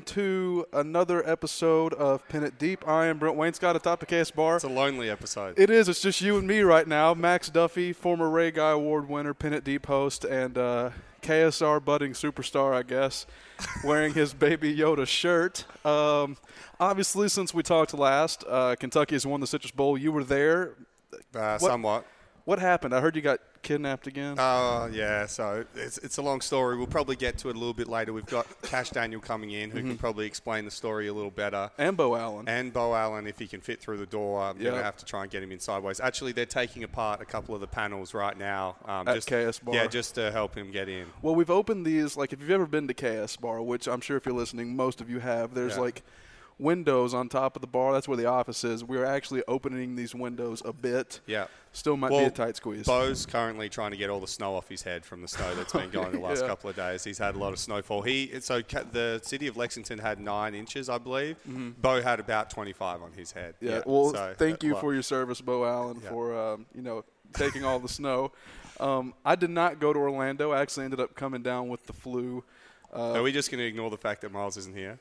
into another episode of Pin It Deep. I am Brent Wainscott atop the KS Bar. It's a lonely episode. It is. It's just you and me right now. Max Duffy, former Ray Guy Award winner, Pin It Deep host, and uh, KSR budding superstar, I guess, wearing his Baby Yoda shirt. Um, obviously, since we talked last, uh, Kentucky has won the Citrus Bowl. You were there. uh, somewhat. What happened? I heard you got kidnapped again. Oh, yeah. So it's, it's a long story. We'll probably get to it a little bit later. We've got Kash Daniel coming in, who Mm-hmm. can probably explain the story a little better. and Beau Allen. And Beau Allen, if he can fit through the door, I'm going to have to try and get him in sideways. Actually, they're taking apart a couple of the panels right now. Um, At just, KS Bar. Yeah, just to help him get in. Well, we've opened these like if you've ever been to KS Bar, which I'm sure if you're listening, most of you have. There's Yeah. like windows on top of the bar. That's where the office is. We're actually opening these windows a bit. Yeah. Still might be a tight squeeze. Beau's currently trying to get all the snow off his head from the snow that's been going the last Yeah. couple of days. He's had a lot of snowfall. He so ca- the city of Lexington had nine inches, I believe. Beau had about twenty five on his head. Mm-hmm. yeah. Well, so, thank uh, you well, for your service, Beau Allen, Yeah. for um, you know taking all the snow. Um, I did not go to Orlando. I actually ended up coming down with the flu. Uh, Are we just going to ignore the fact that Miles isn't here?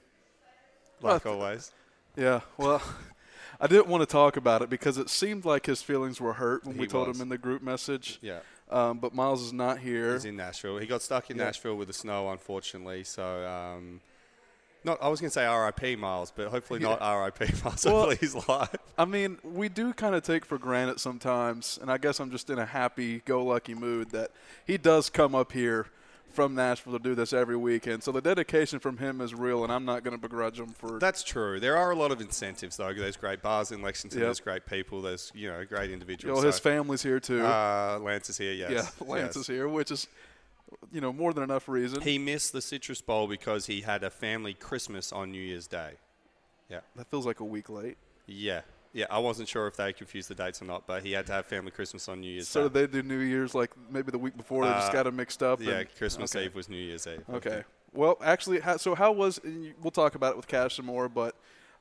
Well, Like th- always. Yeah, well, I didn't want to talk about it because it seemed like his feelings were hurt when He we told was. him in the group message. Yeah. Um, but Miles is not here. He's in Nashville. He got stuck in Yeah. Nashville with the snow, unfortunately. So, um, not I was going to say R.I.P. Miles, but hopefully not R.I.P. Miles. Well- hopefully he's alive. I mean, we do kind of take for granted sometimes, and I guess I'm just in a happy-go-lucky mood that he does come up here from Nashville to do this every weekend. So the dedication from him is real, and I'm not going to begrudge him for. That's true. There are a lot of incentives, though. There's great bars in Lexington. Yep. There's great people. There's you know great you individuals. know, his So, family's here too. uh, Lance is here. Yes. yeah, Lance yes. is here, which is, you know, more than enough reason. He missed the Citrus Bowl because he had a family Christmas on New Year's Day. Yeah. that feels like a week late. Yeah. Yeah. I wasn't sure if they confused the dates or not, but he had to have family Christmas on New Year's So Day. did they do New Year's like maybe the week before? They just Uh, got them mixed up. yeah, and- Christmas okay. Eve was New Year's Eve. Okay. Well, actually, so how was? and you- We'll talk about it with Kash some more, but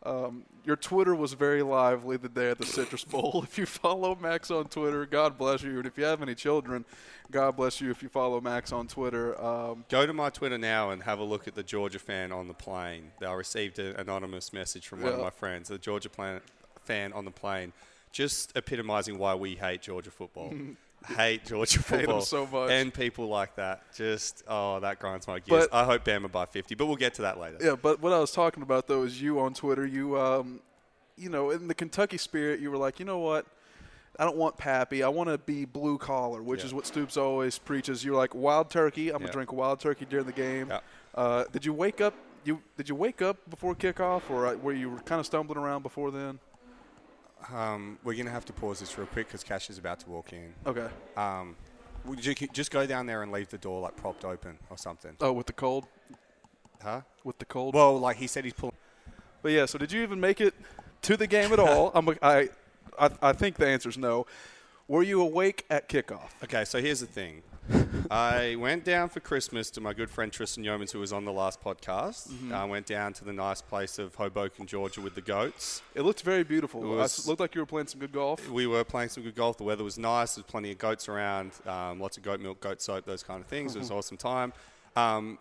um, your Twitter was very lively the day at the Citrus Bowl. if you follow Max on Twitter, God bless you. And if you have any children, God bless you if you follow Max on Twitter. Um, Go to my Twitter now and have a look at the Georgia fan on the plane. I received an anonymous message from one of Yeah. my friends, the Georgia plan- fan on the plane, just epitomizing why we hate Georgia football. hate Georgia Hate football so much. and people like that. Just oh, that grinds my gears. But- I hope Bama by fifty, but we'll get to that later. yeah, but what I was talking about though is you on Twitter. You, um, you know, in the Kentucky spirit, you were like, you know what? I don't want Pappy. I want to be blue collar, which Yeah. is what Stoops always preaches. You're like wild turkey. I'm Yeah. gonna drink wild turkey during the game. Yeah. Uh, did you wake up? You did you wake up before kickoff, or uh, were you kind of stumbling around before then? Um, we're gonna have to pause this real quick because Kash is about to walk in. Okay. Um, would you just go down there and leave the door like propped open or something? Oh, with the cold, Huh? with the cold. Well, like he said, he's pulling. but yeah. So did you even make it to the game at all? I'm. I, I, I think the answer is no. Were you awake at kickoff? Okay, so here's the thing. I went down for Christmas to my good friend Tristan Yeomans, who was on the last podcast. Mm-hmm. I went down to the nice place of Hoboken, Georgia, with the goats. It looked very beautiful. It was- looked like you were playing some good golf. We were playing some good golf. The weather was nice. There's plenty of goats around. Um, lots of goat milk, goat soap, those kind of things. It was an awesome time. Um,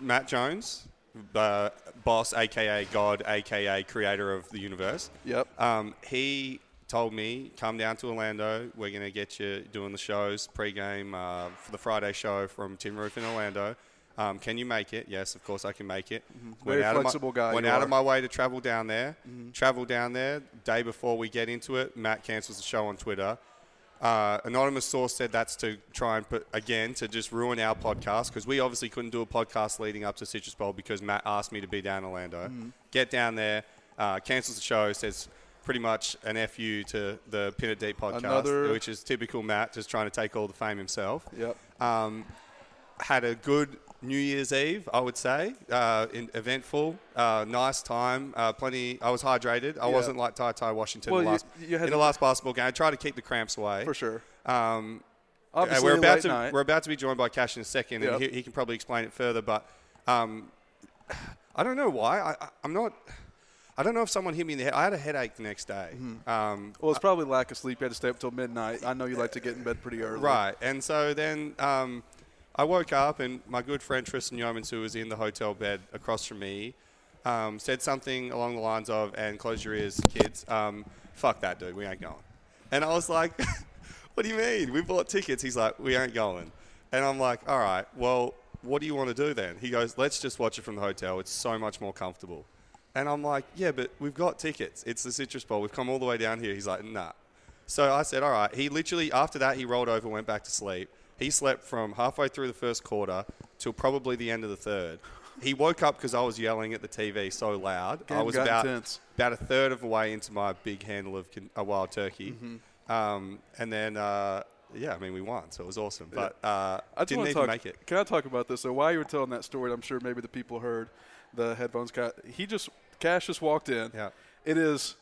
Matt Jones, uh, boss, aka God, aka creator of the universe. Yep. Um, he told me, come down to Orlando. We're going to get you doing the shows pre-game uh, for the Friday show from Tin Roof in Orlando. Um, can you make it? Yes, of course I can make it. Mm-hmm. Very out of my- flexible guy Went out are. of my way to travel down there. Mm-hmm. Travel down there. Day before we get into it, Matt cancels the show on Twitter. Uh, anonymous source said that's to try and put again to just ruin our podcast because we obviously couldn't do a podcast leading up to Citrus Bowl because Matt asked me to be down in Orlando. Mm-hmm. Get down there, uh, cancels the show, says pretty much an fu to the Pin It Deep podcast, Another- which is typical Matt, just trying to take all the fame himself. Yep. Um, had a good New Year's Eve, I would say. Uh, in, eventful, uh, nice time. Uh, plenty. I was hydrated. I Yeah. wasn't like Ty Ty Washington Well, in the you- last you had in the to- last basketball game. I tried to keep the cramps away. For sure. Um, Obviously, we're about late to night. we're about to be joined by Kash in a second, and he, he can probably explain it further. But um, I don't know why. I, I, I'm not. I don't know if someone hit me in the head. I had a headache the next day. Mm-hmm. Um, Well, it's probably lack of sleep. You had to stay up till midnight. I know you like to get in bed pretty early. Right. And so then um, I woke up, and my good friend Tristan Yeomans, who was in the hotel bed across from me, um, said something along the lines of, "And close your ears, kids. Um, fuck that, dude. We ain't going." And I was like, "What do you mean? We bought tickets." He's like, "We ain't going." And I'm like, "All right, well, what do you want to do then?" He goes, "Let's just watch it from the hotel. It's so much more comfortable." And I'm like, "Yeah, but we've got tickets. It's the Citrus Bowl. We've come all the way down here." He's like, "Nah." So I said, "All right." He literally after that he rolled over, went back to sleep. He slept from halfway through the first quarter till probably the end of the third. He woke up because I was yelling at the TV so loud. I was about intense. about a third of the way into my big handle of a wild turkey, Mm-hmm. um, and then uh, yeah, I mean we won, so it was awesome. But uh, I didn't even talk. make it. Can I talk about this? So while you were telling that story, I'm sure maybe the people heard the headphones got. He just Kash just walked in. Yeah. It is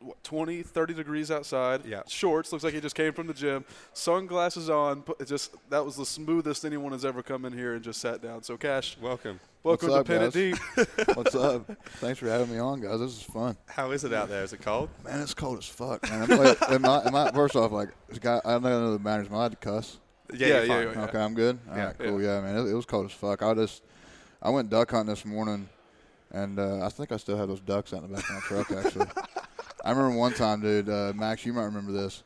what, 20, 30 degrees outside. Yeah. Shorts. Looks like he just came from the gym. Sunglasses on. it Just that was the smoothest anyone has ever come in here and just sat down. So Kash, Welcome. welcome What's up, to Pin It? Deep. What's up? Thanks for having me on, guys. This is fun. How is it out there? Is it cold? Man, it's cold as fuck, man. I'm like, am I, am I, first off, like, this guy, I don't know the matters. Am I allowed to cuss? Yeah, Yeah, you're yeah, fine. yeah. Okay, I'm good. All Yeah. right, cool. Yeah, man, it, it was cold as fuck. I just, I went duck hunting this morning, and uh, I think I still have those ducks out in the back of my truck. Actually, I remember one time, dude. Uh, Max, you might remember this.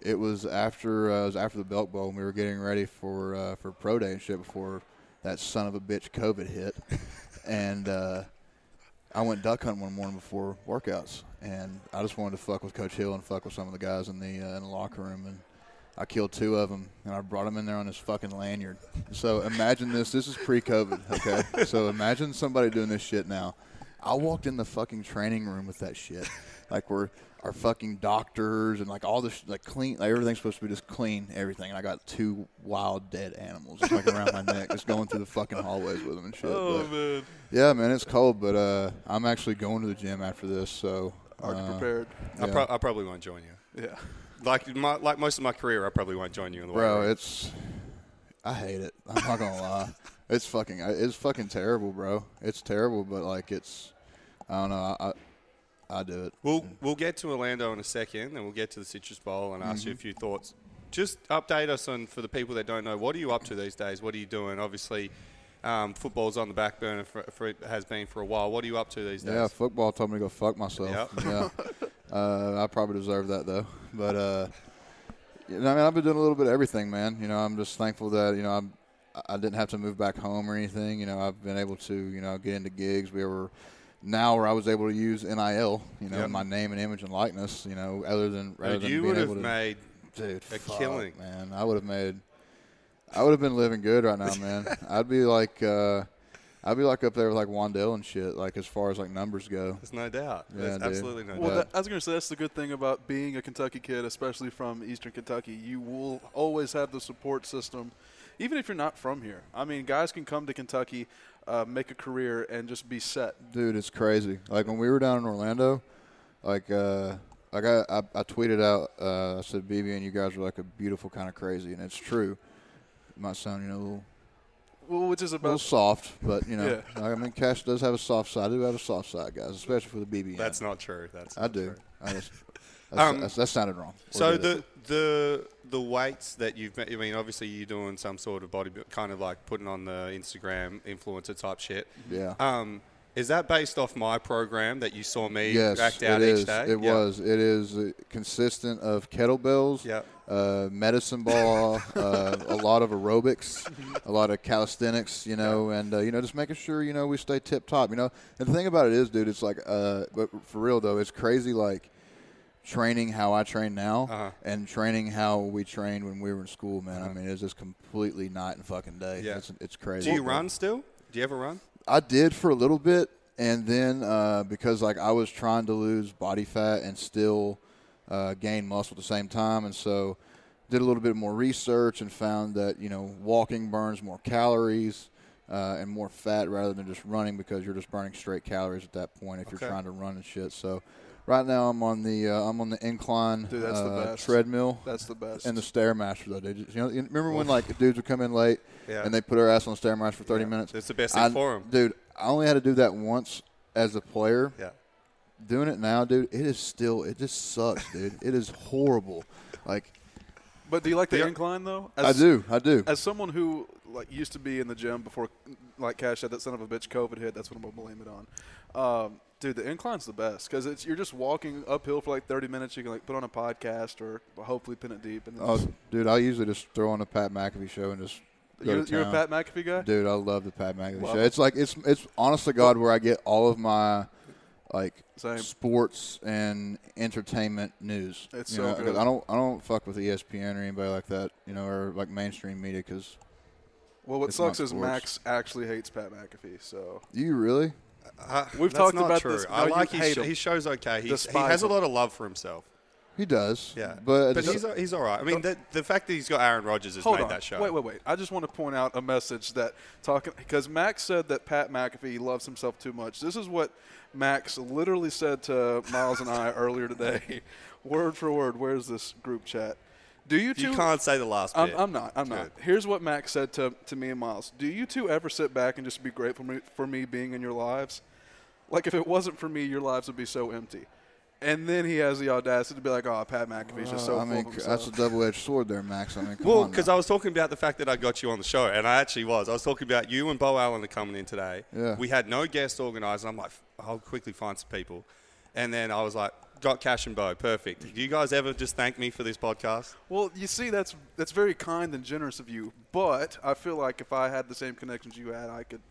It was after uh, it was after the Belk Bowl, and we were getting ready for uh, for pro day and shit before that son of a bitch COVID hit, and. Uh, I went duck hunting one morning before workouts, and I just wanted to fuck with Coach Hill and fuck with some of the guys in the uh, in the locker room, and I killed two of them, and I brought them in there on this fucking lanyard. So imagine this. This is pre-COVID, okay? so imagine somebody doing this shit now. I walked in the fucking training room with that shit, like we're our fucking doctors and like all this like clean, like everything's supposed to be just clean, everything. And I got two wild dead animals just like around my neck, just going through the fucking hallways with them and shit. oh But- man, yeah, man, it's cold, but uh, I'm actually going to the gym after this, so. already uh, prepared. I, pro- I probably won't join you. Yeah. Like my, like most of my career, I probably won't join you in the world. Bro, it's. I hate it. I'm not gonna lie. It's fucking. It's fucking terrible, bro. It's terrible, but like it's. I don't know. I. I, I do it. We'll we'll get to Orlando in a second, and we'll get to the Citrus Bowl and ask you a Mm-hmm. few thoughts. Just update us on for the people that don't know. What are you up to these days? What are you doing? Obviously, um, football's on the back burner for, for has been for a while. What are you up to these days? Yeah, football told me to go fuck myself. Yep. Yeah. uh, I probably deserve that though. But uh, you know, I mean, I've been doing a little bit of everything, man. You know, I'm just thankful that you know I'm. I didn't have to move back home or anything. You know, I've been able to you know get into gigs. We were now where I was able to use NIL. You know, Yep. my name and image and likeness. You know, other than rather Dude, than you being would have able to, made dude a fuck, killing. man. I would have made. I would have been living good right now, man. I'd be like. Uh, I'd be like up there with like Wan'Dale and shit, like as far as like numbers go. There's no doubt. Yeah, There's absolutely no Well, doubt. that, I was going to say that's the good thing about being a Kentucky kid, especially from Eastern Kentucky. You will always have the support system, even if you're not from here. I mean, guys can come to Kentucky, uh, make a career, and just be set. Dude, it's crazy. Like when we were down in Orlando, like uh, like I, I, I tweeted out, uh, I said, "BB and you guys are like a beautiful kind of crazy," and it's true. It might sound, you know, a little, Well, which is a little about soft, but you know, Yeah. I mean, Kash does have a soft side. I do have a soft side, guys, especially for the BB. That's not true. That's I not do. true. I just that's, Um, that's, that sounded wrong. So Or did it? the the the weights that you've I mean obviously you're doing some sort of body kind of like putting on the Instagram influencer type shit. yeah. Um, is that based off my program that you saw me Yes, act out it each is. day? It Yeah. was. It is uh, consistent of kettlebells, Yeah. uh, medicine ball, uh, a lot of aerobics, a lot of calisthenics, you know, and uh, you know, just making sure you know we stay tip top, you know. And the thing about it is, dude, it's like, uh, but for real though, it's crazy, like training how I train now Uh-huh. and training how we trained when we were in school, man. I mean, it's just completely night and fucking day. Yeah. It's, it's crazy. Do you run still? Do you ever run? I did for a little bit, and then uh, because like I was trying to lose body fat and still uh, gain muscle at the same time, and so did a little bit more research and found that you know walking burns more calories uh, and more fat rather than just running because you're just burning straight calories at that point if Okay. you're trying to run and shit. So right now I'm on the uh, I'm on the incline Dude, that's the uh, best. treadmill. that's the best. And the stairmaster though, dude. You know, you remember when like dudes would come in late Yeah. and they put their ass on the stairmaster for thirty Yeah. minutes? It's the best thing I- for 'em. Dude, I only had to do that once as a player. Yeah. Doing it now, dude, it is still it just sucks, dude. It is horrible. Like but do you like the Yeah. incline though? I do, I do. As someone who like used to be in the gym before, like Kash said, that son of a bitch COVID hit. That's what I'm gonna blame it on. Um, dude, the incline's the best because it's you're just walking uphill for like 30 minutes. You can like put on a podcast or hopefully pin it deep. And then Oh, dude, I usually just throw on the Pat McAfee show and just go you're, to you're a. Pat McAfee guy. Dude, I love the Pat McAfee Love show. it. It's like it's it's honest to God where I get all of my like Same. sports and entertainment news. It's you so know, good. I don't I don't fuck with ESPN or anybody like that, you know, or like mainstream media. Because Well, what sucks is sports. Max actually hates Pat McAfee. So do you really? Uh, We've that's talked not about true. this. I No, you like his, hate sh- him. his show's okay. He's, he Despise has a lot of love for himself. He does. Yeah, but, but it's- he's he's all right. I mean, the, the fact that he's got Aaron Rodgers has hold made on. that show. Wait, wait, wait. I just want to point out a message that talking because Max said that Pat McAfee loves himself too much. This is what Max literally said to Miles and I earlier today, word for word. Where's this group chat? Do you two? You can't say the last I'm. I'm not. I'm not. Here's what Max said to, to me and Miles. Do you two ever sit back and just be grateful for me, for me being in your lives? Like if it wasn't for me, your lives would be so empty. And then he has the audacity to be like, "Oh, Pat McAfee's just so Uh, I mean, full of that's a double-edged sword there, Max. I mean, come Well, on because now. I was talking about the fact that I got you on the show, and I actually was. I was talking about you and Beau Allen are coming in today. Yeah. We had no guest organised, and I'm like, I'll quickly find some people. And then I was like, got Kash and Beau, perfect. Do you guys ever just thank me for this podcast? Well, you see, that's that's very kind and generous of you. But I feel like if I had the same connections you had, I could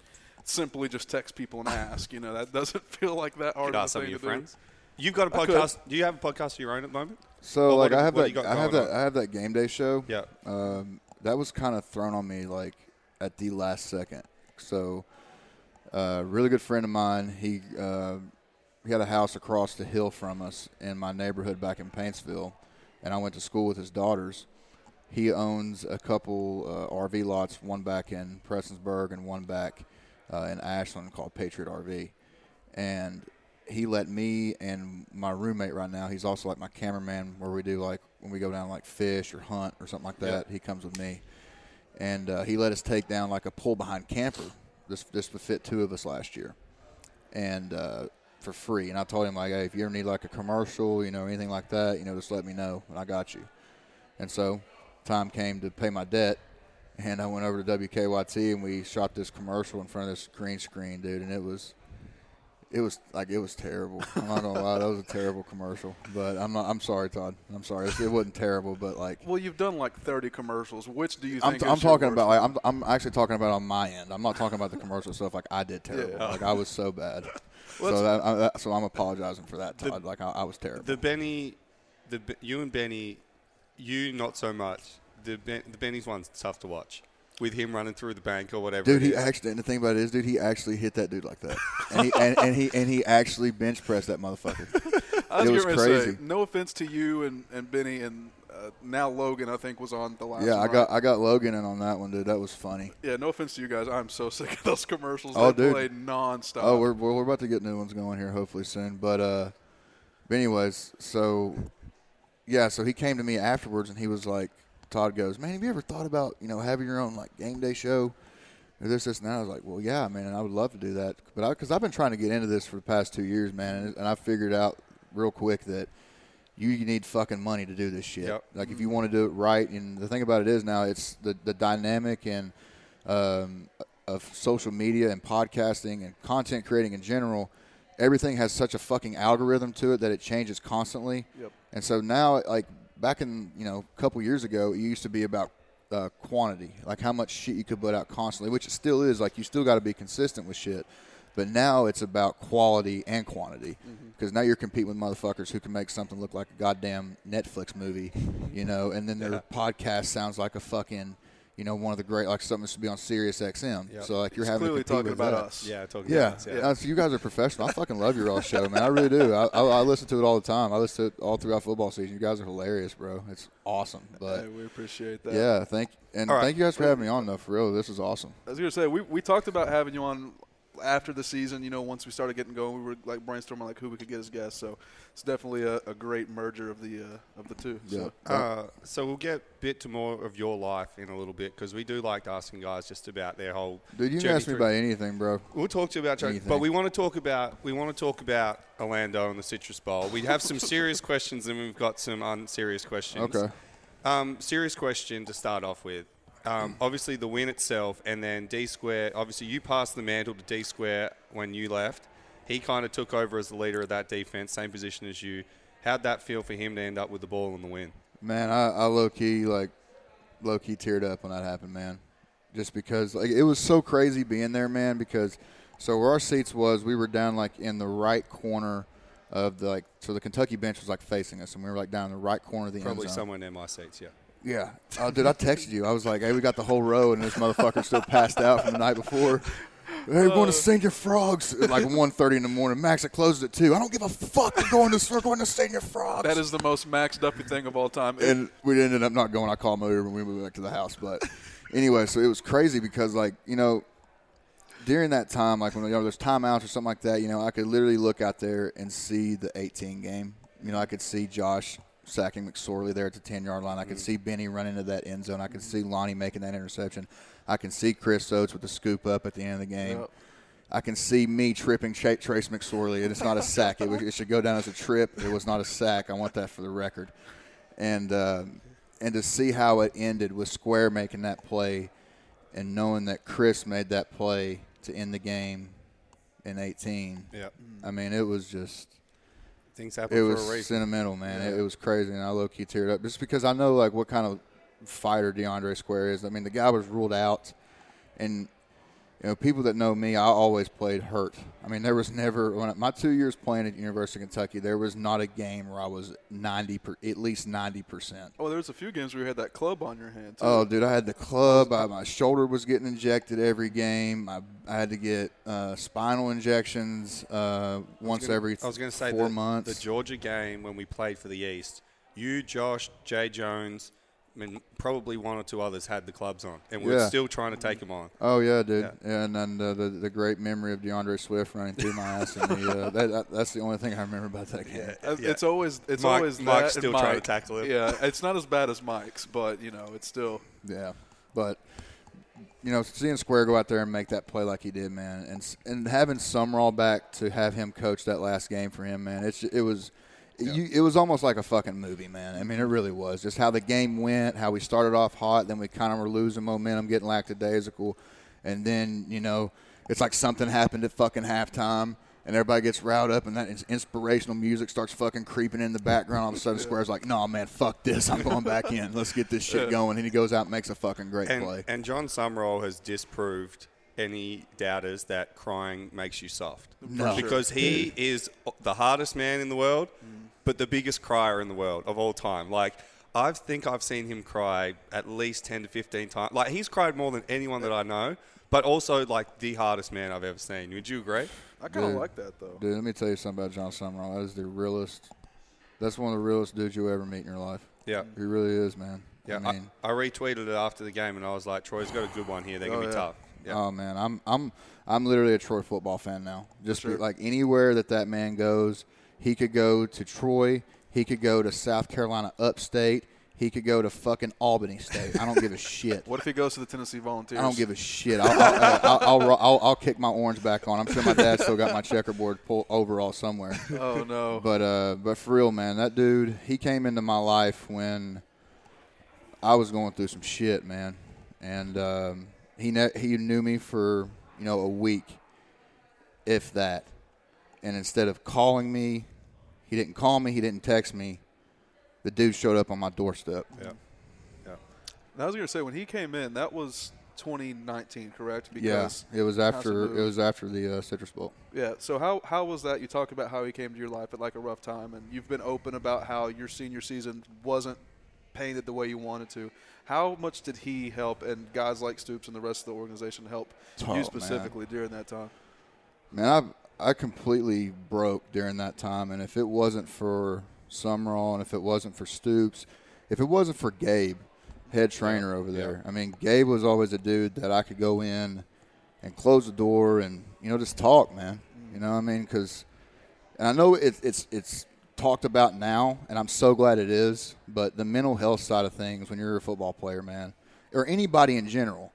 simply just text people and ask. You know, that doesn't feel like that hard Could of a ask some of your to do. friends. You've got a I could. podcast. Do you have a podcast of your own at the moment? So Well, like what I have- have that I have that on? I have that game day show. Yeah. Um, that was kind of thrown on me like at the last second. So, uh, really good friend of mine. He uh, he had a house across the hill from us in my neighborhood back in Paintsville, and I went to school with his daughters. He owns a couple uh, RV lots, one back in Prestonsburg and one back uh, in Ashland called Patriot RV, and he let me and my roommate right now. He's also like my cameraman, where we do like when we go down like fish or hunt or something like that. He comes with me, and uh, he let us take down like a pull behind camper. This this would fit two of us last year, and uh, for free. And I told him like, hey, if you ever need like a commercial, you know, anything like that, you know, just let me know, and I got you. And so, time came to pay my debt, and I went over to WKYT and we shot this commercial in front of this green screen, dude, and it was. It was like it was terrible. I'm not gonna lie, that was a terrible commercial. But I'm not. I'm sorry, Todd. I'm sorry. It wasn't terrible, but like Well, you've done like 30 commercials. Which do you I'm, think? I'm talking about like? I'm, I'm actually talking about on my end. I'm not talking about the commercial stuff. Like I did terrible. Yeah. Like I was so bad. Well, so that, I, that, so I'm apologizing for that, The- Todd. like I, I was terrible. The Benny, the you and Benny, you not so much. The ben, the Benny's one's tough to watch with him running through the bank or whatever. dude, it he is. actually. And the thing about it is, dude, he actually hit that dude like that, and he and, and he and he actually bench pressed that motherfucker. I was, it was getting ready to crazy. Say, no offense to you and, and Benny and uh, now Logan. I think was on the last. yeah, one, I got right? I got Logan in on that one, dude. That was funny. Yeah, no offense to you guys. I'm so sick of those commercials. Oh, they dude. play nonstop. Oh, we're, we're we're about to get new ones going here hopefully soon. But uh, but anyways, so yeah, so he came to me afterwards and he was like, Todd goes, man, have you ever thought about you know having your own like game day show? Or this, this, and that. I was like, well, yeah, man, I would love to do that. But because I've been trying to get into this for the past two years, man, and, and I figured out real quick that you need fucking money to do this shit. Yep. Like if you want to do it right, and the thing about it is now it's the the dynamic and um, of social media and podcasting and content creating in general. Everything has such a fucking algorithm to it that it changes constantly. Yep. And so now, like back in you know a couple years ago, it used to be about uh, quantity, like how much shit you could put out constantly, which it still is. Like you still got to be consistent with shit. But now it's about quality and quantity because now you're competing with motherfuckers who can make something look like a goddamn Netflix movie, you know, and then their Yeah. podcast sounds like a fucking, you know, one of the great like something should be on Sirius XM. Yep. So like you're having clearly talking with about that. us. Yeah, talking Yeah, about us, Uh, so you guys are professional. I fucking love your all show, man. I really do. I, I, I listen to it all the time. I listen to it all throughout football season. You guys are hilarious, bro. It's awesome. But Hey, we appreciate that. yeah, thank and right. thank you guys for having me on though. For real, this is awesome. I was gonna say we, we talked about having you on after the season. You know, once we started getting going, we were like brainstorming like who we could get as guests. So it's definitely a, a great merger of the uh, of the two. Yeah. So. Uh, so we'll get a bit to more of your life in a little bit because we do like asking guys just about their whole. Dude, you can ask me through- about anything, bro. We'll talk to you about, Anything. but we want to talk about we want to talk about Orlando and the Citrus Bowl. We have some serious questions and we've got some unserious questions. Okay. Um, serious question to start off with: um, obviously the win itself, and then D Square. Obviously, you passed the mantle to D Square when you left. He kind of took over as the leader of that defense, same position as you. How'd that feel for him to end up with the ball and the win? Man, I, I low key like low key teared up when that happened, man. Just because like it was so crazy being there, man. Because so where our seats was, we were down like in the right corner of the like so the Kentucky bench was like facing us, and we were like down in the right corner of the Probably end zone. somewhere near my seats, yeah. Yeah. Oh, dude, I texted you. I was like, hey, we got the whole row, and this motherfucker still passed out from the night before. Hey, we're going to uh. Señor Frogs at like 1.30 in the morning. Max, it closes at 2. I don't give a fuck. We're going to, we're going to Señor Frogs. That is the most Max Duffy thing of all time. and we ended up not going. I called my Uber and we moved back to the house. But anyway, so it was crazy because, like, you know, during that time, like when you know, there's timeouts or something like that, you know, I could literally look out there and see the 18 game. You know, I could see Josh sacking McSorley there at the 10 yard line. I could see Benny running into that end zone. I could see Lonnie making that interception. I can see Chris Oats with the scoop up at the end of the game. Yep. I can see me tripping Tra- Trace McSorley, and it's not a sack. It, was- it should go down as a trip. It was not a sack. I want that for the record. And um, and to see how it ended with Square making that play, and knowing that Chris made that play to end the game in 18. Yeah. I mean, it was just Things happen it for was a reason. sentimental, man. It, it was crazy, and I low key teared up just because I know like what kind of fighter DeAndre Square is. I mean, the guy was ruled out, and you know, people that know me, I always played hurt. I mean, there was never when I, my two years playing at University of Kentucky, there was not a game where I was ninety per, at least ninety percent. oh, there was a few games where you had that club on your hand. Too. Oh, dude, I had the club. I, my shoulder was getting injected every game. I, I had to get uh, spinal injections uh, once gonna- every I was going to say four the, months. The Georgia game when we played for the East, you, Josh, Jay Jones, I mean, probably one or two others had the clubs on, and we are Yeah. still trying to take them on. Oh yeah, dude, Yeah. and and uh, the the great memory of DeAndre Swift running through my ass, and the, uh, that, that, that's the only thing I remember about that game. Yeah. It's always it's Mike- always Mike's that still and trying to tackle him. Yeah, it's not as bad as Mike's, but you know, it's still. Yeah, but you know, seeing Square go out there and make that play like he did, man, and and having Sumrall back to have him coach that last game for him, man, it's it was. You, it was almost like a fucking movie, man. I mean, it really was. Just how the game went, how we started off hot, then we kind of were losing momentum, getting lackadaisical, and then you know, it's like something happened at fucking halftime, and everybody gets riled up, and that inspirational music starts fucking creeping in the background. All of a sudden, Square's like, "No, man, fuck this. I'm going back in. Let's get this shit going." And he goes out and makes a fucking great And, play. and Jon Sumrall has disproved any doubters that crying makes you soft. No. Because he is the hardest man in the world, but the biggest crier in the world of all time. Like, I think I've seen him cry at least 10 to 15 times. Like, he's cried more than anyone that I know, but also, like, the hardest man I've ever seen. Would you agree? I kind of like that though. Dude, let me tell you something about Jon Sumrall. That is the realest. That's one of the realest dudes you'll ever meet in your life. Yeah. He really is, man. Yeah, I mean, I, I retweeted it after the game, and I was like, "Troy's got a good one here. They're oh, gonna Oh, be yeah. tough." Yeah. oh man, I'm I'm I'm literally a Troy football fan now. Just Sure. like anywhere that that man goes, he could go to Troy. He could go to South Carolina upstate. He could go to fucking Albany State. I don't give a shit. What if he goes to the Tennessee Volunteers? I don't give a shit. I'll, I'll, I'll, I'll, I'll, I'll kick my orange back on. I'm sure my dad still got my checkerboard pull overall somewhere. Oh no. But uh, but for real, man, that dude, he came into my life when I was going through some shit, man, and um, he ne- he knew me for you know a week, if that, and instead of calling me, he didn't call me, he didn't text me. The dude showed up on my doorstep. yeah. Yeah. And I was gonna say when he came in, that was 2019, correct? Yeah, it was after it was after the uh, Citrus Bowl. Yeah. So how how was that? You talk about how he came to your life at like a rough time, and you've been open about how your senior season wasn't painted the way you wanted to. How much did he help, and guys like Stoops and the rest of the organization help Oh, you man. specifically during that time? Man, I I completely broke during that time, and if it wasn't for Sumrall, and if it wasn't for Stoops, if it wasn't for Gabe, head trainer over there, I mean, Gabe was always a dude that I could go in and close the door and you know just talk, man. You mm. know what I mean? Because and I know it's it's it's talked about now, and I'm so glad it is. But the mental health side of things, when you're a football player, man, or anybody in general,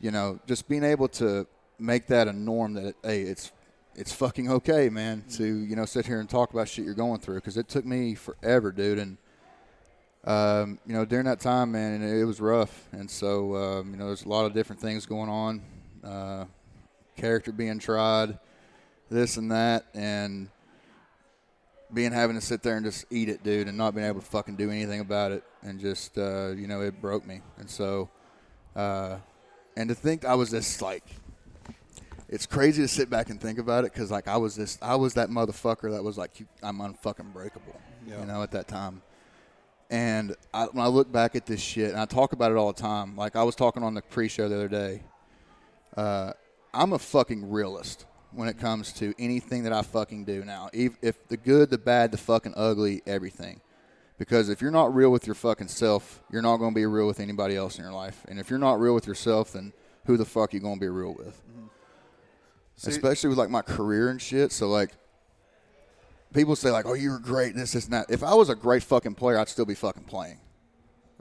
you know, just being able to make that a norm that hey, it's it's fucking okay, man, to you know sit here and talk about shit you're going through because it took me forever, dude, and um, you know, during that time, man, it was rough. And so, um, you know, there's a lot of different things going on. Uh, character being tried, this and that, and being having to sit there and just eat it, dude, and not being able to fucking do anything about it, and just uh, you know, it broke me. And so, uh, and to think I was this like, it's crazy to sit back and think about it because like I was this, I was that motherfucker that was like, I'm unfucking breakable, Yeah. you know, at that time. And I, when I look back at this shit, and I talk about it all the time, like I was talking on the pre-show the other day. Uh, I'm a fucking realist when it comes to anything that I fucking do now. If, if the good, the bad, the fucking ugly, everything. Because if you're not real with your fucking self, you're not going to be real with anybody else in your life. And if you're not real with yourself, then who the fuck you going to be real with? Mm-hmm. See- Especially with like my career and shit. So like, people say like, "Oh, you were great." This is not. If I was a great fucking player, I'd still be fucking playing.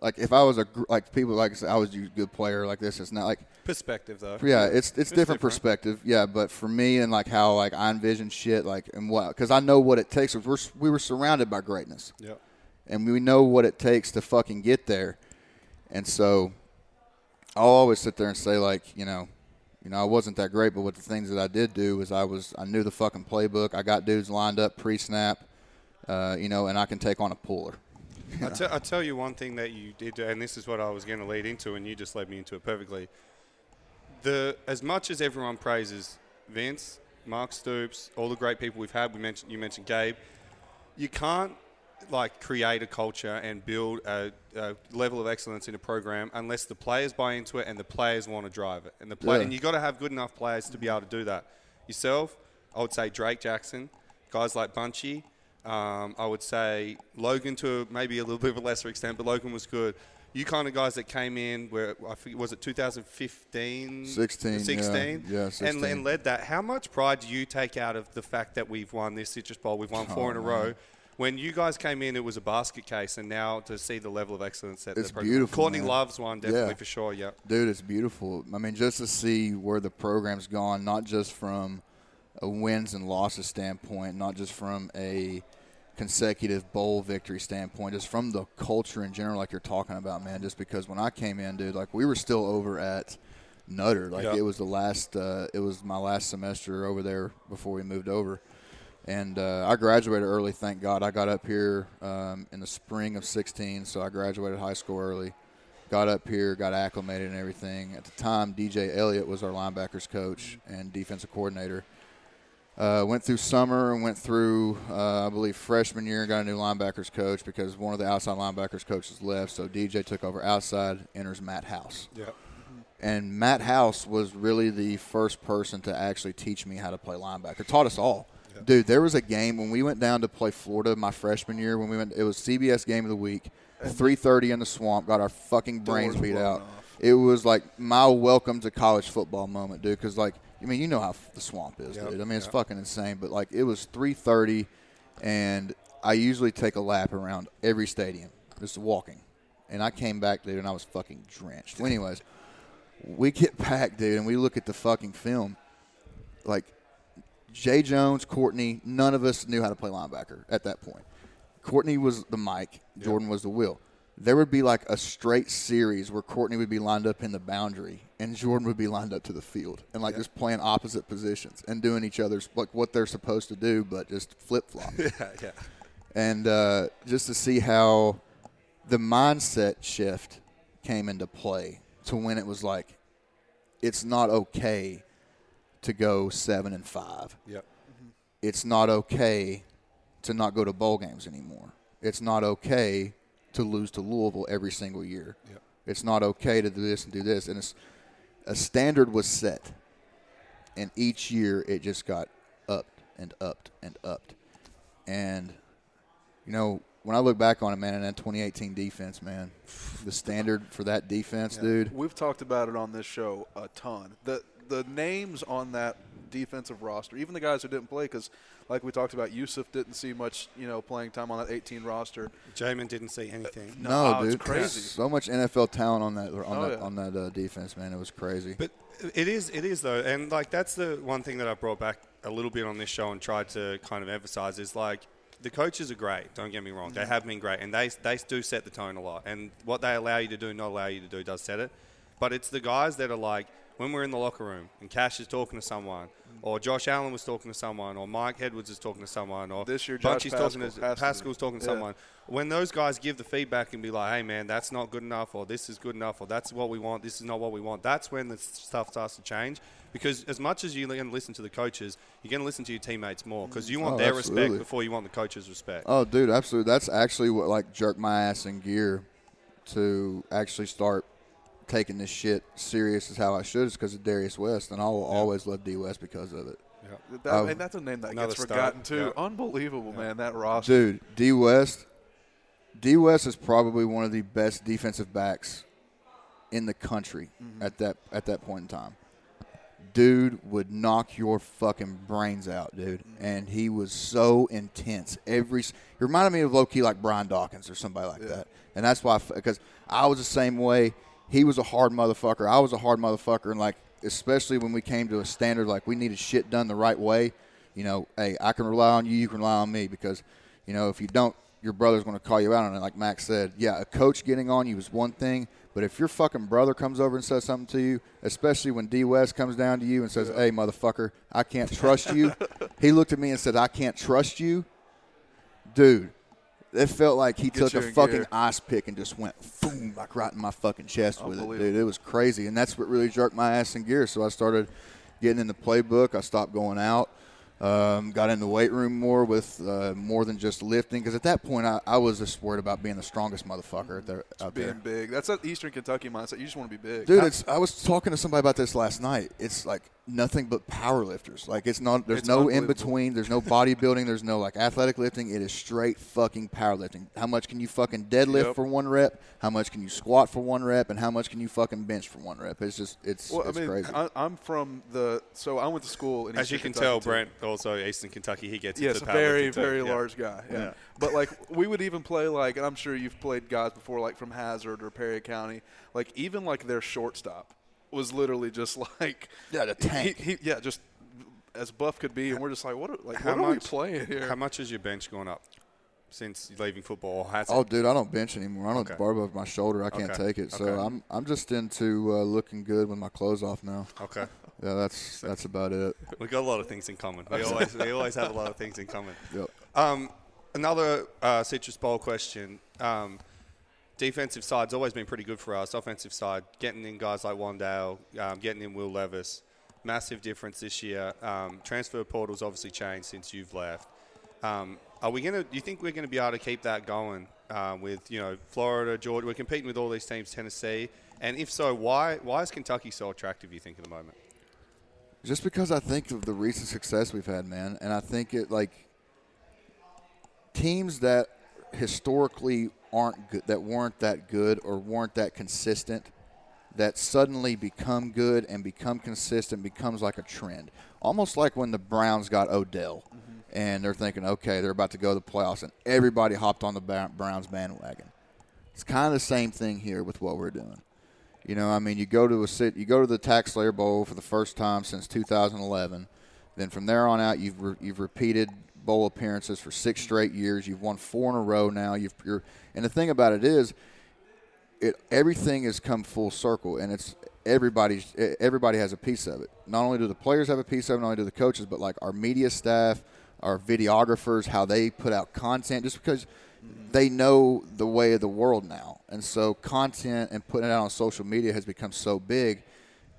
Like if I was a like people like I was a good player like this. It's not like Perspective, though. yeah, it's it's, different, different. perspective. Yeah, but for me and like how like I envision shit like and what because I know what it takes. We're we were surrounded by greatness Yeah. and we know what it takes to fucking get there. And so I'll always sit there and say like, you know, you know, I wasn't that great, but what the things that I did do was I was I knew the fucking playbook. I got dudes lined up pre-snap, uh, you know, and I can take on a puller. I te- I tell you one thing that you did, and this is what I was going to lead into, and you just led me into it perfectly. The as much as everyone praises Vince, Mark Stoops, all the great people we've had, we mentioned you mentioned Gabe. You can't like create a culture and build a, a level of excellence in a program unless the players buy into it and the players want to drive it. And the play, Yeah. and you got to have good enough players to be able to do that. Yourself, I would say Drake Jackson, guys like Bunchy. Um, I would say Logan to maybe a little bit of a lesser extent, but Logan was good. You kind of guys that came in where I think was it 2015, 16, yeah. 16, Yeah, and, 16. and led that. How much pride do you take out of the fact that we've won this Citrus Bowl? We've won four Oh, in a oh, man. row. When you guys came in, it was a basket case, and now to see the level of excellence that It's beautiful, Courtney man. loves one definitely Yeah. for sure. Yeah, Dude, it's beautiful. I mean, just to see where the program's gone, not just from a wins and losses standpoint, not just from a consecutive bowl victory standpoint, just from the culture in general, like you're talking about, man. Just because when I came in, dude, like we were still over at Nutter, like Yeah. it was the last, uh, it was my last semester over there before we moved over. And uh, I graduated early, thank God. I got up here um, in the spring of 16, so I graduated high school early got up here, got acclimated and everything. At the time, DJ Eliot was our linebackers coach and defensive coordinator. Uh, went through summer and went through, uh, I believe, freshman year and got a new linebackers coach because one of the outside linebackers coaches left. So DJ took over outside, enters Matt House. yeah, And Matt House was really the first person to actually teach me how to play linebacker. Taught us all. Dude, there was a game when we went down to play Florida my freshman year when we went it was CBS game of the week. 3:30 in the swamp, got our fucking brains beat out. off. It was like my welcome to college football moment, dude, cuz like I mean, you know how f- the swamp is, Yep, dude. I mean, it's yep. fucking insane, but like it was 3:30 and I usually take a lap around every stadium just walking. And I came back, dude, and I was fucking drenched. Well, anyways, we get back, dude, and we look at the fucking film. Like Jay Jones, Courtney, none of us knew how to play linebacker at that point. Courtney was the Mike, Jordan was the Will. There would be like a straight series where Courtney would be lined up in the boundary and Jordan would be lined up to the field and like just playing opposite positions and doing each other's like what they're supposed to do, but just flip flop yeah, yeah. and uh, just to see how the mindset shift came into play to when it was like it's not okay to go seven and five. Yep. It's not okay to not go to bowl games anymore. It's not okay to lose to Louisville every single year. Yep. It's not okay to do this and do this. And it's, a standard was set, and each year it just got upped and upped and upped. And you know, when I look back on it, man, and that 2018 defense, man, the standard for that defense, dude. We've talked about it on this show a ton. The the names on that defensive roster, even the guys who didn't play, because like we talked about, Yusuf didn't see much, you know, playing time on that 18 roster. Jamin didn't see anything. No, No, it's dude, crazy. So much NFL talent on that on Oh, that yeah. on that uh, defense, man. It was crazy. But it is, it is though, and like that's the one thing that I brought back a little bit on this show and tried to kind of emphasize is like the coaches are great. Don't get me wrong; Mm-hmm. they have been great, and they they do set the tone a lot. And what they allow you to do, not allow you to do, does set it. But it's the guys that are like when we're in the locker room and Kash is talking to someone, or Josh Allen was talking to someone, or Mike Edwards is talking to someone, or This year, Josh Bunchy's talking to to. Paschal's talking to Yeah. someone. When those guys give the feedback and be like, "Hey, man, that's not good enough," or "This is good enough," or "That's what we want," "This is not what we want," that's when the stuff starts to change. Because as much as you're going to listen to the coaches, you're going to listen to your teammates more because you want Oh, their absolutely. respect before you want the coach's respect. Oh, dude, absolutely. That's actually what like jerked my ass in gear to actually start taking this shit serious as how I should is because of Darius West, and I will always love D West because of it. That, Oh. and that's a name that gets star. forgotten too. Yeah. Unbelievable, man. That roster. Dude, D West, D West is probably one of the best defensive backs in the country mm-hmm. at that at that point in time. Dude would knock your fucking brains out, dude, mm-hmm. and he was so intense. Every he reminded me of low key like Brian Dawkins or somebody like that, and that's why because I was the same way. He was a hard motherfucker. I was a hard motherfucker, and like especially when we came to a standard like we needed shit done the right way. You know, hey, I can rely on you. You can rely on me because you know if you don't, your brother's going to call you out on it. Like Max said, yeah, a coach getting on you is one thing, but if your fucking brother comes over and says something to you, especially when D West comes down to you and says, "Hey, motherfucker, I can't trust you," he looked at me and said, "I can't trust you," dude. It felt like he took a fucking gear. ice pick and just went boom, like right in my fucking chest with it, dude. It was crazy, and that's what really jerked my ass in gear. So I started getting in the playbook. I stopped going out. Um, got in the weight room more with uh, more than just lifting because at that point I, I was just worried about being the strongest motherfucker out there. Out being there. big. That's that Eastern Kentucky mindset. You just want to be big. Dude, it's, I was talking to somebody about this last night. It's like nothing but power lifters. Like it's not. There's It's no in between, There's no bodybuilding. There's no like athletic lifting. It is straight fucking powerlifting. How much can you fucking deadlift Yep. for one rep? How much can you squat for one rep? And how much can you fucking bench for one rep? It's just it's well, it's I mean, crazy. I, I'm from the. So I went to school in As Eastern you can Kentucky, tell, too. Brent also uh, Eastern Kentucky. He gets Yes, into a the very, too. very Yeah. large guy. Yeah. Yeah. But like we would even play like, and I'm sure you've played guys before, like from Hazard or Perry County. Like even like their shortstop was literally just like Yeah, the tank. He, he, yeah, just as buff could be, and we're just like, what? Are, like, How what are we much- playing here? How much is your bench going up since leaving football? Or has it? Oh, dude, I don't bench anymore. I don't Okay. bar above my shoulder. I can't Okay. take it. So Okay. I'm I'm just into uh, looking good with my clothes off now. Okay. Yeah, that's that's about it. We've got a lot of things in common. We always, we always have a lot of things in common. Yep. Um, another uh, Citrus Bowl question. Um, defensive side's always been pretty good for us. Offensive side, getting in guys like Wan'Dale, um, getting in Will Levis. Massive difference this year. Um, transfer portal's obviously changed since you've left. Um, are we gonna? Do you think we're gonna be able to keep that going um, with you know Florida, Georgia? We're competing with all these teams, Tennessee, and if so, why why is Kentucky so attractive? You think at the moment? Just because I think of the recent success we've had, man, and I think it like teams that historically aren't good, that weren't that good or weren't that consistent, that suddenly become good and become consistent becomes like a trend. Almost like when the Browns got Odell, mm-hmm. and they're thinking, okay, they're about to go to the playoffs, and everybody hopped on the Browns bandwagon. It's kind of the same thing here with what we're doing. You know, I mean, you go to a sit, you go to the Tax Slayer Bowl for the first time since 2011. Then from there on out, you've re- you've repeated bowl appearances for six straight years. You've won four in a row now. You've you're, and the thing about it is, it everything has come full circle, and it's everybody's everybody has a piece of it. Not only do the players have a piece of it, not only do the coaches, but like our media staff, our videographers, how they put out content, just because they know the way of the world now, and so content and putting it out on social media has become so big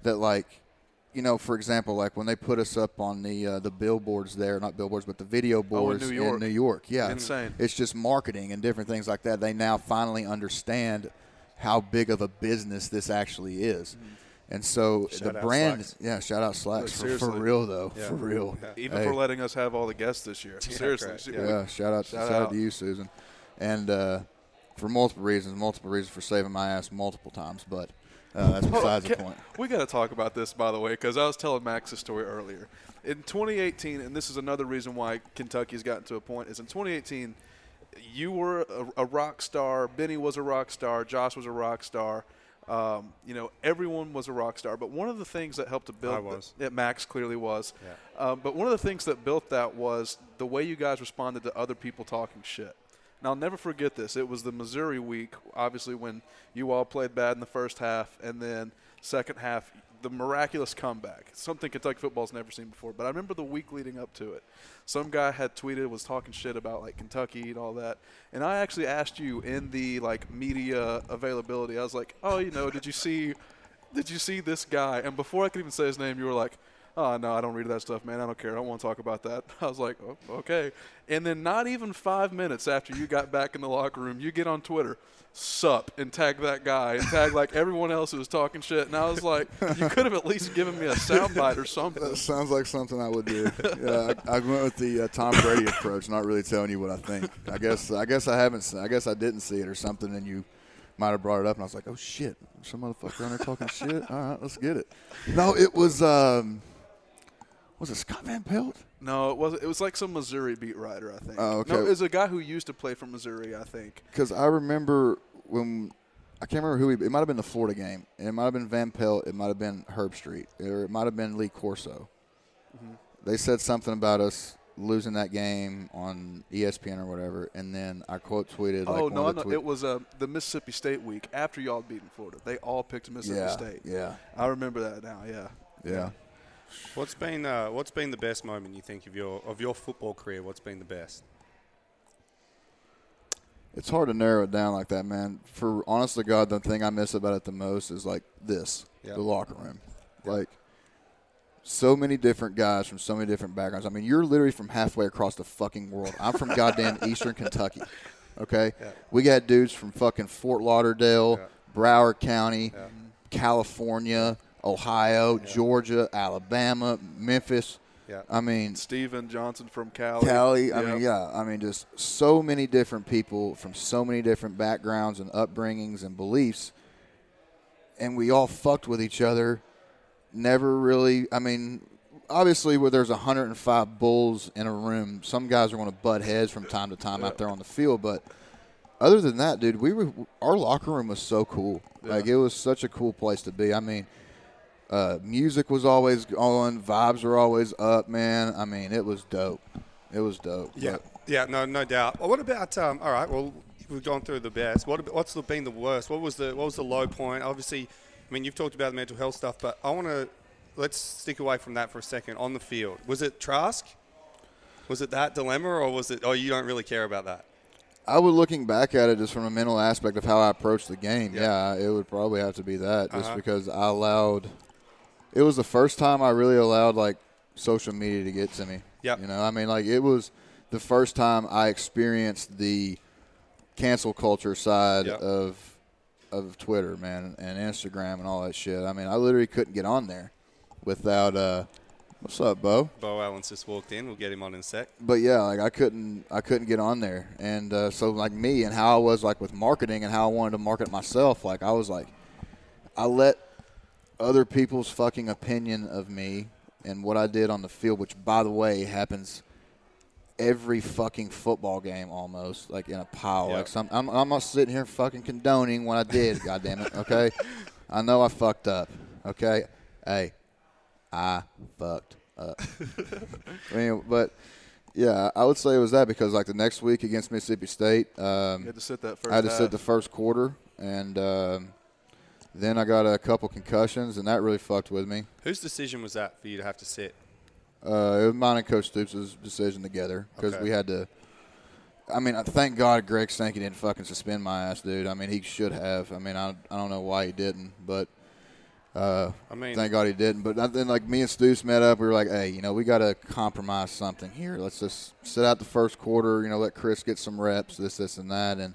that like you know, for example, like when they put us up on the uh, the billboards there, not billboards, but the video boards Oh, New York. New York. Yeah, Insane. It's just marketing and different things like that. They now finally understand how big of a business this actually is. And so Shout the brand, Slacks. yeah, shout out Slacks for, for real though, Yeah. for real. Even Hey. for letting us have all the guests this year. Seriously. great. Yeah. we- Yeah, shout out, Shout shout, out. out. to you, Susan, and uh, for multiple reasons, multiple reasons for saving my ass multiple times. But uh, that's Hold on, besides the point. We got to talk about this, by the way, because I was telling Max a story earlier. In 2018, and this is another reason why Kentucky's gotten to a point, is in 2018, you were a, a rock star. Benny was a rock star. Josh was a rock star. Um, you know, everyone was a rock star, but one of the things that helped to build I was. that Max clearly was. Yeah. Um, but one of the things that built that was the way you guys responded to other people talking shit. And I'll never forget this. It was the Missouri week, obviously, when you all played bad in the first half, and then second half, the miraculous comeback. Something Kentucky football's never seen before. But I remember the week leading up to it. Some guy had tweeted, was talking shit about like Kentucky and all that. And I actually asked you in the like media availability. I was like, "Oh, you know, did you see did you see this guy?" And before I could even say his name, you were like, "Oh no, I don't read that stuff, man. I don't care. I don't want to talk about that." I was like, oh, "Okay." And then not even five minutes after you got back in the locker room, you get on Twitter, "Sup," and tag that guy and tag like everyone else who was talking shit. And I was like, "You could have at least given me a soundbite or something." That sounds like something I would do. yeah, I, I went with the uh, Tom Brady approach, not really telling you what I think. I guess I guess I haven't. I guess I didn't see it or something, and you might have brought it up, and I was like, "Oh shit, some motherfucker on there talking shit." All right, let's get it. No, it was. Um, was it Scott Van Pelt? No, it was. It was like some Missouri beat writer, I think. Oh, okay. No, it was a guy who used to play for Missouri, I think. Because I remember when I can't remember who he. It might have been the Florida game. and It might have been Van Pelt. It might have been Herbstreit, or it might have been Lee Corso. Mm-hmm. They said something about us losing that game on ESPN or whatever, and then I quote tweeted. Like oh no, no, tweet- it was uh, the Mississippi State week after y'all had beaten Florida. They all picked Mississippi yeah, State. yeah, I remember that now. Yeah. yeah. What's been uh, What's been the best moment you think of your of your football career? What's been the best? It's hard to narrow it down like that, man. For honest to God, the thing I miss about it the most is like this: Yeah. the locker room. Like so many different guys from so many different backgrounds. I mean, you're literally from halfway across the fucking world. I'm from goddamn Eastern Kentucky. Okay, Yeah. we got dudes from fucking Fort Lauderdale, Yeah. Broward County, Yeah. California, Ohio, Georgia, Alabama, Memphis. Yeah. I mean, Stephen Johnson from Cali. Cali. I Yeah. mean, yeah. I mean, just so many different people from so many different backgrounds and upbringings and beliefs, and we all fucked with each other. Never really. I mean, obviously, where there's 105 bulls in a room, some guys are going to butt heads from time to time out there on the field. But other than that, dude, we were our locker room was so cool. Like it was such a cool place to be. I mean. Uh, music was always on, vibes were always up, man. I mean, it was dope. It was dope. Yeah, But yeah, no, no doubt. Well, what about? Um, all right, well, we've gone through the best. What what's the, been the worst? What was the what was the low point? Obviously, I mean, you've talked about the mental health stuff, but I want to let's stick away from that for a second. On the field, was it Trask? Was it that dilemma, or was it? Oh, you don't really care about that. I was looking back at it, just from a mental aspect of how I approached the game, Yeah. yeah, it would probably have to be that, just Uh-huh. because I allowed. It was the first time I really allowed like social media to get to me. Yeah. You know, I mean, like it was the first time I experienced the cancel culture side Yep. of of Twitter, man, and Instagram and all that shit. I mean, I literally couldn't get on there without. uh What's up, Beau? Beau Allen's just walked in. We'll get him on in a sec. but yeah, like I couldn't, I couldn't get on there, and uh, so like me and how I was like with marketing and how I wanted to market myself, like I was like, I let other people's fucking opinion of me and what I did on the field, which by the way happens every fucking football game almost, like in a pile. Yeah. Like some, I'm, I'm not sitting here fucking condoning what I did. God damn it, okay? I know I fucked up. Okay, hey, I fucked up. I mean, but yeah, I would say it was that because like the next week against Mississippi State, um, You had to sit that first. I had to half. sit the first quarter, and um, then I got a couple concussions, and that really fucked with me. Whose decision was that for you to have to sit? Uh, it was mine and Coach Stoops' decision together because Okay. we had to. I mean, thank God Greg Sankey didn't fucking suspend my ass, dude. I mean, he should have. I mean, I, I don't know why he didn't, but uh, I mean, thank God he didn't. But then, like me and Stoops met up, we were like, hey, you know, we got to compromise something here. Let's just sit out the first quarter. You know, let Chris get some reps, this, this, and that, and.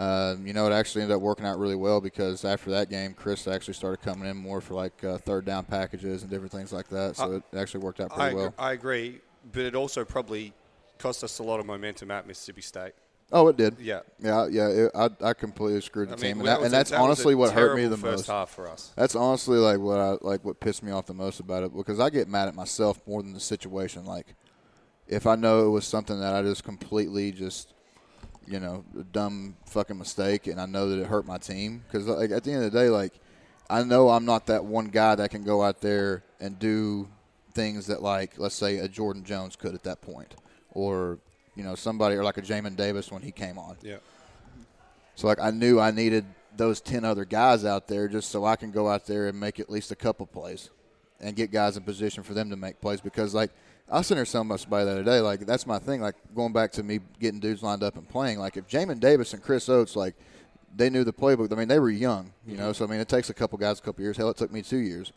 Uh, you know, it actually ended up working out really well because after that game, Chris actually started coming in more for like uh, third down packages and different things like that. So it actually worked out I, pretty ag- well. I agree, but it also probably cost us a lot of momentum at Mississippi State. Oh, it did. Yeah. Yeah, yeah. It, I, I completely screwed the I team, mean, and, that, and a- that's that honestly what hurt me the first most. half for us. That's honestly like what I like what pissed me off the most about it because I get mad at myself more than the situation. Like, if I know it was something that I just completely just you know, a dumb fucking mistake, and I know that it hurt my team because like at the end of the day, like I know I'm not that one guy that can go out there and do things that like let's say a Jordan Jones could at that point, or you know somebody or like a Jamin Davis when he came on. Yeah. So like I knew I needed those ten other guys out there just so I can go out there and make at least a couple plays and get guys in position for them to make plays because like I was sitting there telling by the other day like that's my thing like going back to me getting dudes lined up and playing like if Jamin Davis and Chris Oats like they knew the playbook I mean they were young you know mm-hmm. so I mean it takes a couple guys a couple years hell it took me two years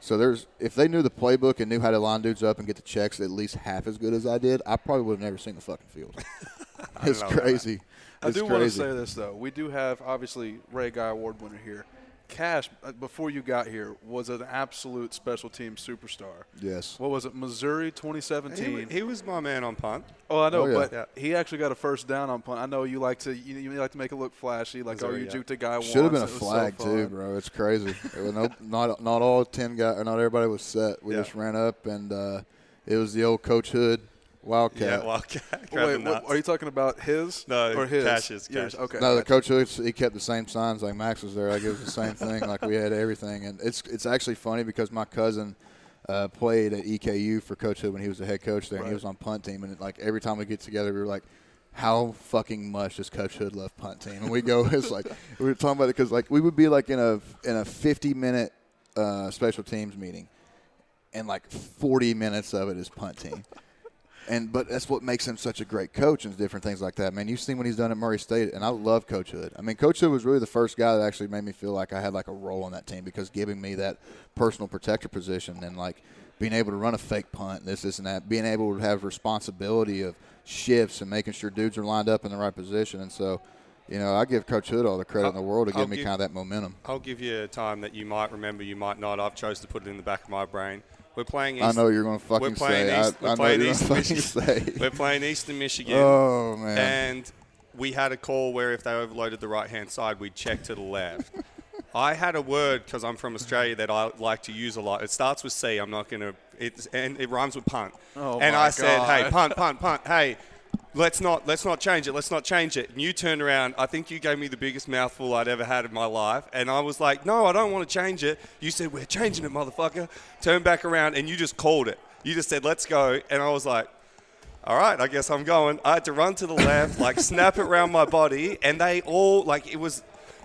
so there's if they knew the playbook and knew how to line dudes up and get the checks at least half as good as I did I probably would have never seen the fucking field it's that. crazy I It's do want to say this though. We do have obviously Ray Guy Award winner here. Kash uh, before you got here was an absolute special team superstar. yes What was it? Missouri 2017. he was my man on punt. oh, I know, Oh, yeah. but Yeah. he actually got a first down on punt. I know you like to you, you like to make it look flashy, like oh you yeah. juked a guy. Should have been a It was so flag too, bro. It's crazy. It was no, not not all ten guys, or not everybody was set. We Yeah. just ran up, and uh, it was the old Coach Hood Wildcat. Yeah, Wildcat. Grab the wait, what, are you talking about his No, or his? Kash's, Yours. Kash's. Okay. no, the. Coach he kept the same signs like Max was there. Like it was the same thing. Like we had everything, and it's it's actually funny because my cousin. Uh, played at EKU for Coach Hood when he was the head coach there, and he was on punt team. And like every time we get together, we were like, "How fucking much does Coach Hood love punt team?" And we go, it's like we were talking about it because like we would be like in a in a fifty minute uh, special teams meeting, and like 40 minutes of it is punt team. And but that's what makes him such a great coach and different things like that. Man, you've seen what he's done at Murray State, and I love Coach Hood. I mean, Coach Hood was really the first guy that actually made me feel like I had like a role on that team because giving me that personal protector position and like being able to run a fake punt, this, this, and that, being able to have responsibility of shifts and making sure dudes are lined up in the right position. And so, you know, I give Coach Hood all the credit in the world to I'll give me give- kind of that momentum. I'll give you a time that you might remember, you might not. I've chose to put it in the back of my brain. We're playing. East, I know you're going to fucking we're say. East, I, we're I know playing you're Eastern going to Michigan. fucking say. We're playing Eastern Michigan. Oh man. and we had a call where if they overloaded the right hand side, we'd check to the left. I had a word because I'm from Australia that I like to use a lot. It starts with C. I'm not going to. It's and it rhymes with punt. Oh, and my I said, "Hey, punt, punt, punt. Hey, let's not let's not change it. Let's not change it." And you turned around. I think you gave me the biggest mouthful I'd ever had in my life. And I was like, "No, I don't want to change it." You said, "We're changing it, motherfucker." Turned back around and you just called it. You just said, "Let's go." And I was like all right, I guess I'm going. I had to run to the left, like snap it around my body, and they all like it was.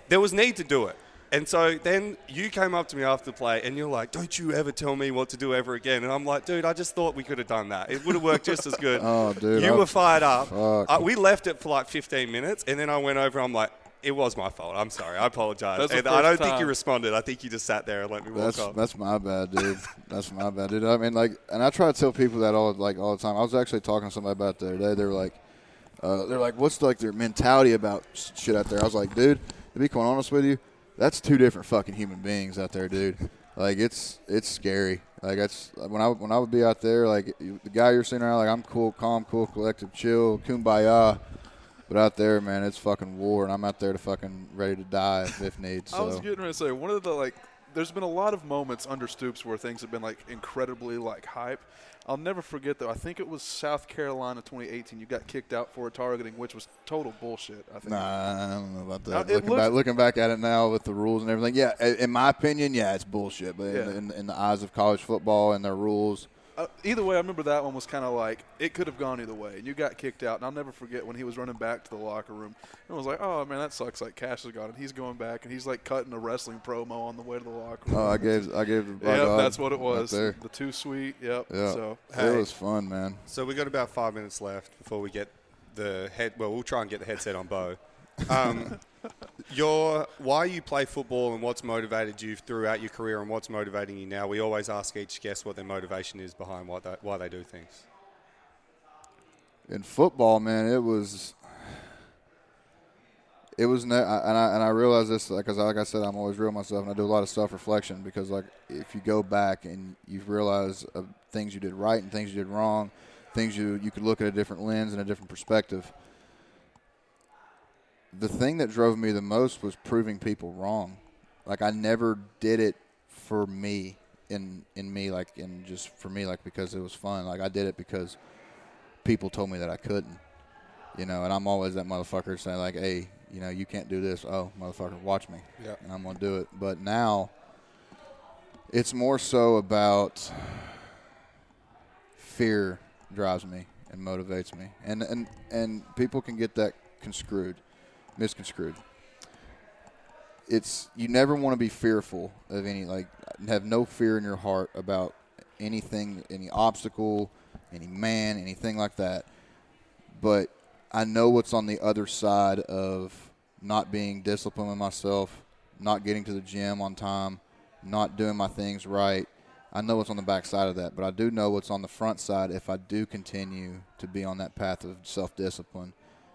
There was need to do it, and so then you came up to me after the play, and you're like, "Don't you ever tell me what to do ever again?" And I'm like, "Dude, I just thought we could have done that. It would have worked just as good." Oh, dude, you I- were fired up. fuck. Uh, we left it for like 15 minutes, and then I went over. I'm like. It was my fault. I'm sorry. I apologize. That's the And I don't first think you responded. I think you just sat there and let me walk That's off. that's my bad, dude. that's my bad, dude. I mean, like, and I try to tell people that all like all the time. I was actually talking to somebody about it the other day. They were like, uh, they're like, what's like their mentality about shit out there? I was like, dude, to be quite honest with you, that's two different fucking human beings out there, dude. Like, it's it's scary. Like, that's when I when I would be out there, like the guy you're seeing around, like I'm cool, calm, cool, collective, chill, kumbaya. But out there, man, it's fucking war, and I'm out there to fucking ready to die if, if need. So. I was getting ready to say one of the like. There's been a lot of moments under Stoops where things have been like incredibly like hype. I'll never forget though. I think it was South Carolina 2018. You got kicked out for a targeting, which was total bullshit. I think. Nah, I don't know about Now, that. it Looking back, looking back at it now with the rules and everything, yeah, in my opinion, yeah, it's bullshit. But Yeah. in, in, in the eyes of college football and their rules, Uh, either way, I remember that one was kind of like it could have gone either way. And you got kicked out, and I'll never forget when he was running back to the locker room. And I was like, "Oh man, that sucks." Like Kash is gone, and he's going back, and he's like cutting a wrestling promo on the way to the locker room. oh, I gave, I gave. the Yep, that's what it was. there. the too sweet. Yep. Yeah, So Hey. it was fun, man. So we got about five minutes left before we get the head. Well, we'll try and get the headset on Beau. Um, your why you play football and what's motivated you throughout your career and what's motivating you now. We always ask each guest what their motivation is behind what they, why they do things. in football, man, it was it was ne- and I and I realize this because like I said, I'm always real myself, and I do a lot of self reflection because like if you go back and you realize uh, things you did right and things you did wrong, things you you could look at a different lens and a different perspective. The thing that drove me the most was proving people wrong. Like I never did it for me in in me like in just for me like because it was fun. Like I did it because people told me that I couldn't. you know, and I'm always that motherfucker saying like, hey, you know, you can't do this. Oh, motherfucker, watch me, Yeah. and I'm gonna do it. But now, it's more so about fear drives me and motivates me, and and and people can get that conscrewed, misconstrued. It's you never want to be fearful of any like have no fear in your heart about anything, any obstacle, any man, anything like that. But I know what's on the other side of not being disciplined with myself, not getting to the gym on time, not doing my things right. I know what's on the back side of that, but I do know what's on the front side if I do continue to be on that path of self discipline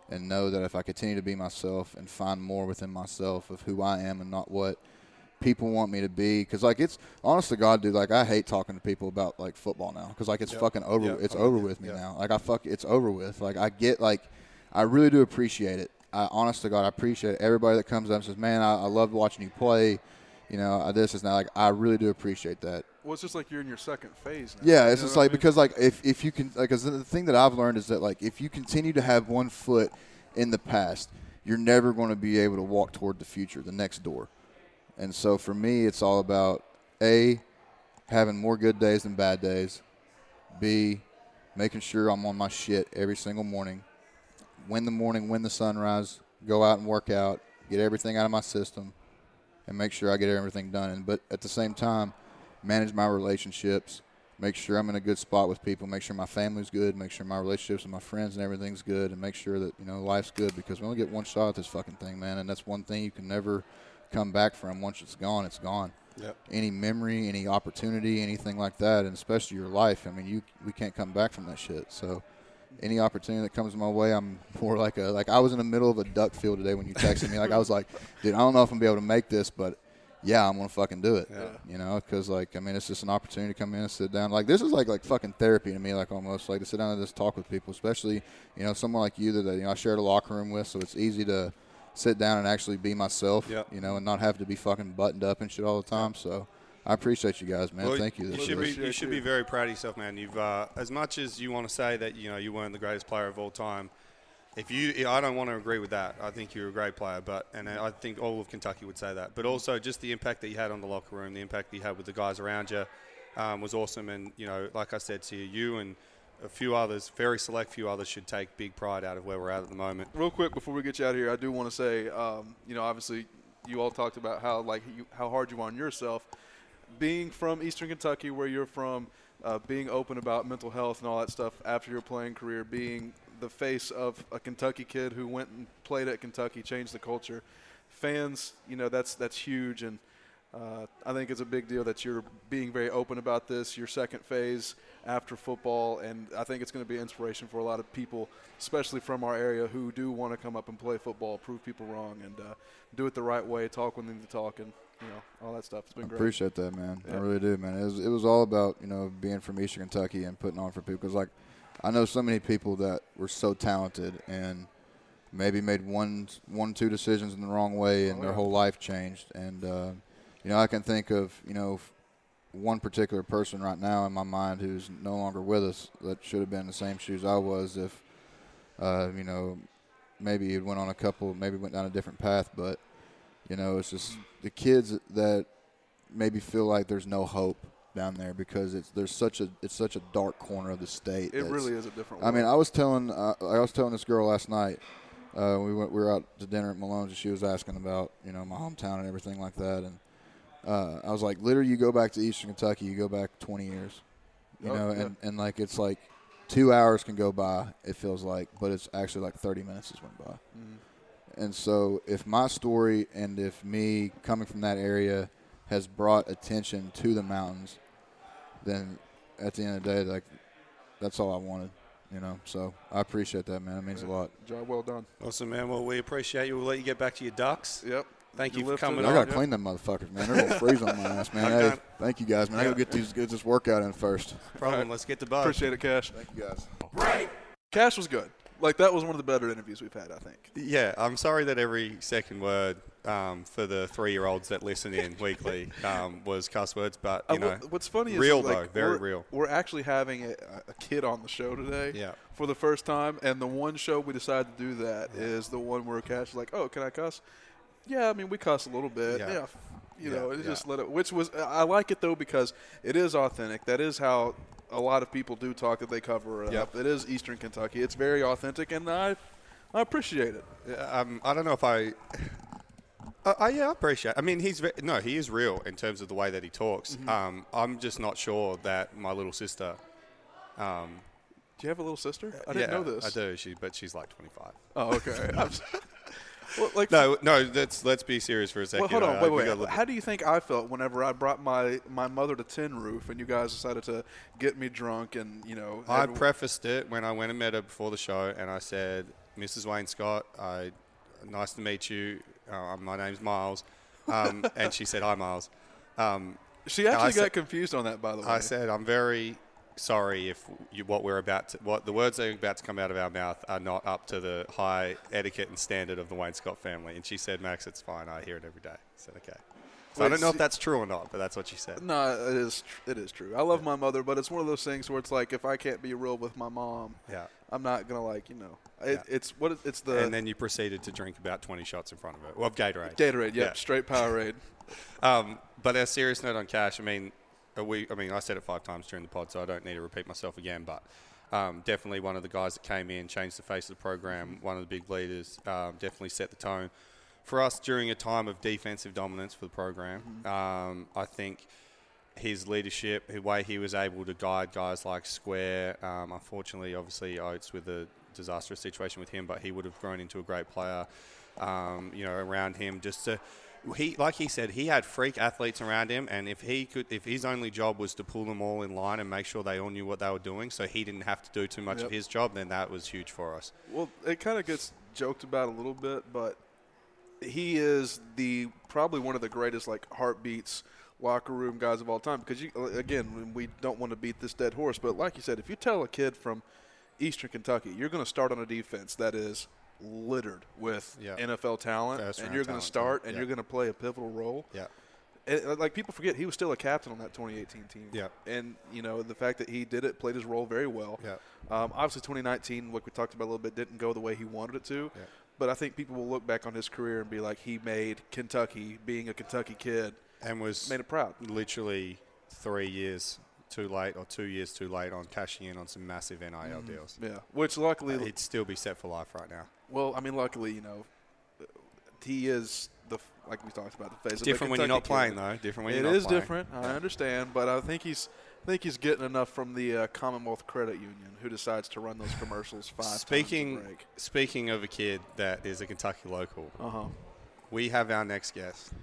and know that if I continue to be myself and find more within myself of who I am and not what people want me to be because like it's honest to god dude like i hate talking to people about like football now because like it's Yep. fucking over Yep. it's over with me Yep. now like i fuck it's over with like i get like i really do appreciate it i honest to god i appreciate everybody that comes up and says man i, I loved watching you play you know this is now like i really do appreciate that Well, it's just like you're in your second phase now. yeah, You it's know just what I like mean? because like if, if you can like 'cause the thing that I've learned is that like if you continue to have one foot in the past, you're never going to be able to walk toward the future, the next door. And so for me, it's all about a having more good days than bad days. B making sure I'm on my shit every single morning. Win the morning, win the sunrise, go out and work out, get everything out of my system, and make sure I get everything done. And but at the same time, manage my relationships, make sure I'm in a good spot with people, make sure my family's good, make sure my relationships with my friends and everything's good, and make sure that you know life's good because we only get one shot at this fucking thing, man, and that's one thing you can never come back from. Once it's gone, it's gone. Yep. Any memory, any opportunity, anything like that, and especially your life. I mean, you we can't come back from that shit. So. Any opportunity that comes my way, I'm more like a like I was in the middle of a duck field today when you texted me. Like I was like, dude, I don't know if I'm gonna be able to make this, but yeah, I'm gonna fucking do it. Yeah. You know, because like I mean, it's just an opportunity to come in and sit down. Like this is like like fucking therapy to me. Like almost like to sit down and just talk with people, especially you know someone like you that you know I shared a locker room with, so it's easy to sit down and actually be myself. Yep. You know, and not have to be fucking buttoned up and shit all the time. So I appreciate you guys, man. Well, Thank you. You should be you should be very proud of yourself, man. You've uh, as much as you want to say that you know you weren't the greatest player of all time. If you, I don't want to agree with that. I think you're a great player, but and I think all of Kentucky would say that. But also just the impact that you had on the locker room, the impact that you had with the guys around you, um, was awesome. And you know, like I said to you, you and a few others, very select few others, should take big pride out of where we're at at the moment. real quick before we get you out of here, I do want to say, um, you know, obviously, you all talked about how like you, how hard you are on yourself. Being from Eastern Kentucky, where you're from, uh, being open about mental health and all that stuff after your playing career, being the face of a Kentucky kid who went and played at Kentucky, changed the culture. Fans, you know, that's that's huge, and uh, I think it's a big deal that you're being very open about this. Your second phase after football, and I think it's going to be inspiration for a lot of people, especially from our area, who do want to come up and play football, prove people wrong, and uh, do it the right way, talk when they need to talk, and you know all that stuff. It's been I great. appreciate that, man. I really do, man. It was, it was all about you know being from Eastern Kentucky and putting on for people. Because like, I know so many people that were so talented and maybe made one, one, two decisions in the wrong way, and Oh, their whole life changed. And uh, you know, I can think of you know one particular person right now in my mind who's no longer with us that should have been in the same shoes I was if uh, you know maybe he went on a couple, maybe went down a different path, but you know, it's just the kids that maybe feel like there's no hope down there because it's there's such a it's such a dark corner of the state. It really is a different. I mean. I was telling uh, I was telling this girl last night. Uh, we went we were out to dinner at Malone's and she was asking about you know my hometown and everything like that and uh, I was like literally you go back to Eastern Kentucky you go back 20 years you Oh, know yeah. and, and like it's like two hours can go by it feels like but it's actually like 30 minutes has went by Mhm. and so, if my story and if me coming from that area has brought attention to the mountains, then at the end of the day, like that's all I wanted, you know. So I appreciate that, man. It means a lot. job well done. Awesome, man. Well, we appreciate you. We'll let you get back to your ducks. Yep. Thank you, You for coming it I gotta yeah. clean them motherfuckers, man. They're gonna freeze on my ass, man. I Hey, got- thank you guys, man. I gotta get these get this workout in first. Problem. Alright. Let's get to Bud. Appreciate it, Kash. Thank you guys. Right. Kash was good. Like that was one of the better interviews we've had. I think. Yeah, I'm sorry that every second word um, for the three-year-olds that listen in weekly um, was cuss words, but Uh, you know, what's funny real is real though, very we're, real. We're actually having a, a kid on the show today. Yeah. For the first time, and the one show we decided to do that is the one where Kash is like, "Oh, can I cuss?" Yeah, I mean we cuss a little bit. Yeah. Yeah. You Yeah, know, it yeah. just let it. Which was I like it though because it is authentic. That is how a lot of people do talk that they cover it Yep. up. It is Eastern Kentucky. It's very authentic, and I I appreciate it. Um, I don't know if I. Uh, uh, yeah, I appreciate. I mean, he's ve- no, he is real in terms of the way that he talks. Mm-hmm. Um, I'm just not sure that my little sister. Um, Do you have a little sister? I didn't yeah, know this. I do. She, but she's like 25. Oh, okay. Well, like No, no. Let's let's be serious for a second. Well, hold on, Uh, wait, we wait. How do you think I felt whenever I brought my, my mother to Tin Roof and you guys decided to get me drunk and you know? I prefaced it when I went and met her before the show, and I said, "Mrs. Wayne Scott, I, nice to meet you. Uh, my name's Miles," um, and she said, "Hi, Miles." Um, she actually I got said- confused on that, by the way. I said, "I'm very sorry if you, what we're about to, what the words that are about to come out of our mouth are not up to the high etiquette and standard of the Wayne Scott family." And she said, "Max, it's fine. I hear it every day." I said, "Okay." So I don't know if that's true or not, but that's what she said. no, it is. It is true. I love my mother, but it's one of those things where it's like if I can't be real with my mom, Yeah. I'm not gonna like you know. It, Yeah. It's what it's the and then you proceeded to drink about 20 shots in front of it. Well, Gatorade. Gatorade. Yep, Yeah. straight Powerade. Um, but a serious note on Kash. I mean, uh, we. I mean, I said it five times during the pod, so I don't need to repeat myself again. But um, definitely one of the guys that came in, changed the face of the program. One of the big leaders. Um, definitely set the tone for us during a time of defensive dominance for the program. Um, I think his leadership, the way he was able to guide guys like Square. Um, unfortunately, obviously Oats with a disastrous situation with him, but he would have grown into a great player. Um, you know, around him, just to he, like he said, he had freak athletes around him, and if he could, if his only job was to pull them all in line and make sure they all knew what they were doing, so he didn't have to do too much Yep. of his job, then that was huge for us. Well, it kind of gets joked about a little bit, but he is the probably one of the greatest like heartbeats locker room guys of all time. Because you again, we don't want to beat this dead horse, but like you said, if you tell a kid from Eastern Kentucky you're going to start on a defense that is littered with Yeah. NFL talent, and you're going to start and Yeah. you're going to play a pivotal role. Yeah, And, like people forget, he was still a captain on that 2018 team. Yeah. And you know the fact that he did it, played his role very well. Yeah. Um, obviously, 2019, like we talked about a little bit, didn't go the way he wanted it to. Yeah. But I think people will look back on his career and be like, he made Kentucky, being a Kentucky kid, and was made it proud. literally three years too late or two years too late on cashing in on some massive NIL Mm-hmm. deals. Yeah. Which luckily, He'd still be set for life right now. well, I mean, luckily, you know, he is the like we talked about the face. Different of when you're not Kentucky playing, kid. though. Different when It you're not is playing. different. I Yeah. understand, but I think he's, I think he's getting enough from the uh, Commonwealth Credit Union, who decides to run those commercials five Speaking times speaking of a kid that is a Kentucky local, Uh huh. we have our next guest.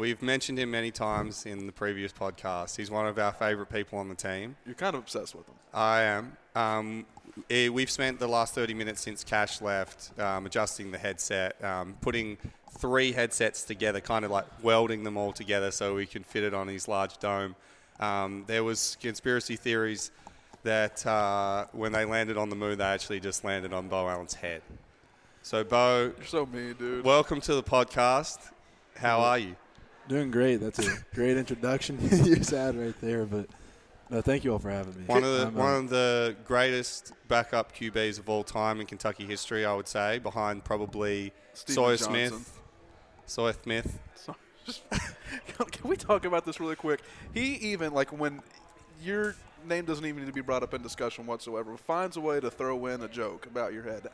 We've mentioned him many times in the previous podcast. He's one of our favorite people on the team. You're kind of obsessed with him. I am. Um, we've spent the last 30 minutes since Kash left um, adjusting the headset, um, putting three headsets together, kind of like welding them all together so we can fit it on his large dome. Um, there was conspiracy theories that uh, when they landed on the moon, they actually just landed on Beau Allen's head. So, Beau, You're so mean, dude. welcome to the podcast. How are you? Doing great. That's a great introduction you just had right there. But no, thank you all for having me. One of the I'm, uh, one of the greatest backup QBs of all time in Kentucky history, I would say, behind probably Stephen Sawyer Johnson. Smith. Sawyer Smith. So, just, can we talk about this really quick? He even like when your name doesn't even need to be brought up in discussion whatsoever, finds a way to throw in a joke about your head.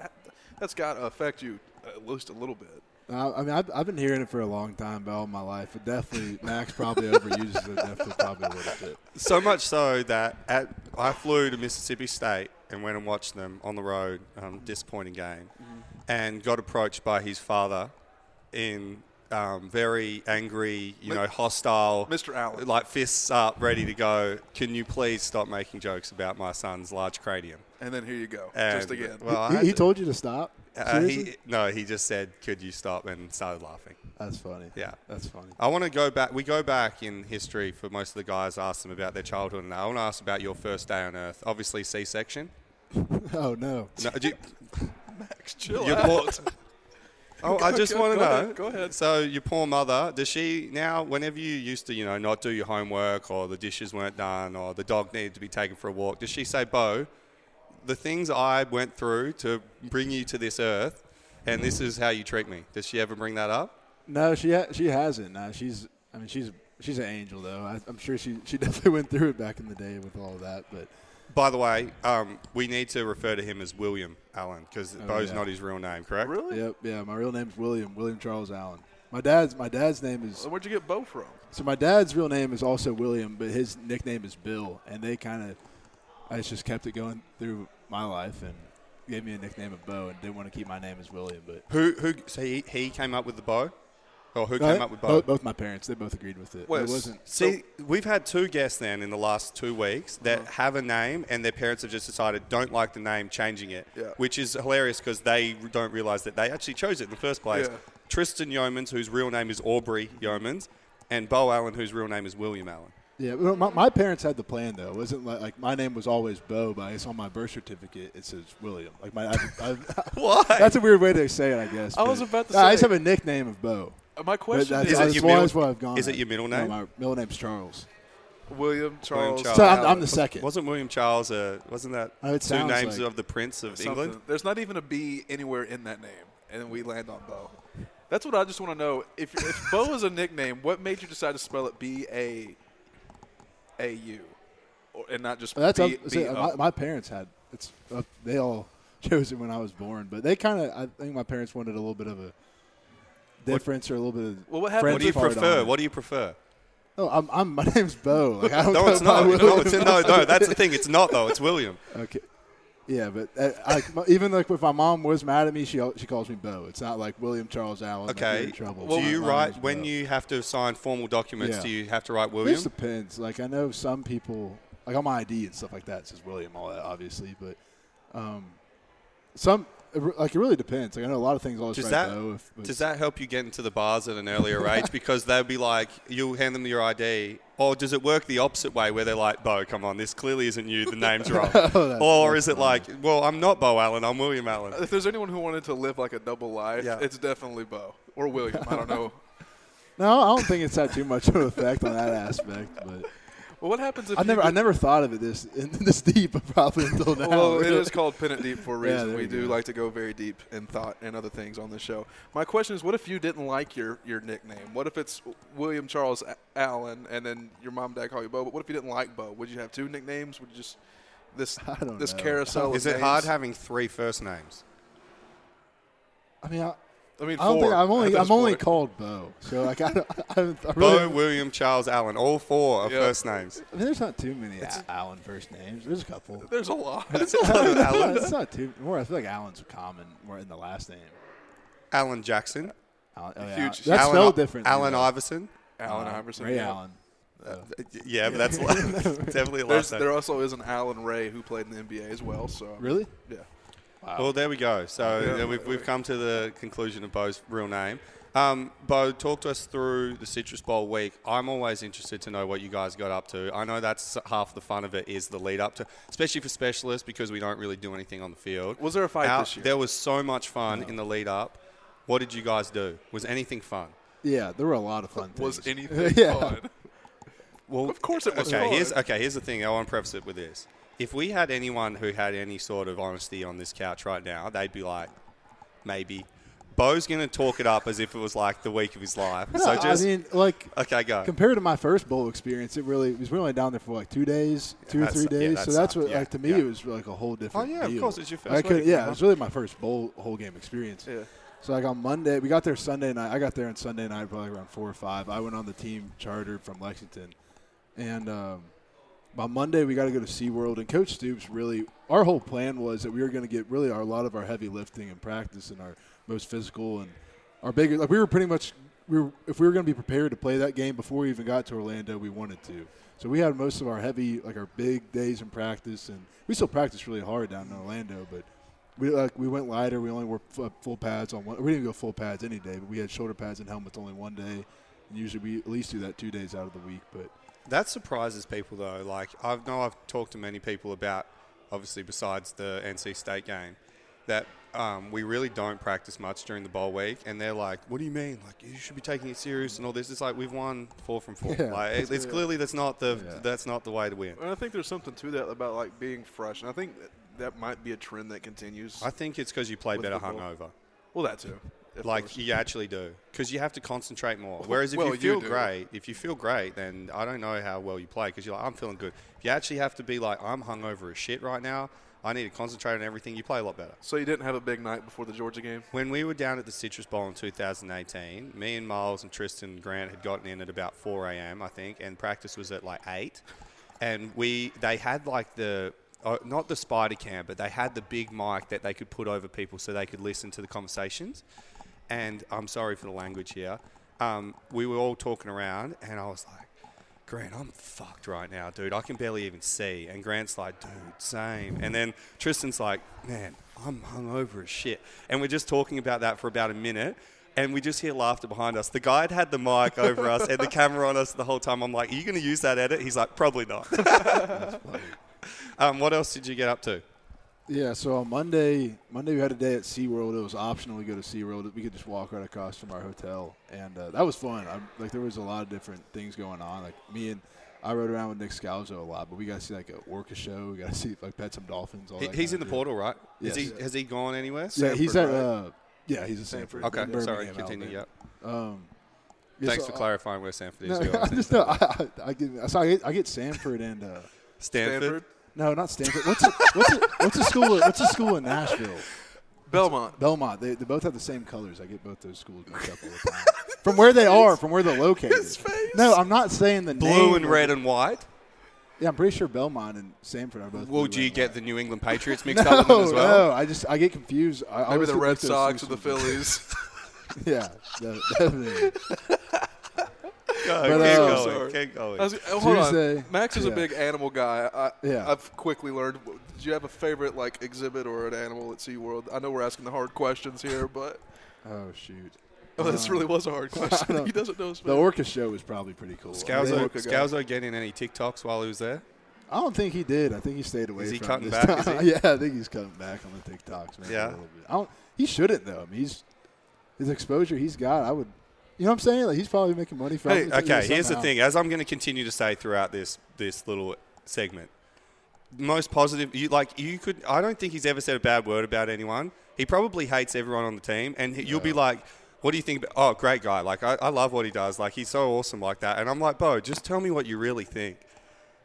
That's got to affect you at least a little bit. I I mean, I've, I've been hearing it for a long time, but all my life. But definitely, Max probably overuses it. Definitely, probably a little bit. So much so that at, I flew to Mississippi State and went and watched them on the road, um, disappointing game, and got approached by his father in um, very angry, you Mi- know, hostile, Mr. Allen. like fists up, ready to go. Can you please stop making jokes about my son's large cranium? And then here you go, And, just again. Well, he, he to- told you to stop. Uh, he, no, he just said, "Could you stop?" and started laughing. That's funny. Yeah. That's funny. I want to go back. We go back in history for most of the guys. Ask them about their childhood, and I want to ask about your first day on Earth. Obviously, C-section. Oh no. No, you, Max, chill you're out. born, Oh, I just Go- want to go know. ahead, go ahead. So your poor mother, does she now? Whenever you used to, you know, not do your homework, or the dishes weren't done, or the dog needed to be taken for a walk, does she say, "Beau, the things I went through to bring you to this earth, and this is how you treat me"? Does she ever bring that up? No, she ha- she hasn't. No, she's. I mean, she's she's an angel though. I, I'm sure she she definitely went through it back in the day with all of that. But By the way, um, we need to refer to him as William Allen because Oh, Beau's yeah. not his real name, correct? Really? yep, yeah. My real name's William William Charles Allen. My dad's my dad's name is So where'd you get Beau from? so my dad's real name is also William, but his nickname is Bill, and they kind of I just kept it going through my life and gave me a nickname of Beau, and didn't want to keep my name as William, but. Who who? So he, he came up with the Beau, or who No, came up with Beau? both, both my parents, they both agreed with it. Wait, it wasn't. See, we've had two guests then in the last two weeks that Uh-huh. have a name and their parents have just decided don't like the name, changing it, Yeah. which is hilarious because they don't realise that they actually chose it in the first place. Yeah. Tristan Yeomans, whose real name is Aubrey Yeomans, and Beau Allen, whose real name is William Allen. Yeah, well, my, my parents had the plan though. It wasn't like, like my name was always Beau, but it's on my birth certificate. It says William. Like my, I've, I've, Why? that's a weird way to say it, I guess. I was about to No, I just have a nickname of Beau. Uh, My question that's, Is is, it your why middle- that's I've gone. is it your middle No, name? my middle name's Charles. William Charles. Charles. So I'm, I'm the second. Wasn't William Charles a, wasn't that Oh, two names like- of the Prince of Something. England? There's not even a B anywhere in that name, and then we land on Beau. That's what I just want to know. If, if Beau is a nickname, what made you decide to spell it B A A U, or and not just That's B, up, see, uh, B-O? my, my parents had it's up, they all chose it when I was born, but they kind of I think my parents wanted a little bit of a difference or a little bit of. Well, what happens friend What do you prefer? What do you prefer? Oh, I'm, I'm my name's Beau. Like, I don't No, go it's by not. No, it's, no, no, that's the thing. It's not though. It's William. Okay. Yeah, but uh, I, even like if my mom was mad at me, she she calls me Beau. It's not like William Charles Allen. like, Okay. in trouble. do you write when Beau. you have to sign formal documents? Yeah. Do you have to write It William? just depends. Like I know some people, like on my ID and stuff like that, it says William, all that obviously, but um, some it like it really depends. Like I know a lot of things always Does write that- Beau. If, if Does that help you get into the bars at an earlier age? Because they'll be like, you'll hand them your ID. Or does it work the opposite way where they're like, Beau, come on, this clearly isn't you. The name's wrong. Oh, or is it funny. like, well, I'm not Beau Allen, I'm William Allen. If there's anyone who wanted to live like a double life, Yeah. it's definitely Beau or William. I don't know. No, I don't think it's had too much of an effect on that aspect. But Well, what happens if I never, I never thought of it this in, this deep probably until now. Well, it really. is called Pin It Deep for a reason. there we do go. like to go very deep in thought and other things on this show. My question is, what if you didn't like your, your nickname? What if it's William Charles Allen and then your mom and dad call you Beau? But what if you didn't like Beau? Would you have two nicknames? Would you just this this know. carousel? Is of it hard having three first names? I mean, I, I mean, I don't four think I'm only I'm only point. called Beau. So like I, don't, I, don't- Beau, William, Charles, Allen, all four are Yeah. first names. I mean, there's not too many A- Allen first names. There's a couple. There's a lot. There's a lot of Allen. it's not too more. I feel like Allen's common more in the last name. Allen Jackson. Allen, oh, yeah. Huge- That's Allen, spelled different. Alan Iverson. Allen Iverson. Ray yeah. Allen. Uh, so. Yeah, but that's definitely a lot. there also is an Allen Ray who played in the NBA as well. So Really? yeah. Wow. Well, there we go. So Yeah. we've, we've come to the conclusion of Beau's real name. Um, Beau, talk to us through the Citrus Bowl week. I'm always interested to know what you guys got up to. I know that's half the fun of it is the lead up to, especially for specialists because we don't really do anything on the field. Was there a fight Our- this year? There was so much fun in the lead up. What did you guys do? Was anything fun? yeah, there were a lot of fun Things. Was anything Yeah. fun? Well, Of course it was okay, fun. Here's, okay, here's the thing. I want to preface it with this. If we had anyone who had any sort of honesty on this couch right now, they'd be like, maybe. Beau's going to talk it up as if it was like the week of his life. No, so just. I mean, like okay, go. compared to my first bowl experience, it really it was really only down there for like two days, two or three days. that so that's what yeah, like to me yeah. it was like a whole different. Oh, yeah, of course, it's your I first could, week, yeah, it was really my first bowl whole game experience. Yeah. So like on Monday, we got there Sunday night. I got there on Sunday night, probably around four or five. I went on the team chartered from Lexington, and um, by Monday we got to go to SeaWorld. And Coach Stoops really, our whole plan was that we were going to get really our, a lot of our heavy lifting and practice and our most physical and our bigger. Like we were pretty much, we were if we were going to be prepared to play that game before we even got to Orlando, we wanted to. So we had most of our heavy, like our big days in practice, and we still practiced really hard down in Orlando, but we like we went lighter. We only wore f- uh, full pads on one. We didn't go full pads any day, but we had shoulder pads and helmets only one day. And usually we at least do that two days out of the week. But That surprises people, though. Like, I know I've talked to many people about, obviously, besides the NC State game, that um, we really don't practice much during the bowl week, and they're like, "What do you mean? Like you should be taking it serious and all this." It's like we've won four from four. Yeah, like it- it's clearly that's not the Yeah. that's not the way to win. And I think there's something to that about like being fresh, and I think that, that might be a trend that continues. I think it's because you play better football. hungover. well, that too. Of Like course. you actually do, because you have to concentrate more. Whereas if Well, you you feel do. great, if you feel great, then I don't know how well you play because you're like, I'm feeling good. If you actually have to be like, I'm hungover as shit right now. I need to concentrate on everything. You play a lot better. so you didn't have a big night before the Georgia game. When we were down at the Citrus Bowl in 2018, me and Miles and Tristan and Grant had gotten in at about 4 a.m. I think, and practice was at like 8. And we they had like the uh, not the spider cam, but they had the big mic that they could put over people so they could listen to the conversations. And I'm sorry for the language here. Um, we were all talking around, and I was like, Grant, I'm fucked right now, dude. I can barely even see. And Grant's like, dude, same. And then Tristan's like, man, I'm hungover as shit. And we're just talking about that for about a minute. And we just hear laughter behind us. The guy had had the mic over us and the camera on us the whole time. I'm like, are you going to use that edit? He's like, probably not. um, what else did you get up to? Yeah, so on Monday, Monday we had a day at SeaWorld. It was optional to go to SeaWorld. We could just walk right across from our hotel, and uh, that was fun. I, like there was a lot of different things going on. Like me and I rode around with Nik Scalzo a lot, but we got to see like a orca show. We got to see like pet some dolphins. All He, he's in the portal, right? Yes. Is he, has he gone anywhere? Yeah, he's at. Samford, right? Uh, yeah, he's at Samford. Okay, sorry. Continue. Alabama. Yeah. Um, yeah, Thanks so for clarifying where Samford is. No, I just know. I, I, get. I get, I get Samford and. Uh, Stanford. Stanford, no, not Stanford. What's a, what's a, what's a school? What's a school in Nashville? Belmont. Belmont. They, they both have the same colors. I get both those schools mixed up all the time. from where they are, from where they're located. His face. No, I'm not saying the Blue name and of red and white. Yeah, I'm pretty sure Belmont and Samford are both. Well, blue, do you get the New England Patriots mixed up with them as well? No, I just I get confused. I Maybe always the get Red mixed those Sox two or the. Phillies. yeah. Go, But, keep uh, going. Sorry. Keep going. I was- oh, hold Tuesday. on. Max is a big animal guy. I, Yeah. I've quickly learned. Do you have a favorite like exhibit or an animal at SeaWorld? I know we're asking the hard questions here, but Oh shoot. oh, this Um, really was a hard question. he doesn't know his The favorite. Orca show was probably pretty cool. Scalzo, Orca guy. Scalzo getting any TikToks while he was there? I don't think he did. I think he stayed away. Is he from cutting back, is he? yeah, I think he's cutting back on the TikToks, man. Yeah. A little bit. I don't. He shouldn't though. I mean, he's his exposure he's got. I would. You know what I'm saying? Like he's probably making money from Hey, it. Okay, here's the thing. As I'm going to continue to say throughout this this little segment, most positive. You like you could. I don't think he's ever said a bad word about anyone. He probably hates everyone on the team, and he- you'll be like, "What do you think?" about Oh, great guy. Like I, I love what he does. Like he's so awesome like that. And I'm like, Beau, just tell me what you really think.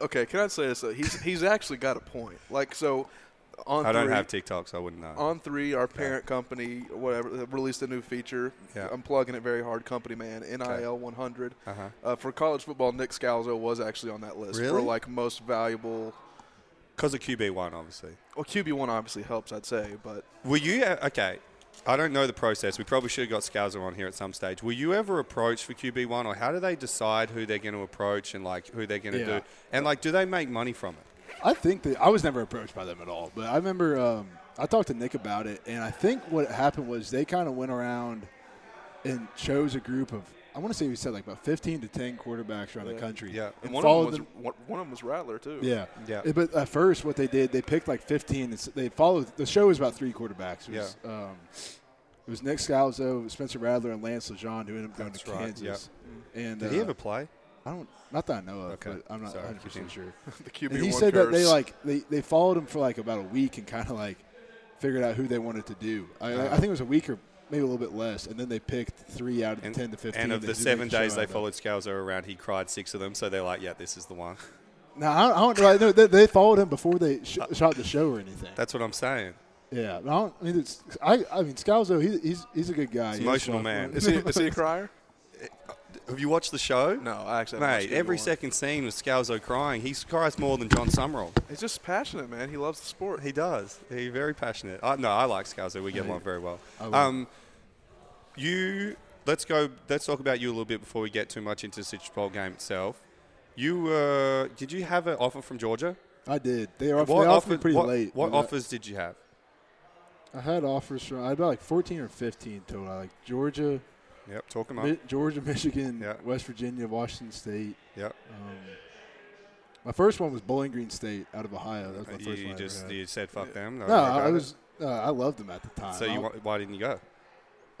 Okay, can I say this? He's he's actually got a point. Like so, on I don't have TikTok, so I wouldn't know. On3, our parent company, whatever, released a new feature. Yeah. I'm plugging it very hard. Company man, NIL 100. Uh-huh. Uh, for college football, Nik Scalzo was actually on that list for Really? like most valuable. Because of QB one, obviously. Well, QB one obviously helps, I'd say, but Were you uh, okay? I don't know the process. We probably should have got Scalzo on here at some stage. Were you ever approached for QB one, or how do they decide who they're going to approach and like who they're going to Yeah. do? And like, do they make money from it? I think that I was never approached by them at all, but I remember um, I talked to Nik about it, and I think what happened was they kind of went around and chose a group of I want to say we said like about 15 to 10 quarterbacks around Yeah. the country. Yeah. and and one followed of them them. was one, one of them was Rattler too. Yeah. Yeah. Eh, But at first, what they did, they picked like 15. and They followed. The show was about three quarterbacks. It was, um, it was Nik Scalzo, Spencer Rattler, and Lance LeGendre, who ended up going That's to right, Kansas. And Did uh, he ever play? I don't, not that I know of, Okay. but I'm not 100 percent sure. the QB And he said that they like they, they followed him for like about a week and kind of like figured out who they wanted to do. I, Uh-huh. I think it was a week or maybe a little bit less, and then they picked three out of And, 10 to 15. and of the seven days they followed Scalzo around, he cried six of them. So they're like, yeah, this is the one. No, I don't, I don't know. They, they followed him before they sh- shot the show or anything. That's what I'm saying. Yeah, I don't. I mean, it's, I, I mean, Scalzo, he, he's he's a good guy. He's emotional man. is he is he a crier? Have you watched the show? No, I actually haven't watched Mate, every one. second scene was Scalzo crying. He cries more than Jon Sumrall. He's just passionate, man. He loves the sport. He does. He's very passionate. I, no, I like Scalzo. We get I- along very well. Um, you let's go. Let's talk about you a little bit before we get too much into the Citrus Bowl game itself. You uh, did you have an offer from Georgia? I did. They, off, what they offered me offer- pretty what, late. What but I- offers did you have? I had offers from I had about like 14 or 15 total. Like Georgia, Yep, talk 'em up. Mi- Georgia, Michigan, Yeah. West Virginia, Washington State. Yep. Um, my first one was Bowling Green State out of Ohio. That was my You, first you one. Just you said fuck them. no, worry I was Uh, I loved them at the time. So you, why didn't you go?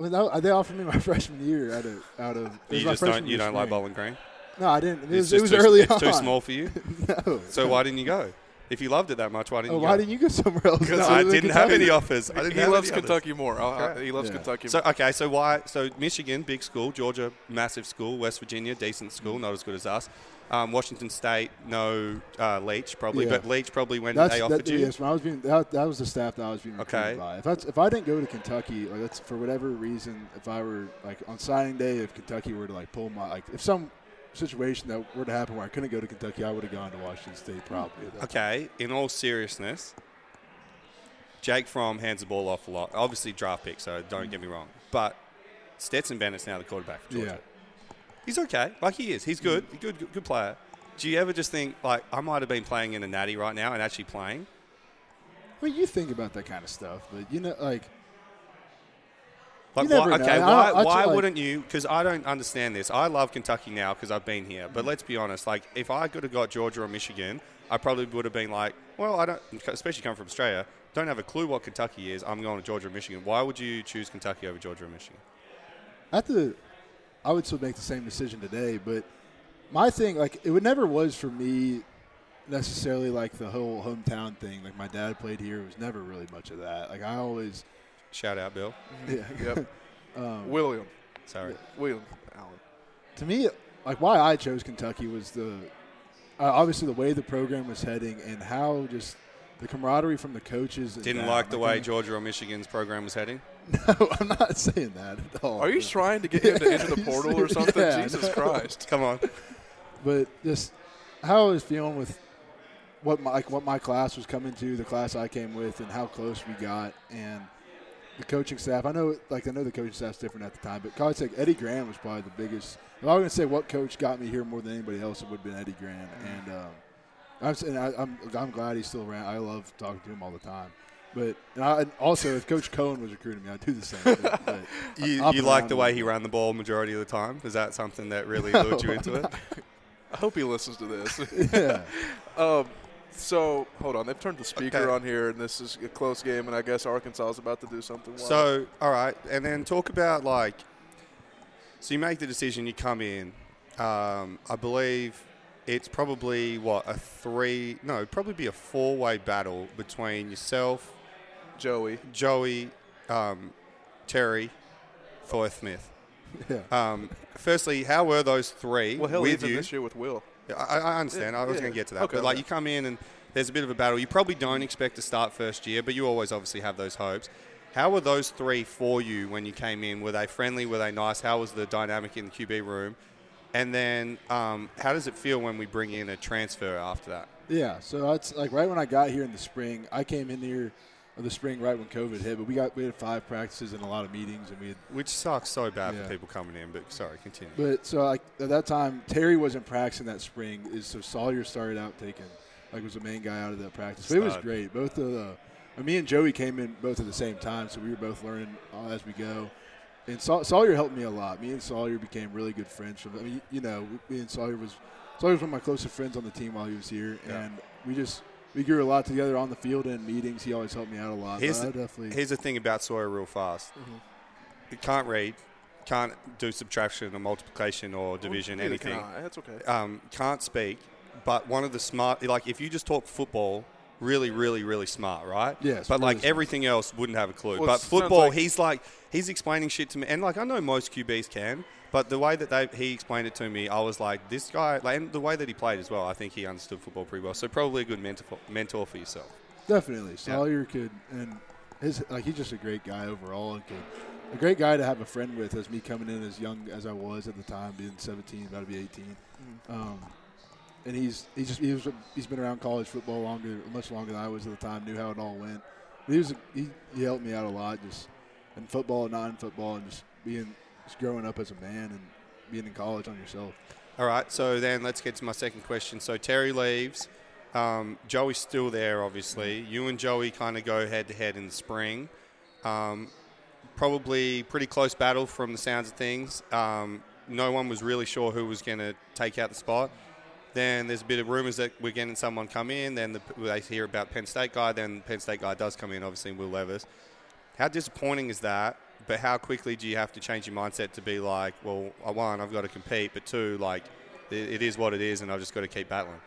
I mean, they offered me my freshman year out of out of. You just don't you don't like. Bowling Green. No, I didn't. It was, it was too, early it's on. too small for you. no. So why didn't you go? If you loved it that much, why didn't Oh, you why go? didn't you go somewhere else? Because other I didn't have any offers. I didn't He have loves any others. Kentucky more. I- I- Okay. he loves Yeah. Kentucky So more. okay, so why? So Michigan, big school. Georgia, massive school. West Virginia, decent school, not as good as us. Um, Washington State, no uh, Leach probably, Yeah. but Leach probably when That's they that, offered you. yes. When I was being that, that was the staff that I was being recruited Okay. by. If that's, if I didn't go to Kentucky, like that's for whatever reason, if I were like on signing day, if Kentucky were to like pull my like if some situation that were to happen where I couldn't go to Kentucky, I would have gone to Washington State probably. Okay, in all seriousness, Jake Fromm hands the ball off a lot. Obviously, draft pick, so don't get me wrong. But Stetson Bennett's now the quarterback for. Georgia. Yeah. He's okay. Like he is. He's good. Good, good, good player. Do you ever just think like I might have been playing in a natty right now and actually playing? I mean, you think about that kind of stuff, but you know, like Like, why, okay, don't- why, I why wouldn't you? Because I don't understand this. I love Kentucky now because I've been here. But let's be honest. Like, if I could have got Georgia or Michigan, I probably would have been like, well, I don't. Especially coming from Australia, don't have a clue what Kentucky is. I'm going to Georgia or Michigan. Why would you choose Kentucky over Georgia or Michigan? at the, I would still make the same decision today. But my thing, like, it would never was for me necessarily like the whole hometown thing. Like my dad played here. It was never really much of that. Like I always, Shout out, Bill. yeah. Yep. um, William. Sorry. William Allen. to me, like why I chose Kentucky was the uh, obviously the way the program was heading and how just the camaraderie from the coaches. Didn't down. like the I way mean- Georgia or Michigan's program was heading. No, I'm not saying that at all. Are you but- trying to get him to enter the portal or something? yeah, Jesus no. Christ. Come on. but just how I was feeling with what my like what my class was coming to, the class I came with, and how close we got, and the coaching staff. I know, like I know the coaching staff's different at the time, but college like Eddie Gran was probably the biggest. If I was going to say what coach got me here more than anybody else, it would have been Eddie Gran, and um, I'm saying I, I'm I'm glad he's still around. I love talking to him all the time. But and I, and also, if Coach Coen was recruiting me, I'd do the same. thing. But You, you like the way little he ran the ball majority of the time? Is that something that really lured you into it? I hope he listens to this. yeah. Um, so hold on, they've turned the speaker Okay. on here, and this is a close game, and I guess Arkansas is about to do something. wild. So, all right, and then talk about like, so you make the decision, you come in. Um, I believe it's probably what a three, no, it'd probably be a four-way battle between yourself, Joey, Joey, um, Terry, Forth Smith. yeah. Um, firstly, how were those three well, hell, with even you? this year with Will. Yeah, I, I understand. Yeah, I was yeah. going to get to that. Okay, but like okay. you come in and there's a bit of a battle. You probably don't expect to start first year, but you always obviously have those hopes. How were those three for you when you came in? Were they friendly? Were they nice? How was the dynamic in the QB room? And then, um, how does it feel when we bring in a transfer after that? Yeah, so that's like right when I got here in the spring. I came in here of the spring right when COVID hit, but we got we had five practices and a lot of meetings, and we had. Which sucks so bad Yeah. for people coming in. But sorry, continue. But so like at that time, Terry wasn't practicing that spring. Is so Sawyer started out taking like was the main guy out of that practice. But it was great. Both of the, me and Joey came in both at the same time, so we were both learning as we go. And Saw, Sawyer helped me a lot. Me and Sawyer became really good friends. From I mean, you know, me and Sawyer was Sawyer was one of my closest friends on the team while he was here, Yeah. and we just we grew a lot together on the field and in meetings. He always helped me out a lot. Here's the- definitely Here's the thing about Sawyer, real fast. Mm-hmm. He can't read, can't do subtraction or multiplication or division, can anything. That's okay. um, can't speak, but one of the smart, like if you just talk football, really, really, really smart, right? Yes, But really like smart. everything else, wouldn't have a clue. Well, but football, like- he's like he's explaining shit to me, and like I know most QBs can, but the way that they he explained it to me, I was like, this guy, like, and the way that he played as well, I think he understood football pretty well. So probably a good mentor mentor for yourself. Definitely, Sawyer could, and his like he's just a great guy overall, and could a great guy to have a friend with. As me coming in as young as I was at the time, being 17, about to be 18, um, and he's he's just he was he's been around college football longer, much longer than I was at the time. Knew how it all went. But he was he, he helped me out a lot, just in football, and not in football, and just being just growing up as a man and being in college on yourself. All right, so then let's get to my second question. So Terry leaves. Um, Joey's still there, obviously. You and Joey kind of go head to head in the spring. Um, probably pretty close battle from the sounds of things. Um, no one was really sure who was going to take out the spot. Then there's a bit of rumors that we're getting someone come in. Then the, they hear about Penn State guy. Then Penn State guy does come in, obviously Will Levis. How disappointing is that? But how quickly do you have to change your mindset to be like, well, one, I've got to compete, but two, like, it, it is what it is, and I've just got to keep battling.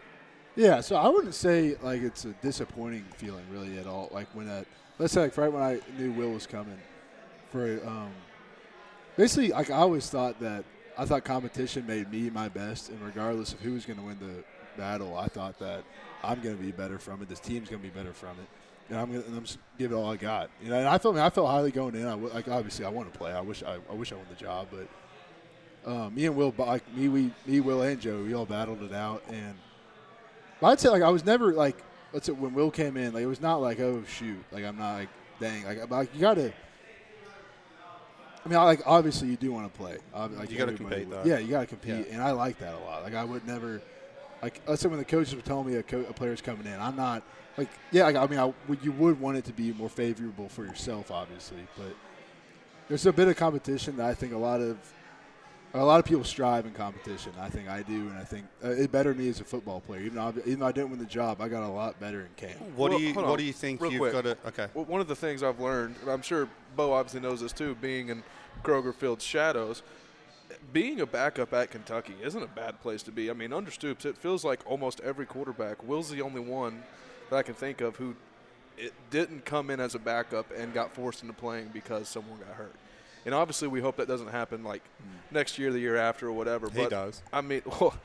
Yeah, so I wouldn't say like it's a disappointing feeling really at all. Like when that, let's say like right when I knew Will was coming, for um, basically like I always thought that I thought competition made me my best, and regardless of who was going to win the battle, I thought that I'm going to be better from it. This team's going to be better from it, and I'm going to I'm just give it all I got. You know, and I felt I felt highly going in. I w- like obviously I want to play. I wish I, I wish I won the job, but um, me and Will, like me, we me, Will, and Joe, we all battled it out, and but I'd say like I was never like let's say when Will came in, like it was not like oh shoot, like I'm not like dang, like, like you got to. I mean, I, like obviously you do want to play. Like You gotta compete, would. though. Yeah, you got to compete, and I like that a lot. Like I would never, like let's say when the coaches were telling me a, co- a player's coming in, I'm not like yeah. Like, I mean, I, would- you would want it to be more favorable for yourself, obviously, but there's a bit of competition that I think a lot of a lot of people strive in competition. I think I do, and I think uh, it bettered me as a football player. Even though, I, even though I didn't win the job, I got a lot better in camp. What Well, do you What on, do you think real you've quick. got to? Okay. Well, one of the things I've learned, and I'm sure Beau obviously knows this too, being in Kroger Field's shadows, being a backup at Kentucky isn't a bad place to be. I mean, under Stoops, it feels like almost every quarterback. Will's the only one that I can think of who it didn't come in as a backup and got forced into playing because someone got hurt. And obviously, we hope that doesn't happen like next year, the year after, or whatever. He but does. I mean, well,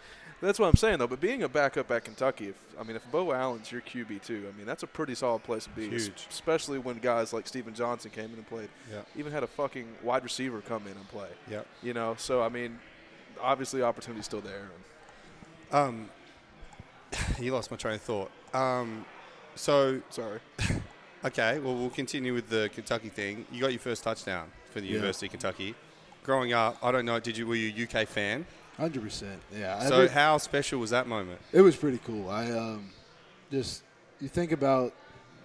that's what I'm saying though. But being a backup at Kentucky, if I mean, if Beau Allen's your QB too, I mean, that's a pretty solid place to be. Huge. Especially when guys like Stephen Johnson came in and played. Yeah. Even had a fucking wide receiver come in and play. Yep. You know, so I mean, obviously, opportunity's still there. Um, you lost my train of thought. Um, so sorry. okay, well we'll continue with the Kentucky thing. You got your first touchdown for the Yeah. University of Kentucky. Growing up, I don't know. Did you were you a UK fan? Hundred percent. Yeah. So Every- how special was that moment? It was pretty cool. I um, just you think about.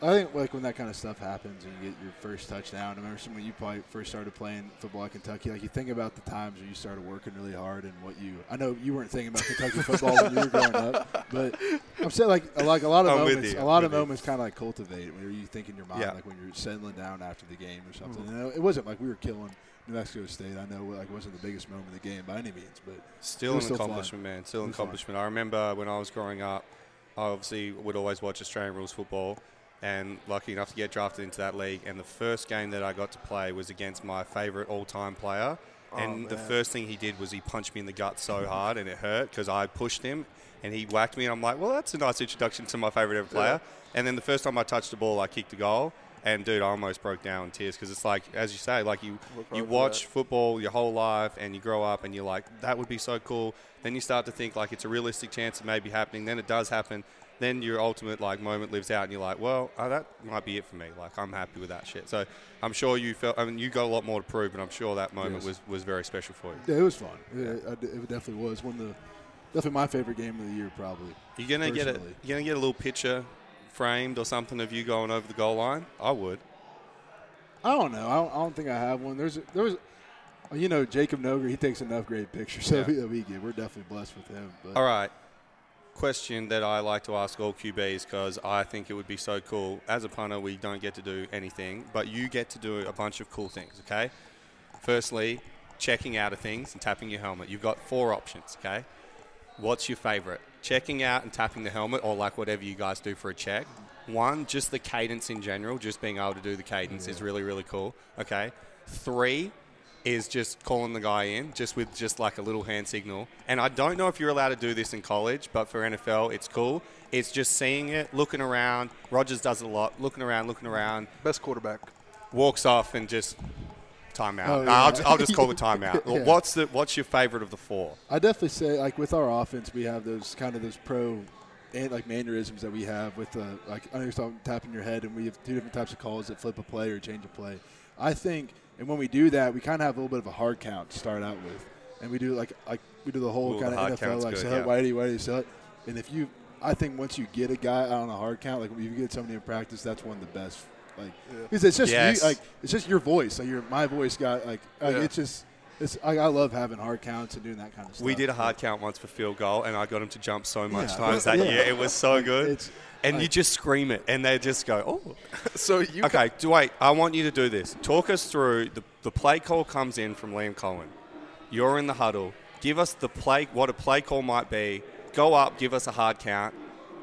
I think like when that kind of stuff happens and you get your first touchdown. I remember when you probably first started playing football at Kentucky. Like you think about the times where you started working really hard and what you. I know you weren't thinking about Kentucky football when you were growing up, but I'm saying like like a lot of I'm moments. you, A lot of you. moments kind of like cultivate where you think in your mind Yeah. like when you're settling down after the game or hmm. something. And it wasn't like we were killing. New Mexico State, I know, like it wasn't the biggest moment of the game by any means, but Still an still fun. accomplishment, man. Still an was fun. accomplishment. I remember uh, when I was growing up, I obviously would always watch Australian rules football, and lucky enough to get drafted into that league. And the first game that I got to play was against my favourite all-time player. and the first thing he did was he punched me in the gut so hard, and it hurt because I pushed him, and he whacked me. And I'm like, well, that's a nice introduction to my favourite ever player. And then the first time I touched the ball, I kicked a goal. And dude, I almost broke down in tears because it's like, as you say, like you you watch football your whole life and you grow up and you're like, that would be so cool. Then you start to think like it's a realistic chance of maybe happening. Then it does happen. Then your ultimate like moment lives out and you're like, well, oh, that might be it for me. Like I'm happy with that shit. So I'm sure you felt. I mean, you got a lot more to prove, but I'm sure that moment Yes. was was very special for you. yeah, it was fun. It, it, it definitely was one of the definitely my favorite game of the year, probably. You gonna get a Personally. you gonna get a little picture framed or something of you going over the goal line? I would. I don't know. I don't, I don't think I have one. There's a, there was, you know, Jacob Noger. He takes enough great pictures, so Yeah. we, we get. We're definitely blessed with him. But All right. Question that I like to ask all QBs because I think it would be so cool. As a punter, we don't get to do anything, but you get to do a bunch of cool things, okay? Firstly, checking out of things and tapping your helmet. You've got four options, okay? What's your favorite? Checking out and tapping the helmet, or like whatever you guys do for a check. One, just the cadence in general, just being able to do the cadence is really, really cool, okay? Three, is just calling the guy in just with just like a little hand signal. And I don't know if you're allowed to do this in college, but for NFL, it's cool. It's just seeing it, looking around. Rodgers does it a lot, looking around, looking around, Best quarterback. walks off and just timeout. Oh, Nah, I'll, yeah. ju- I'll just call the timeout. Yeah. What's the What's your favorite of the four? I definitely say like with our offense, we have those kind of those pro and like mannerisms that we have with the like I know you're talking tapping your head, and we have two different types of calls that flip a play or change a play. I think, and when we do that, we kind of have a little bit of a hard count to start out with, and we do like like we do the whole Ooh, kind the of NFL like good, sell yeah. it, whitey, whitey, sell it. And if you, I think once you get a guy out on a hard count, like if you get somebody in practice, that's one of the best. Like, because it's just Yes. you, like it's just your voice. Like your my voice got like, like Yeah. it's just It's, I, I love having hard counts and doing that kind of stuff. We did a hard count once for field goal, and I got him to jump so much Yeah. times that Yeah. year. It was so good. It's and you just scream it, and they just go, "Oh, So you okay." Do wait. I want you to do this. Talk us through the the play call comes in from Liam Coen. You're in the huddle. Give us the play. What a play call might be. Go up. Give us a hard count.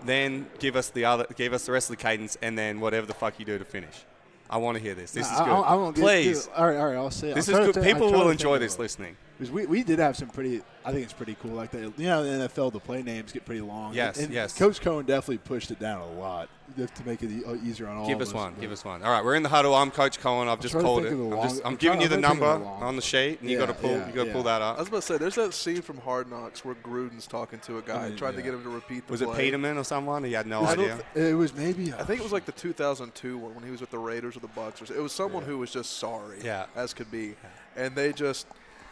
Then give us the other. Give us the rest of the cadence, and then whatever the fuck you do to finish. I want to hear this. This I- is good. I, I won't get- Please. All right, all right. I'll say. This I'll is good. People will enjoy this listening. Because we, we did have some pretty, I think it's pretty cool. Like, the, you know, in the NFL, the play names get pretty long. Yes, and yes. Coach Coen definitely pushed it down a lot to make it e- uh, easier on all Give of us us. one. but- Give us one. All right, we're in the huddle. I'm Coach Coen. I've just trying to called it. of the I'm, just, I'm I'm giving you the number the on the sheet, and you got to pull. yeah, you got to pull yeah. that I was about to say, there's that scene from Hard Knocks where Gruden's talking to a guy, I mean, trying to get him to repeat the play. Was it play. Peterman or someone? He had no idea. th- It was maybe. I think it was like the 2002 one when he was with the Raiders or the Bucks. Or so- it was someone who was just sorry, Yeah. as could be, and they just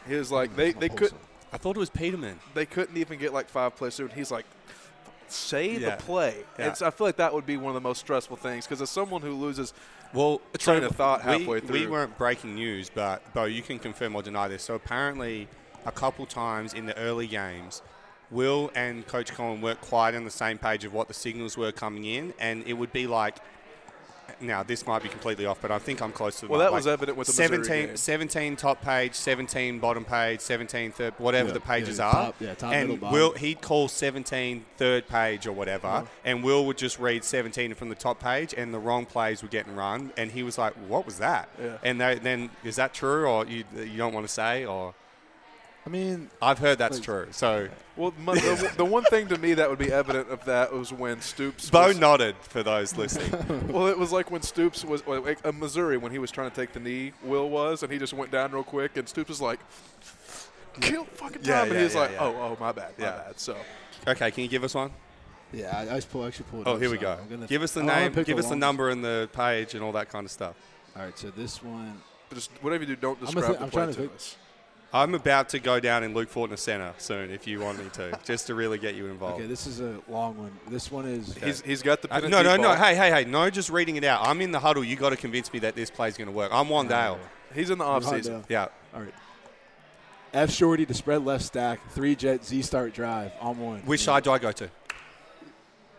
he was like they they could I thought it was Peterman. they couldn't even get like five plays through, and he's like. Say Yeah. the play. Yeah. It's, I feel like that would be one of the most stressful things because as someone who loses, Well, train of thought halfway We through. We weren't breaking news, but Beau, you can confirm or deny this. So apparently, a couple times in the early games, Will and Coach Coen weren't quite on the same page of what the signals were coming in, and it would be like. Now this might be completely off, but I think I'm close to. the Well, mark. that was Like evident with the 17, game. 17 top page, 17 bottom page, 17 third, whatever Yeah, the pages yeah, are. top- yeah, top, and middle, Will he'd call 17 third page or whatever, Uh-huh. and Will would just read 17 from the top page, and the wrong plays were getting run, and he was like, "What was that?" Yeah. And they, then is that true, or you you don't want to say, or I mean, I've heard that's Like- true. So well, my, the, the one thing to me that would be evident of that was when Stoops. Beau was- nodded for those listening. Well, it was like when Stoops was well, like, uh, Missouri when he was trying to take the knee. Will was, and he just went down real quick, and Stoops was like, "Kill fucking time," Yeah, and yeah, he was yeah, like, yeah. "Oh, oh, my bad, my Yeah. bad." So okay, can you give us one? yeah, I, I just pull, actually pulled. it Oh, up, here we so go. Give us the I name, give us the number and the page and all that kind of stuff. All right, so this one. just whatever you do, don't I'm describe gonna thi- the I'm play to to us. I'm about to go down in Luke Fortner Center soon, if you want me to, just to really get you involved. Okay, this is a long one. This one is. He's he's got the Uh, no, no, deep no. Hey, hey, hey. No, just reading it out. I'm in the huddle. You got to convince me that this play's going to work. I'm Wan'Dale. He's in the off Hot season. Yeah. All right. F shorty to spread left stack, three jet Z start drive on one. Which side do I go to?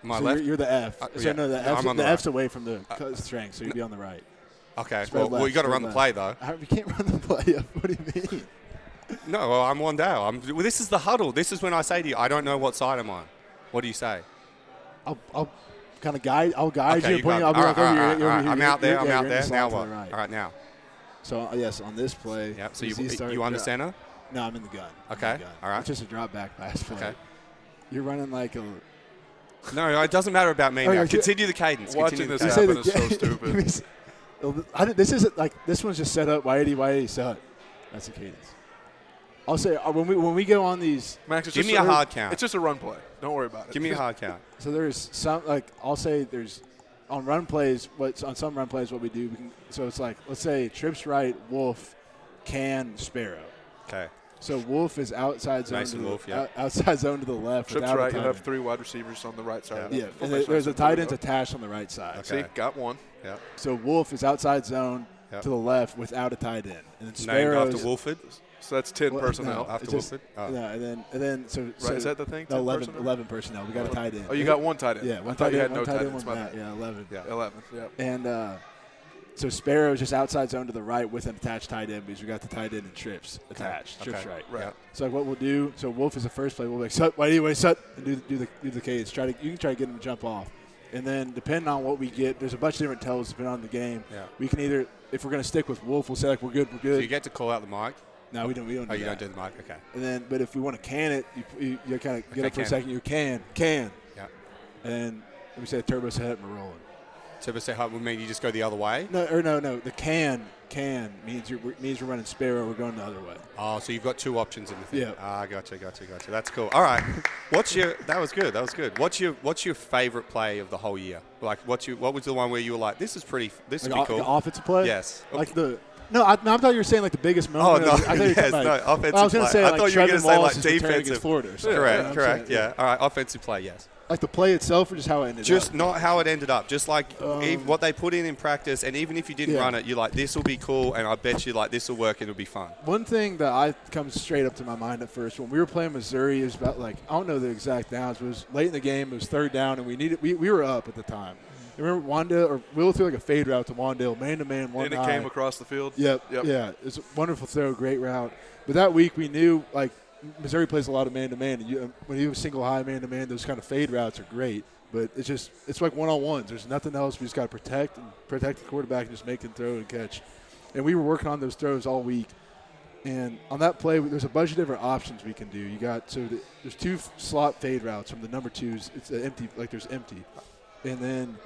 My so left? You're, you're the F. Uh, so yeah. no, the, F's, I'm on the the F's right. away from the uh, strength, so you'd be on the right. Okay. Spread Well, well, you left, got to spread run the play, though. I, we can't run the play up. What do you mean? No, well, I'm Wan'Dale. I'm, well, this is the huddle. This is when I say to you, I don't know what side I'm on. What do you say? I'll, I'll kind of guide. I'll guide okay, you. you point got you. I'll me. be All like, right, over all here, right, over all right. here. I'm You're- out there. you're- I'm yeah, out there. the Now what? the right. All right, now. So uh, yes, on this play. Yep. So the you, start you under dri- center? No, I'm in the gun. Okay, the gun. all right. It's just a drop back pass play. Okay. You're running like a. No, it doesn't matter about me Oh, now. Continue the cadence. Watching Continue this the You cadence. happen is so stupid. this isn't like this one's just set up. Y eighty Y eighty set. That's the cadence. I'll say uh, when we when we go on these. Max, it's Give just me a hard count. It's just a run play. Don't worry about it. Give me a hard count. So there's some like I'll say there's on run plays. What on some run plays what we do. We can, so it's like let's say trips right, Wolf, can Sparrow. Okay. So Wolf is outside zone. Mason to the, Wolf, yeah. outside zone to the left. Trips without a right. You tight have three wide receivers on the right side. Yeah. of the Yeah, and formation. there's a tight end attached on the right side. Okay. See, got one. Yeah. So Wolf is outside zone Yep. to the left without a tight end, and then Named Sparrows. after Wolford. So that's ten Well, personnel. no. After just- Wolford. Oh. Yeah, and then and then so, so is that the thing? no, 11, personnel? 11 personnel. We got a tight end. Oh, you got one tight end. Yeah, one I thought tight you had no tight tight end, ends. one My Yeah, eleven. Yeah. Eleven. Yep. And uh, so Sparrow is just outside zone to the right with an attached tight end because we got the tight end and trips attached. Okay. Trips Okay. right. Right. Yeah. So like what we'll do. So Wolf is the first play. We'll be like, Sut, wait, anyway, Sut, and do, do the do the cadence. Try to you can try to get him to jump off, and then depending on what we get, there's a bunch of different tells depending on the game. Yeah. We can either if we're gonna stick with Wolf, we'll say like we're good, we're So good. you get to call out the mic. No, we don't. We don't. Oh, do you that. don't do the mic. Okay. And then, but if we want to can it, you, you, you kind of get Okay, up for a second. You can, can, Yeah. and then we say turbo set and we're rolling. But say how would mean you just go the other way? No, or no, no. The can, can means you're means we're running Sparrow. We're going the other way. Oh, so you've got two options in the thing. Yeah. Ah, gotcha, gotcha, gotcha. That's cool. All right. What's your? That was good. That was good. What's your? What's your favorite play of the whole year? Like, what's your? What was the one where you were like, this is pretty. This Like, would be the cool. offensive play. Yes. Like the No, I, no, I thought you were saying like the biggest moment. Oh no, I yes, no, offensive I was going to say I like thought you were Trevor gonna say, like, defensive. Florida. or something. Correct, Yeah, correct. saying, Yeah. All right, offensive play, yes. Like the play itself, or just how it ended Just up. not how it ended up. Just like ev- what they put in in practice, and even if you didn't Um, Yeah. run it, you're like, this will be cool, and I bet you like this will work. and It'll be fun. One thing that I comes straight up to my mind at first when we were playing Missouri is about like I don't know the exact downs. It was late in the game. It was third down, and we needed we, we were up at the time. Remember Wan'Dale or Will threw like a fade route to Wan'Dale, man to man, one and it eye. came across the field. Yep. Yep. Yeah. It's a wonderful throw, great route. But that week we knew like Missouri plays a lot of man to man, when you have a single high man to man, those kind of fade routes are great. But it's just it's like one on ones. There's nothing else. We just got to protect and protect the quarterback and just make him throw and catch. And we were working on those throws all week. And on that play, there's a bunch of different options we can do. You got so the, there's two slot fade routes from the number twos. It's empty, like there's empty, and then.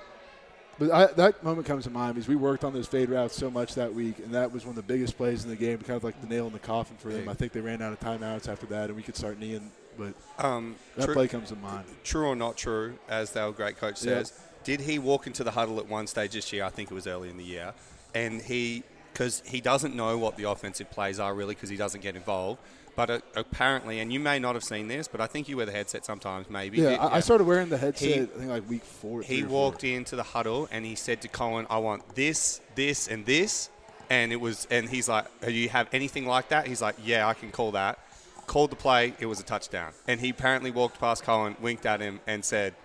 But I, that moment comes to mind because we worked on those fade routes so much that week, and that was one of the biggest plays in the game, kind of like the nail in the coffin for them. I think they ran out of timeouts after that, and we could start kneeing. But Um, that true, play comes to mind. true or not true, as our great coach says, did he walk into the huddle at one stage this year? I think it was early in the year, and he because he doesn't know what the offensive plays are really because he doesn't get involved. But uh, apparently, and you may not have seen this, but I think you wear the headset sometimes, maybe. Yeah, I, I started wearing the headset. He- I think like week four. He or four. walked into the huddle and he said to Colin, "I want this, this, and this," and it was, and he's like, "Do you have anything like that?" He's like, "Yeah, I can call that." Called the play. It was a touchdown, and he apparently walked past Colin, winked at him, and said,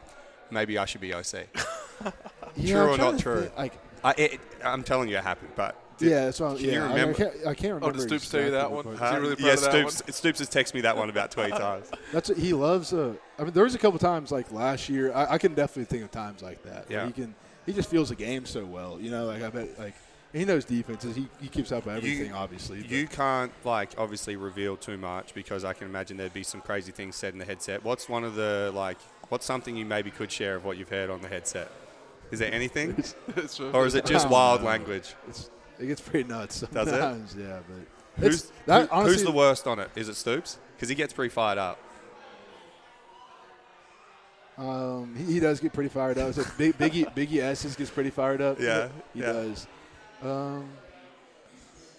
"Maybe I should be OC." Yeah, True or not true? think, Like, I, it, I'm telling you, it happened. But did- yeah, that's what. I'm- can yeah, you I- remember? I, can't, I can't remember. Oh, did Stoops tell you that one? what Is part. he really proud yeah, of that Stoops. Stoops has texted me that one about 20 times. That's what he loves. Uh, I mean, there was a couple times like last year. I, I can definitely think of times like that. Yeah. he can. He just feels the game so well. You know, like I bet, like he knows defenses. He, he keeps up with everything, obviously. but- You can't like obviously reveal too much because I can imagine there'd be some crazy things said in the headset. What's one of the like? What's something you maybe could share of what you've heard on the headset? Is there anything, or is it just wild know. language? it's, it gets pretty nuts Does it? Yeah, but Who's that who- honestly, who's the worst on it? Is it Stoops? Because he gets pretty fired up. Um, he, he does get pretty fired up. So Big, Biggie Biggie Esses gets pretty fired up. Yeah, he yeah. does. Um,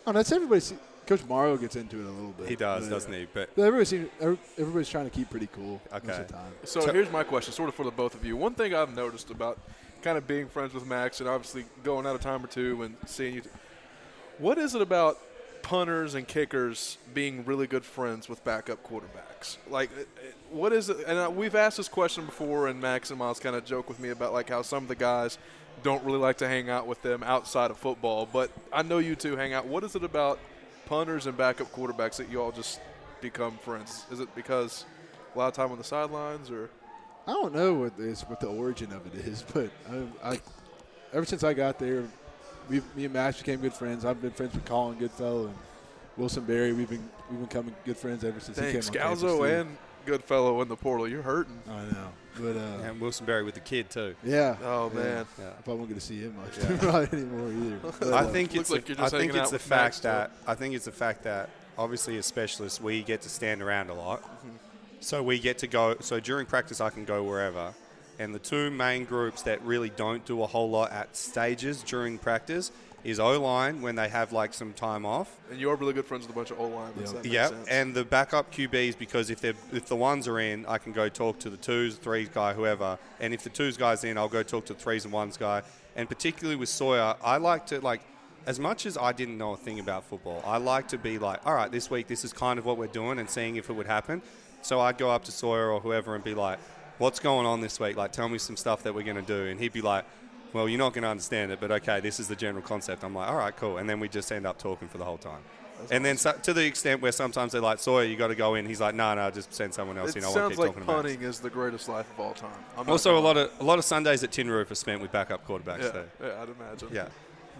oh, that's everybody. Coach Marrow gets into it a little bit. He does, but, doesn't he? But Everybody seems, every- everybody's trying to keep pretty cool most Okay. of the time. So, So- here's my question, sort of for the both of you. One thing I've noticed about kind of being friends with Max and obviously going out a time or two and seeing you. What is it about punters and kickers being really good friends with backup quarterbacks? Like, what is it? And uh, we've asked this question before, and Max and Miles kind of joke with me about like how some of the guys don't really like to hang out with them outside of football. But I know you two hang out. What is it about punters and backup quarterbacks that you all just become friends? Is it because a lot of time on the sidelines, or I don't know what what the origin of it is, but I, I ever since I got there, we me and Max became good friends. I've been friends with Colin Goodfellow and Wilson Berry. We've been we've been becoming good friends ever since he Dang, came on campus, Scalzo and Goodfellow in the portal. You're hurting. I know, but uh, and Wilson Berry with the kid too. yeah. Oh yeah. man. Yeah. I probably won't get to see him much Yeah. anymore either. But, I uh, think looks it's like the, you're just I think it's out the with Max fact that I think it's the fact that obviously as specialists we get to stand around a lot, Mm-hmm. so we get to go. So during practice I can go wherever, and the two main groups that really don't do a whole lot at stages during practice is O line when they have like some time off. And you are really good friends with a bunch of O line. Yeah. so that makes Yep, and the backup QBs because if they if the ones are in, I can go talk to the twos, threes guy, whoever. And if the twos guys in, I'll go talk to the threes and ones guy. And particularly with Sawyer, I like to like. As much as I didn't know a thing about football, I like to be like, all right, this week this is kind of what we're doing and seeing if it would happen. So I'd go up to Sawyer or whoever and be like, what's going on this week? Like, tell me some stuff that we're going to do. And he'd be like, well, you're not going to understand it, but okay, this is the general concept. I'm like, all right, cool. And then we just end up talking for the whole time. and then so, to the extent where sometimes they're like, Sawyer, you got to go in. He's like, no, no, just send someone else it in. I won't sounds keep like talking about it. punting is the greatest life of all time. I'm Also, a lot of a lot of Sundays at Tin Roof are spent with backup quarterbacks. yeah, yeah, I'd imagine. Yeah.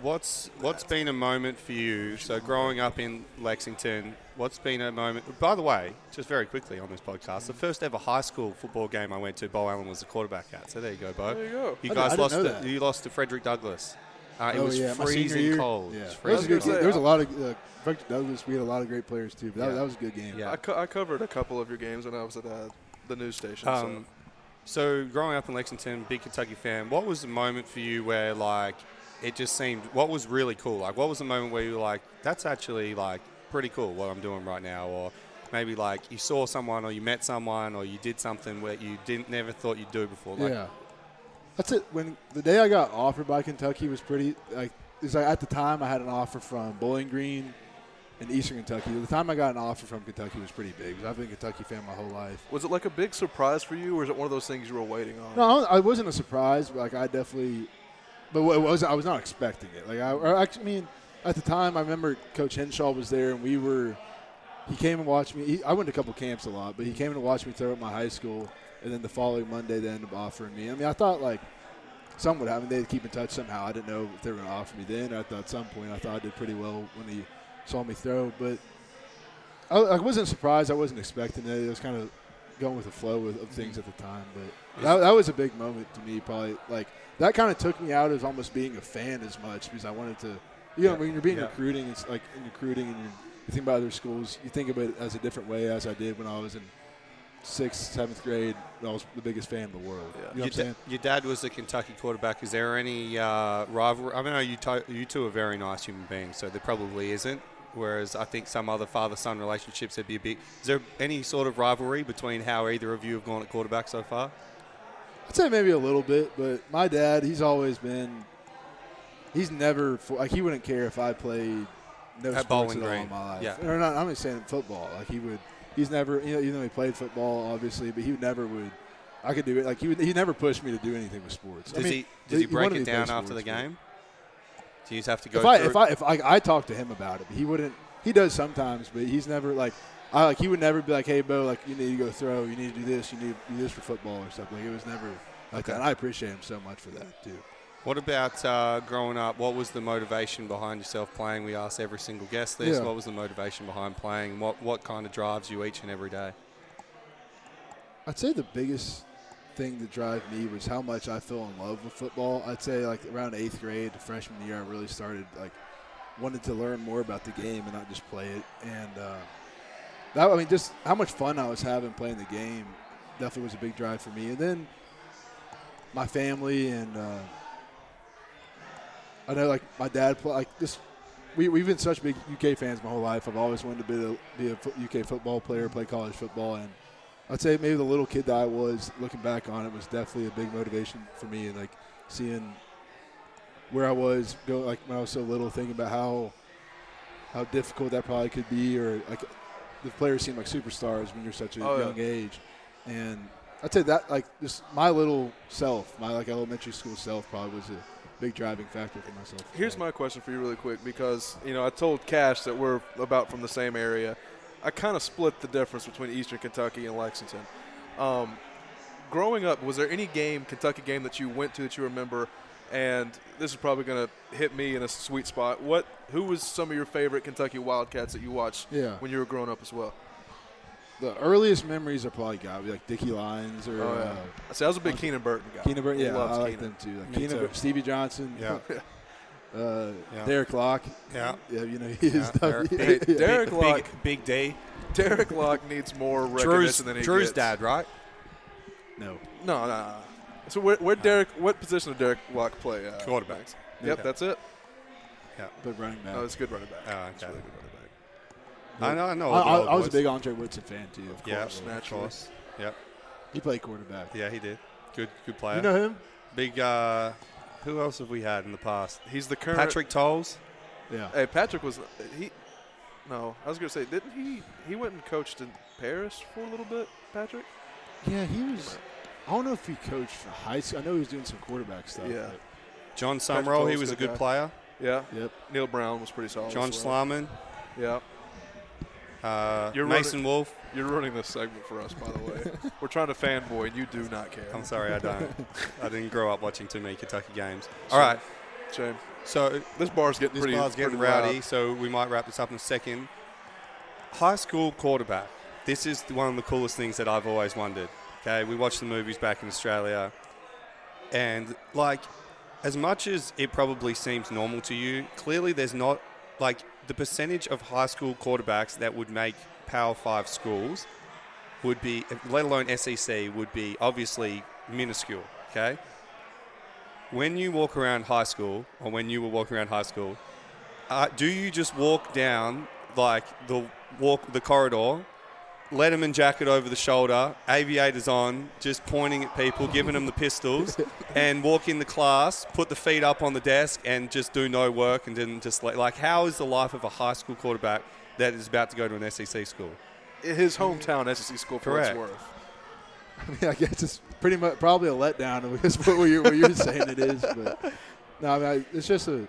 What's what's been a moment for you? So growing up in Lexington, what's been a moment? By the way, just very quickly on this podcast, the first ever high school football game I went to, Beau Allen was the quarterback at. So there you go, Beau. There you go. You I didn't- guys I didn't lost. know To, you lost to Frederick Douglass. Uh, it oh, was yeah, freezing year. cold. Yeah, It was a freezing good gonna There was a I- lot of uh, Frederick Douglass. We had a lot of great players too. But that, Yeah. that was a good game. Yeah. I, co- I covered a couple of your games when I was at uh, the news station. Um, so growing up in Lexington, big Kentucky fan. What was the moment for you where like it just seemed what was really cool. Like, what was the moment where you were like, "That's actually like pretty cool what I'm doing right now," or maybe like you saw someone or you met someone or you did something where you didn't never thought you'd do before. Like, yeah, that's it. When the day I got offered by Kentucky was pretty like, it's like at the time I had an offer from Bowling Green in Eastern Kentucky. The time I got an offer from Kentucky was pretty big. 'cause I've been a Kentucky fan my whole life. Was it like a big surprise for you, or is it one of those things you were waiting on? No, I I wasn't a surprise. But like I definitely, but what was I was not expecting it. Like I, or actually, I mean, at the time I remember Coach Hinshaw was there, and we were. He came and watched me. He, I went to a couple camps a lot, but he came to watch me throw at my high school, and then the following Monday they ended up offering me. I mean, I thought like some would happen. They'd keep in touch somehow. I didn't know if they were going to offer me then. I thought at some point I thought I did pretty well when he saw me throw, but I, I wasn't surprised. I wasn't expecting it. It was kind of going with the flow of, of things at the time, but that, that was a big moment to me. Probably like that kind of took me out of almost being a fan as much because I wanted to. You know, Yeah. when you're being Yeah. recruiting, it's like in recruiting and you're, think about other schools, you think of it as a different way, as I did when I was in sixth, seventh grade. I was the biggest fan in the world. Yeah. You know Your, I'm saying? da- your dad was a Kentucky quarterback. Is there any uh, rivalry? I mean, you, to- you two are very nice human beings, so there probably isn't. Whereas I think some other father-son relationships would be a big. Is there any sort of rivalry between how either of you have gone at quarterback so far? I'd say maybe a little bit, but my dad, he's always been. He's never like he wouldn't care if I played no At sports at all in my life. Yeah. Or not. I'm just saying football. Like he would. He's never. You know, even though he played football, obviously, but he never would. I could do it. Like he would. He never pushed me to do anything with sports. Does I mean, he does he break it me to play down after the but- game? Do you just have to go If I if I if I, I talk to him about it, but he wouldn't. He does sometimes, but he's never like. I like he would never be like, "Hey, Beau, like you need to go throw. You need to do this. You need to do this for football or something." Like it was never like that. And I appreciate him so much for that too. What about uh, growing up? What was the motivation behind yourself playing? We ask every single guest this. Yeah. What was the motivation behind playing? What what kind of drives you each and every day? I'd say the biggest thing that drive me was how much I fell in love with football. I'd say like around eighth grade, freshman year, I really started like wanted to learn more about the game and not just play it. And uh, that I mean, just how much fun I was having playing the game definitely was a big drive for me. And then my family and uh, I know like my dad like this. We, we've been such big UK fans my whole life. I've always wanted to be a, be a UK football player, play college football, and I'd say maybe the little kid that I was, looking back on it, was definitely a big motivation for me. And like seeing where I was go, like when I was so little, thinking about how how difficult that probably could be, or like the players seem like superstars when you're such a Oh, yeah. young age. And I'd say that like just my little self, my like elementary school self, probably was a big driving factor for myself. Here's my question for you, really quick, because you know I told Kash that we're about from the same area. I kind of split the difference between Eastern Kentucky and Lexington. Um, growing up, was there any game, Kentucky game, that you went to that you remember? And this is probably going to hit me in a sweet spot. What? Who was some of your favorite Kentucky Wildcats that you watched Yeah. when you were growing up as well? the earliest memories are probably got to be like Dickie Lyons or Oh, yeah. uh, I see, I was a big Keenan Burton guy. Keenan Burton. Yeah, Loves I like Keenan. them too. Like Me Keenan too. Stevie Johnson. Yeah. Uh, Yeah. Derek Locke. Yeah. Yeah, you know he is. Yeah. Derek- Hey, Derek big, Locke, big, big D. Derek Locke needs more Drew's, recognition than he Drew's gets. dad, right? No. No, no, no. So where, where Derek? What position did Derek Locke play? Uh, Quarterback. Max? Yep, Yeah. that's it. But running back. No, it's a good running back. Oh, It's okay. a really good running back. I know. I know. I, I, old I was a big Andre Woodson fan too. Of Yeah, course. of naturally. course. Yep. He played quarterback. Yeah, he did. Good, good player. You know him? Big. Uh, who else have we had in the past? He's the current. Patrick Towles. Yeah. Hey, Patrick was he? No, I was gonna say, didn't he? He went and coached in Paris for a little bit. Patrick. Yeah, he was. I don't know if he coached for high school. I know he was doing some quarterback stuff. Yeah. but- John Patrick Sumrall. He was a good good guy. player. Yeah. Yep. Neal Brown was pretty solid. John as well. Slaman. Yeah. Uh, You're Mason Wolf. You're running this segment for us, by the way. We're trying to fanboy, and you do not care. I'm sorry, I don't. I didn't grow up watching too many Kentucky games. All right. Shame. So This bar's getting this pretty. bar's getting pretty loud. rowdy, so we might wrap this up in a second. High school quarterback. This is one of the coolest things that I've always wondered. Okay, we watched the movies back in Australia, and like, as much as it probably seems normal to you, clearly there's not like the percentage of high school quarterbacks that would make Power Five schools would be, let alone SEC, would be obviously minuscule. Okay, when you walk around high school, or when you were walking around high school, uh, do you just walk down like the walk the corridor, Letterman jacket over the shoulder, aviators on, just pointing at people, giving them the pistols, and walk in the class, put the feet up on the desk, and just do no work, and then just like, like how is the life of a high school quarterback that is about to go to an SEC school? His hometown SEC school for what it's Correct. worth. I mean, I guess it's pretty much probably a letdown. Is what you're, what you're saying it is, but no, I mean, I, it's just a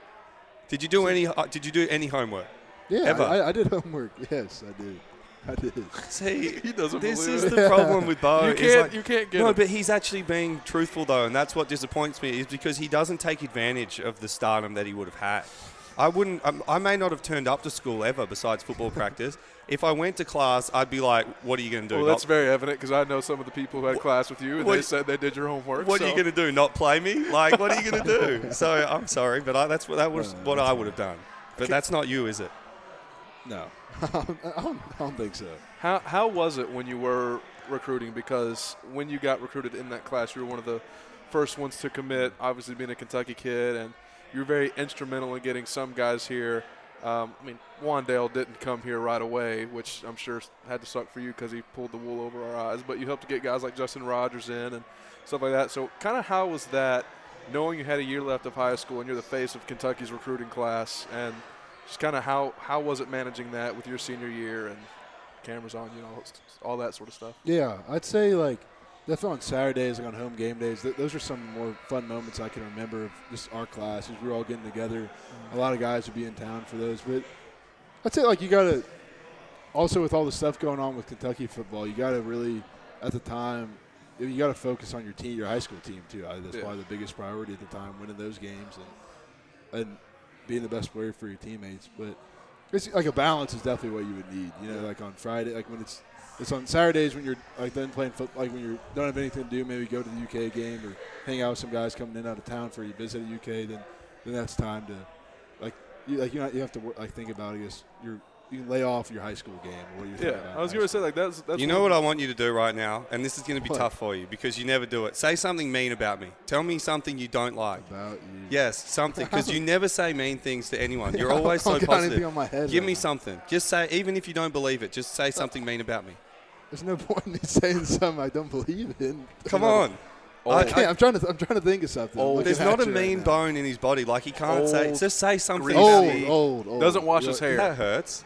Did you do any? uh, Did you do any homework? yeah. Ever? I, I did homework. Yes, I did. I. See, He doesn't this believe is it. the problem with Beau. you can't. like- you can't get no, him. but he's actually being truthful though, and that's what disappoints me is because he doesn't take advantage of the stardom that he would have had. I wouldn't. Um, I may not have turned up to school ever besides football practice. If I went to class, I'd be like, "What are you going to do? Well, Not- that's very evident because I know some of the people who had class with you, and What- they said they did your homework. what are you going to do? Not play me? Like, what are you going to do? So I'm sorry, but I, that's what that was No, what I would have done. But that's not you, is it? No, I don't, I don't think so. How how was it when you were recruiting? Because when you got recruited in that class, you were one of the first ones to commit. Obviously, being a Kentucky kid, and you were very instrumental in getting some guys here. Um, I mean, Wan'Dale didn't come here right away, which I'm sure had to suck for you because he pulled the wool over our eyes. But you helped to get guys like Justin Rogers in and stuff like that. So, kind of how was that, knowing you had a year left of high school and you're the face of Kentucky's recruiting class, and just kind of how how was it managing that with your senior year and cameras on you, know, all that sort of stuff. Yeah, I'd say like definitely on Saturdays, like on home game days. Th- those are some more fun moments I can remember of just our class. As we were all getting together, a lot of guys would be in town for those. But I'd say like you got to also with all the stuff going on with Kentucky football, you got to really at the time you got to focus on your team, your high school team too. Uh, that's Yeah. probably the biggest priority at the time, winning those games and and being the best player for your teammates. But it's like a balance is definitely what you would need. You know, like on Friday, like when it's it's on Saturdays when you're like then playing football, like when you don't have anything to do, maybe go to the UK game or hang out with some guys coming in out of town for you visit the UK. Then then that's time to like you like you know, you have to like think about I guess your you lay off your high school game what you're Yeah, about. I was going to say like that's that's you know what I want you to do right now, and this is going to be What? tough for you because you never do it. Say something mean about me. Tell me something you don't like. about you. Yes, something because you never say mean things to anyone. You're always so got positive. on my head Give right me now. something. Just say, even if you don't believe it, just say something mean about me. There's no point in saying something I don't believe in. Come on. Old. I- I can't, I'm trying to. I'm trying to think of something. I'm Old. There's not a you right mean bone in his body. Like he can't say. Just say something. Old, old, old. Doesn't wash You- his hair. That hurts.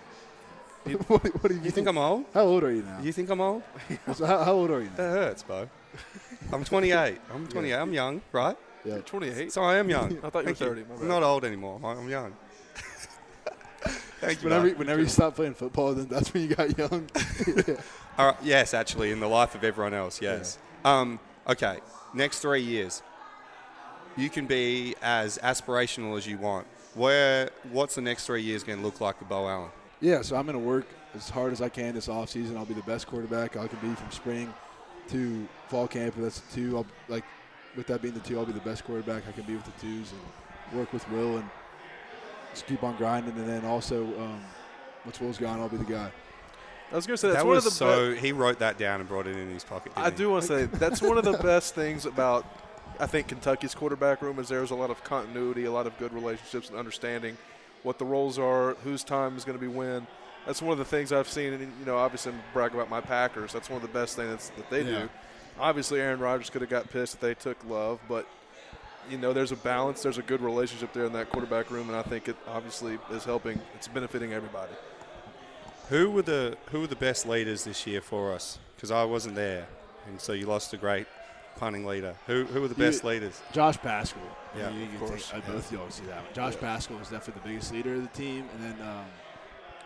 what, do- what do you, You think I'm old? How old are you now? You think I'm old? So how, how old are you now? That hurts, Beau. I'm 28. I'm 28. I'm young, right? Yeah. 28. So I am young. I thought you were Thank 30. My I'm not old anymore. I'm young. Thank you. Whenever, Beau. whenever you stop playing football, then that's when you got young. All right, yes, actually, in the life of everyone else, yes. Um, okay, next three years, you can be as aspirational as you want. Where, what's the next three years going to look like for Beau Allen? Yeah, so I'm going to work as hard as I can this offseason. I'll be the best quarterback I can be from spring to fall camp. If that's the two, I'll, like with that being the two, I'll be the best quarterback I can be with the twos and work with Will and just keep on grinding. And then also, um, once Will's gone, I'll be the guy. I was going to say that's that one was of the so. be- he wrote that down and brought it in his pocket. I he? do want to say that's one of the best things about I think Kentucky's quarterback room is there's a lot of continuity, a lot of good relationships and understanding what the roles are, whose time is going to be when. That's one of the things I've seen, and you know, obviously, I'm brag about my Packers. That's one of the best things that they Yeah. do. Obviously, Aaron Rodgers could have got pissed if they took Love, but you know, there's a balance, there's a good relationship there in that quarterback room, and I think it obviously is helping. It's benefiting everybody. Who were the Who were the best leaders this year for us? Because I wasn't there, and so you lost a great punting leader. Who Who were the You- best leaders? Josh Paschal. Yeah, you, you of course. Take, I Yeah. both y'all see that one. Josh Paschal was definitely the biggest leader of the team, and then um,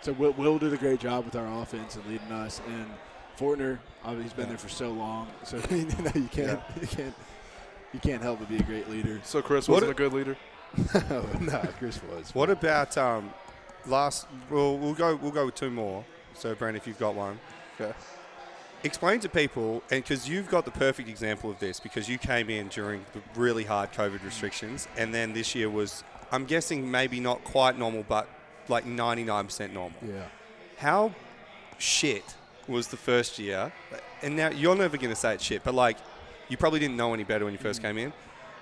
so Will, Will did a great job with our offense and leading us. And Fortner, obviously, he's been there for so long, so you know you can't you can't you can't help but be a great leader. So Chris wasn't a- a good leader. no, Chris was. What about um, last? Well, we'll go. We'll go with two more. So, Brent, if you've got one, Okay. Explain to people, and because you've got the perfect example of this, because you came in during the really hard COVID restrictions, and then this year was, I'm guessing, maybe not quite normal, but like 99% normal. Yeah. How shit was the first year? And now you're never going to say it's shit, but like, you probably didn't know any better when you first mm. came in.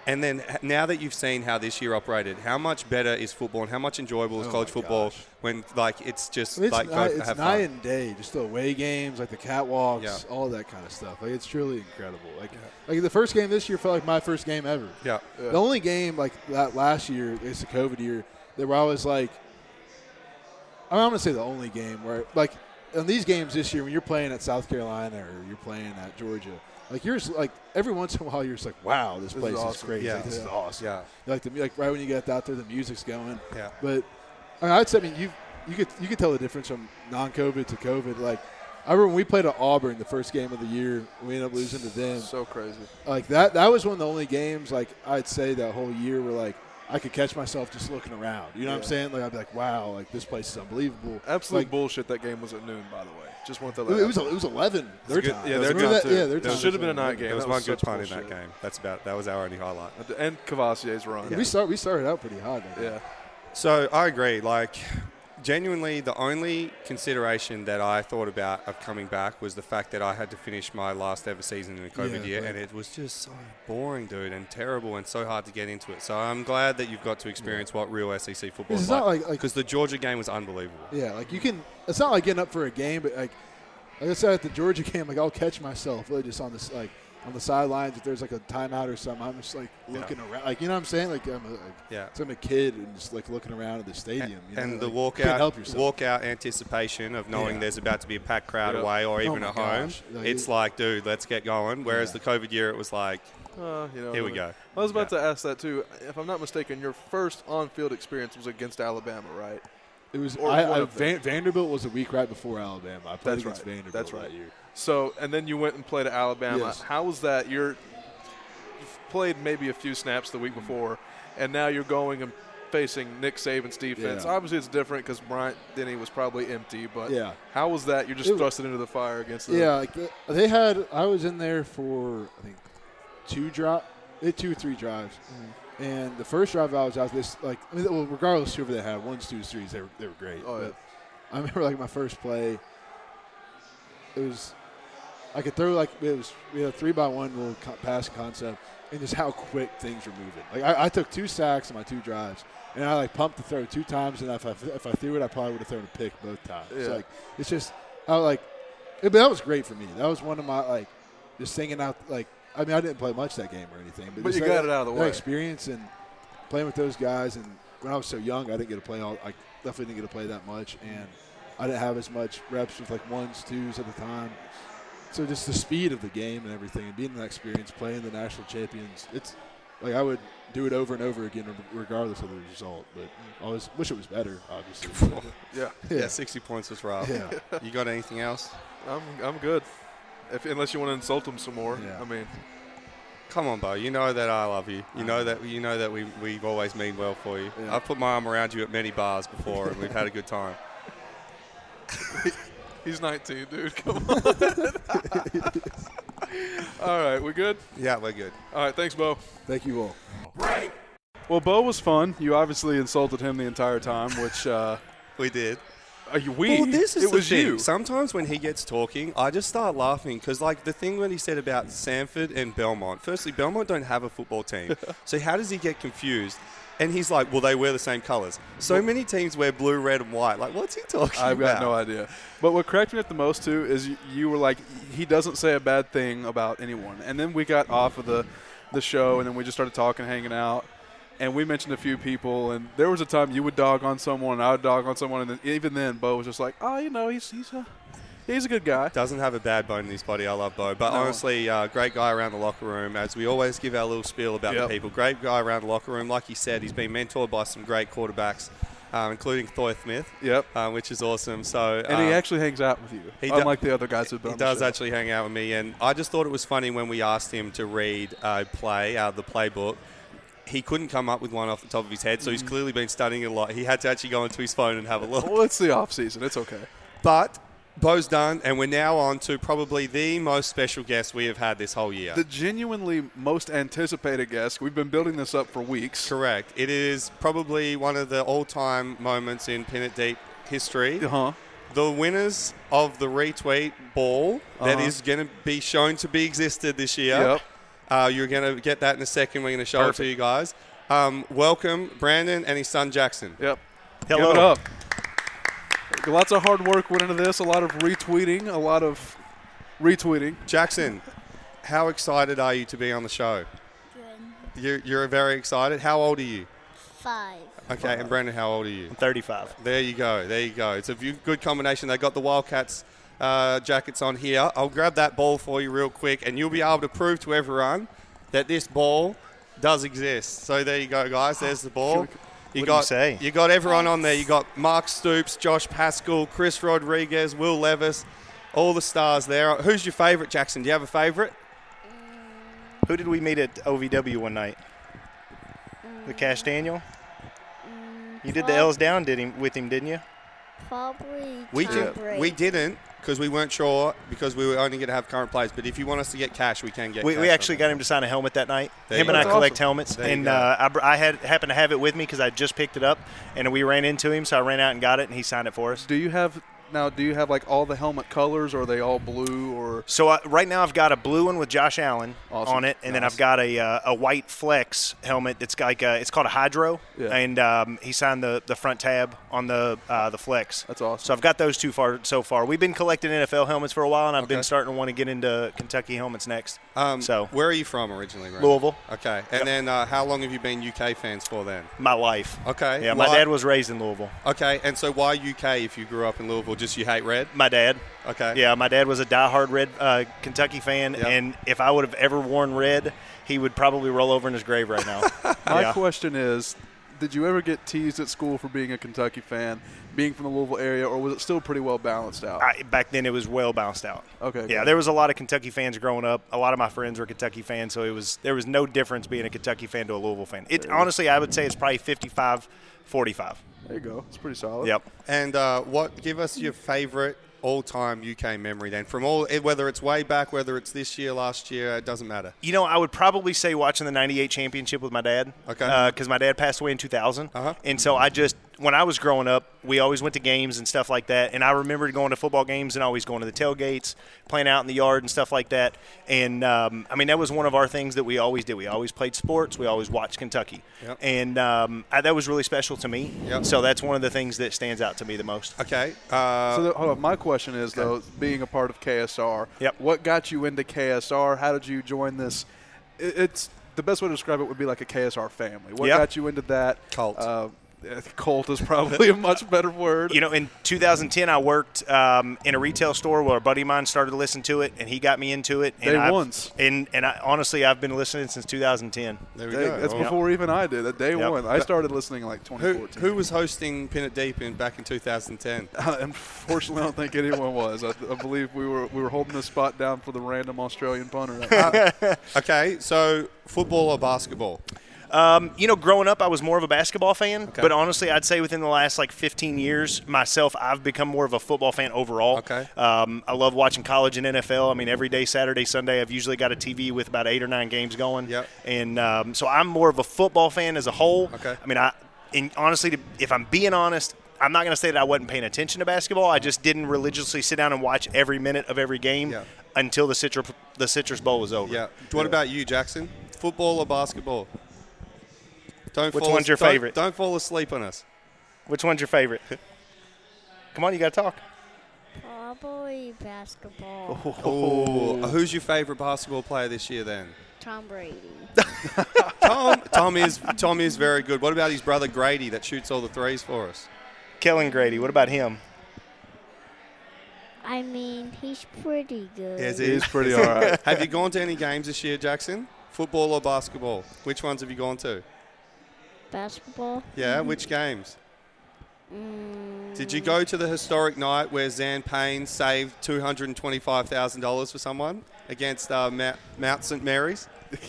And then now that you've seen how this year operated, how much better is football and how much enjoyable is Oh college football gosh. when like it's just I mean, it's like night, it's night fun? and day. Just the away games, like the catwalks, Yeah. all that kind of stuff. Like it's truly incredible. Like, like the first game this year felt like my first game ever. Yeah. Yeah. The only game like that last year, it's the COVID year, that where I was like, I'm going to say the only game where like in these games this year when you're playing at South Carolina or you're playing at Georgia, like you're just, like every once in a while you're just like, wow, this This place is is, crazy. Yeah. Like, this is awesome. Yeah. Like the like right when you get out there, the music's going. Yeah. But I mean, I'd say, I mean, you you could you could tell the difference from non-COVID to COVID. Like I remember when we played at Auburn the first game of the year, we ended up losing to them. So crazy. Like that that was one of the only games like I'd say that whole year where like I could catch myself just looking around. You know what I'm saying? Like I'd be like, wow, like this place is unbelievable. Absolute Like, bullshit. That game was at noon, by the way. Just want to it, it was it was 11 their good- time. yeah, their Remember time that? too. Yeah, their It should have been a night game. There was That one good such punt in that game. That's about that was our only highlight. And Kavosiey's run. We start we started out pretty hot. Yeah. So I agree. Like, genuinely, the only consideration that I thought about of coming back was the fact that I had to finish my last ever season in a COVID Yeah, year, right. and it was just so boring, dude, and terrible, and so hard to get into it. So I'm glad that you've got to experience what real SEC football It's is like. like- like- Because the Georgia game was unbelievable. Yeah, like you can. It's not like getting up for a game, but like, like I said at the Georgia game, like I'll catch myself really just on this like on the sidelines if there's like a timeout or something. I'm just like looking around, like you know what I'm saying? Like I'm a, like, Yeah. so I'm a kid and just like looking around at the stadium. you know, and the like, walkout, help walkout anticipation of knowing Yeah. there's about to be a packed crowd Yeah. away or Oh even my at home. Like, it's it- like, dude, let's get going. Whereas Yeah. the COVID year, it was like, Uh, you know, Here we go. I was about Yeah. to ask that too. If I'm not mistaken, your first on-field experience was against Alabama, right? It was I, I. Van, Vanderbilt was a week right before Alabama. I played That's against right. Vanderbilt That's right. that year. So, and then you went and played at Alabama. Yes. How was that? You're you've played maybe a few snaps the week mm-hmm. before, and now you're going and facing Nick Saban's defense. Yeah. Obviously, it's different because Bryant Denny was probably empty. But Yeah. how was that? You're just It thrusted into the fire against them. Yeah, like uh, they had. I was in there for I think two drop, eh, two or three drives, Mm-hmm. and the first drive I was out. This like I mean, well, regardless whoever they had, ones, twos, threes, they were they were great. Oh, yeah. I remember like my first play. It was I could throw like it was had a three by one little co- pass concept, and just how quick things were moving. Like I, I took two sacks in my two drives, and I like pumped the throw two times, and if I if I threw it, I probably would have thrown a pick both times. Yeah. Like it's just how like, it, but that was great for me. That was one of my like, just singing out like. I mean, I didn't play much that game or anything, but, But just you that- got it out of the way. experience and playing with those guys. And when I was so young, I didn't get to play all. I definitely didn't get to play that much, and I didn't have as much reps with like ones, twos at the time. So just the speed of the game and everything, and being that experience, playing the national champions, it's like I would do it over and over again, regardless of the result. But I always wish it was better, obviously. yeah. yeah, 60 points was rough. Yeah. You got anything else? I'm I'm good. If, unless you want to insult him some more. Yeah. I mean, Come on, Beau. You know that I love you. You know that you know that we we've always mean well for you. Yeah. I've put my arm around you at many bars before, and we've had a good time. He's 19, dude. Come on. All right, we good? Yeah, we're good. All right, thanks, Beau. Thank you all. Well, Beau was fun. You obviously insulted him the entire time, which uh, We did. are you we? Well, this is it the was thing. you. Sometimes when he gets talking, I just start laughing because, like, the thing when he said about Samford and Belmont. Firstly, Belmont don't have a football team, so how does he get confused? And he's like, "Well, they wear the same colors. So many teams wear blue, red, and white. Like, what's he talking about? I've got no idea. But what cracked me up the most too is you, you were like, he doesn't say a bad thing about anyone. And then we got off of the the show, and then we just started talking, hanging out, and we mentioned a few people. And there was a time you would dog on someone, and I would dog on someone, and then, even then, Beau was just like, oh, you know, he's he's a he's a good guy. Doesn't have a bad bone in his body. I love Beau. But No. honestly, uh, great guy around the locker room. As we always give our little spiel about Yep. the people. Great guy around the locker room. Like he said, he's been mentored by some great quarterbacks, um, including Sawyer Smith, Yep. um, which is awesome. So And he um, actually hangs out with you, he do- unlike the other guys who've been He does actually hang out with me, and I just thought it was funny when we asked him to read a play out of the playbook. He couldn't come up with one off the top of his head, so Mm. he's clearly been studying a lot. He had to actually go into his phone and have a look. Well, it's the off season. It's okay. But Beau's done, and we're now on to probably the most special guest we have had this whole year. The genuinely most anticipated guest. We've been building this up for weeks. Correct. It is probably one of the all-time moments in Pin It Deep history. Uh huh. The winners of the retweet ball that Uh-huh. is going to be shown to be existed this year. Yep. Uh, you're going to get that in a second. We're going to show it to you guys. Um, welcome, Brandon and his son Jackson. Yep. Hello. Give it up. Lots of hard work went into this. A lot of retweeting. A lot of retweeting. Jackson, how excited are you to be on the show? Good. You're, you're very excited. How old are you? Five. Okay, and Brandon, how old are you? I'm 35. There you go. There you go. It's a good combination. They got the Wildcats uh, jackets on here. I'll grab that ball for you real quick, and you'll be able to prove to everyone that this ball does exist. So there you go, guys. There's the ball. You What do you got say? you got everyone on there. You got Mark Stoops, Josh Paschal, Chris Rodriguez, Will Levis, all the stars there. Who's your favourite, Jackson? Do you have a favourite? Mm. Who did we meet at OVW one night? The mm. Kash Daniel? Mm, you did the L's down did him with him, didn't you? Probably We did, we didn't because we weren't sure because we were only going to have current players. But if you want us to get Kash, we can get. We, Kash we actually them. got him to sign a helmet that night. There him you and I go. collect awesome. helmets, There and uh, I, I had happened to have it with me because I just picked it up, and we ran into him, so I ran out and got it, and he signed it for us. Do you have now? Do you have like all the helmet colors? Or are they all blue? Or So uh, right now I've got a blue one with Josh Allen Awesome. on it, and then I've got a, uh, a white flex helmet that's like a, it's called a Hydro, Yeah. and um, he signed the, the front tab on the uh, the flex. That's awesome. So I've got those two far so far. We've been collecting NFL helmets for a while, and I've Okay. been starting to want to get into Kentucky helmets next. Um, so where are you from originally? Brandon? Louisville, Okay, and then uh, how long have you been UK fans for then? my life. Okay, Yeah, my why- dad was raised in Louisville. Okay, and so why UK if you grew up in Louisville? Just you hate red? My dad. Okay. Yeah, my dad was a diehard red uh, Kentucky fan, Yep. and if I would have ever worn red, he would probably roll over in his grave right now. my yeah. question is, did you ever get teased at school for being a Kentucky fan, being from the Louisville area, or was it still pretty well balanced out? I, back then, it was well balanced out. Okay, Yeah, good. there was a lot of Kentucky fans growing up. A lot of my friends were Kentucky fans, so it was there was no difference being a Kentucky fan to a Louisville fan. It honestly, I would say it's probably 55, 45. there you go. It's pretty solid. Yep. And uh, what? Give us your favourite all-time UK memory then, from all eh, whether it's way back, whether it's this year, last year, it doesn't matter. You know, I would probably say watching the '98 championship with my dad. Okay. Because my dad passed away in 2000, Uh-huh. and so I just when I was growing up, we always went to games and stuff like that. And I remember going to football games and always going to the tailgates, playing out in the yard and stuff like that. And um, I mean, that was one of our things that we always did. We always played sports. We always watched Kentucky, Yep. and um, I, that was really special to me. Yep. So that's one of the things that stands out to me the most. Okay. Uh, So the, hold on. My question is though, being a part of KSR, Yep. what got you into KSR? How did you join this? It, it's the best way to describe it would be like a KSR family. What Yep. got you into that Cult. Uh, cult is probably a much better word. You know, in 2010, I worked um, in a retail store where a buddy of mine started to listen to it, and he got me into it. And Day I've- ones. And and I, honestly, I've been listening since 2010. there we Hey, go. that's Well, before even I did. That day Yep. one, I started listening in like Who, 2014. who was hosting Pin It Deep in back in 2010? Unfortunately, I don't think anyone was. I, I believe we were we were holding the spot down for the random Australian punter. Okay, so football or basketball? Um, you know, growing up, I was more of a basketball fan, Okay. but honestly, I'd say within the last like 15 years, myself, I've become more of a football fan overall. Okay. Um, I love watching college and NFL. I mean, every day, Saturday, Sunday, I've usually got a TV with about eight or nine games going. Yep. And um, so I'm more of a football fan as a whole. Okay. I mean, I, and honestly, to- if I'm being honest, I'm not going to say that I wasn't paying attention to basketball. I just didn't religiously sit down and watch every minute of every game Yeah. until the citrus the citrus bowl was over. Yeah. What about you, Jackson? Football or basketball? Don't Which fall one's your don't- favorite? Don't fall asleep on us. Which one's your favorite? Come on, you got to talk. Probably basketball. Oh, who's your favorite basketball player this year then? Tom Brady. Tom. Tom is Tom is very good. What about his brother Grady that shoots all the threes for us? Kellen Grady. What about him? I mean, he's pretty good. Is He's pretty all right. Have you gone to any games this year, Jackson? Football or basketball? Which ones have you gone to? Basketball. Yeah, which games? Mm, Did you go to the historic night where Zan Payne saved two hundred and twenty-five thousand dollars for someone against uh, Mount, Mount St Mary's?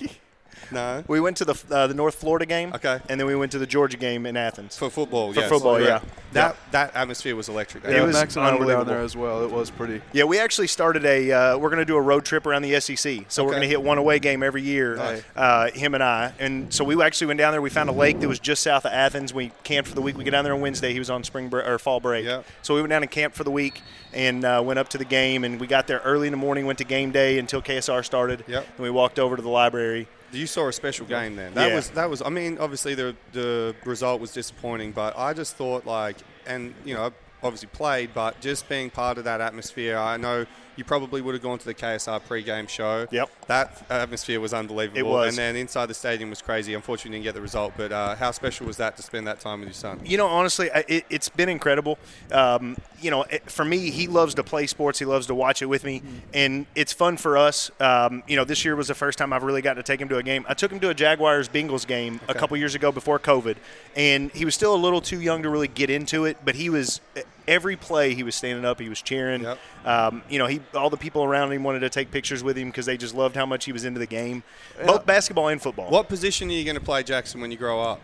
No. We went to the uh, the North Florida game. Okay. And then we went to the Georgia game in Athens. For football, For yes. football, yeah. That that atmosphere was electric. It Yeah, was Max and I were down unbelievable. there as well. It was pretty. Yeah, we actually started a. Uh, we're going to do a road trip around the SEC. So we're going to hit one away game every year. Nice. Uh, him and I, and so we actually went down there. We found a lake that was just south of Athens. We camped for the week. We get down there on Wednesday. He was on spring break or fall break. Yeah. So we went down and camped for the week and uh, went up to the game. And we got there early in the morning. Went to game day until KSR started. Yep. And we walked over to the library. You saw a special game then. That Yeah. was that was. I mean, obviously the the result was disappointing, but I just thought like, and you know, obviously played, but just being part of that atmosphere. I know you probably would have gone to the KSR pre-game show. Yep. That atmosphere was unbelievable. It was. And then inside the stadium was crazy. Unfortunately, didn't get the result. But uh, how special was that to spend that time with your son? You know, honestly, it, it's been incredible. Um, you know, it, for me, he loves to play sports. He loves to watch it with me, and it's fun for us. Um, you know, this year was the first time I've really gotten to take him to a game. I took him to a Jaguars Bengals game a couple years ago before COVID, and he was still a little too young to really get into it. But he was every play he was standing up, he was cheering. Yep. Um, you know, he all the people around him wanted to take pictures with him because they just loved how much he was into the game, both basketball and football. What position are you going to play, Jackson, when you grow up?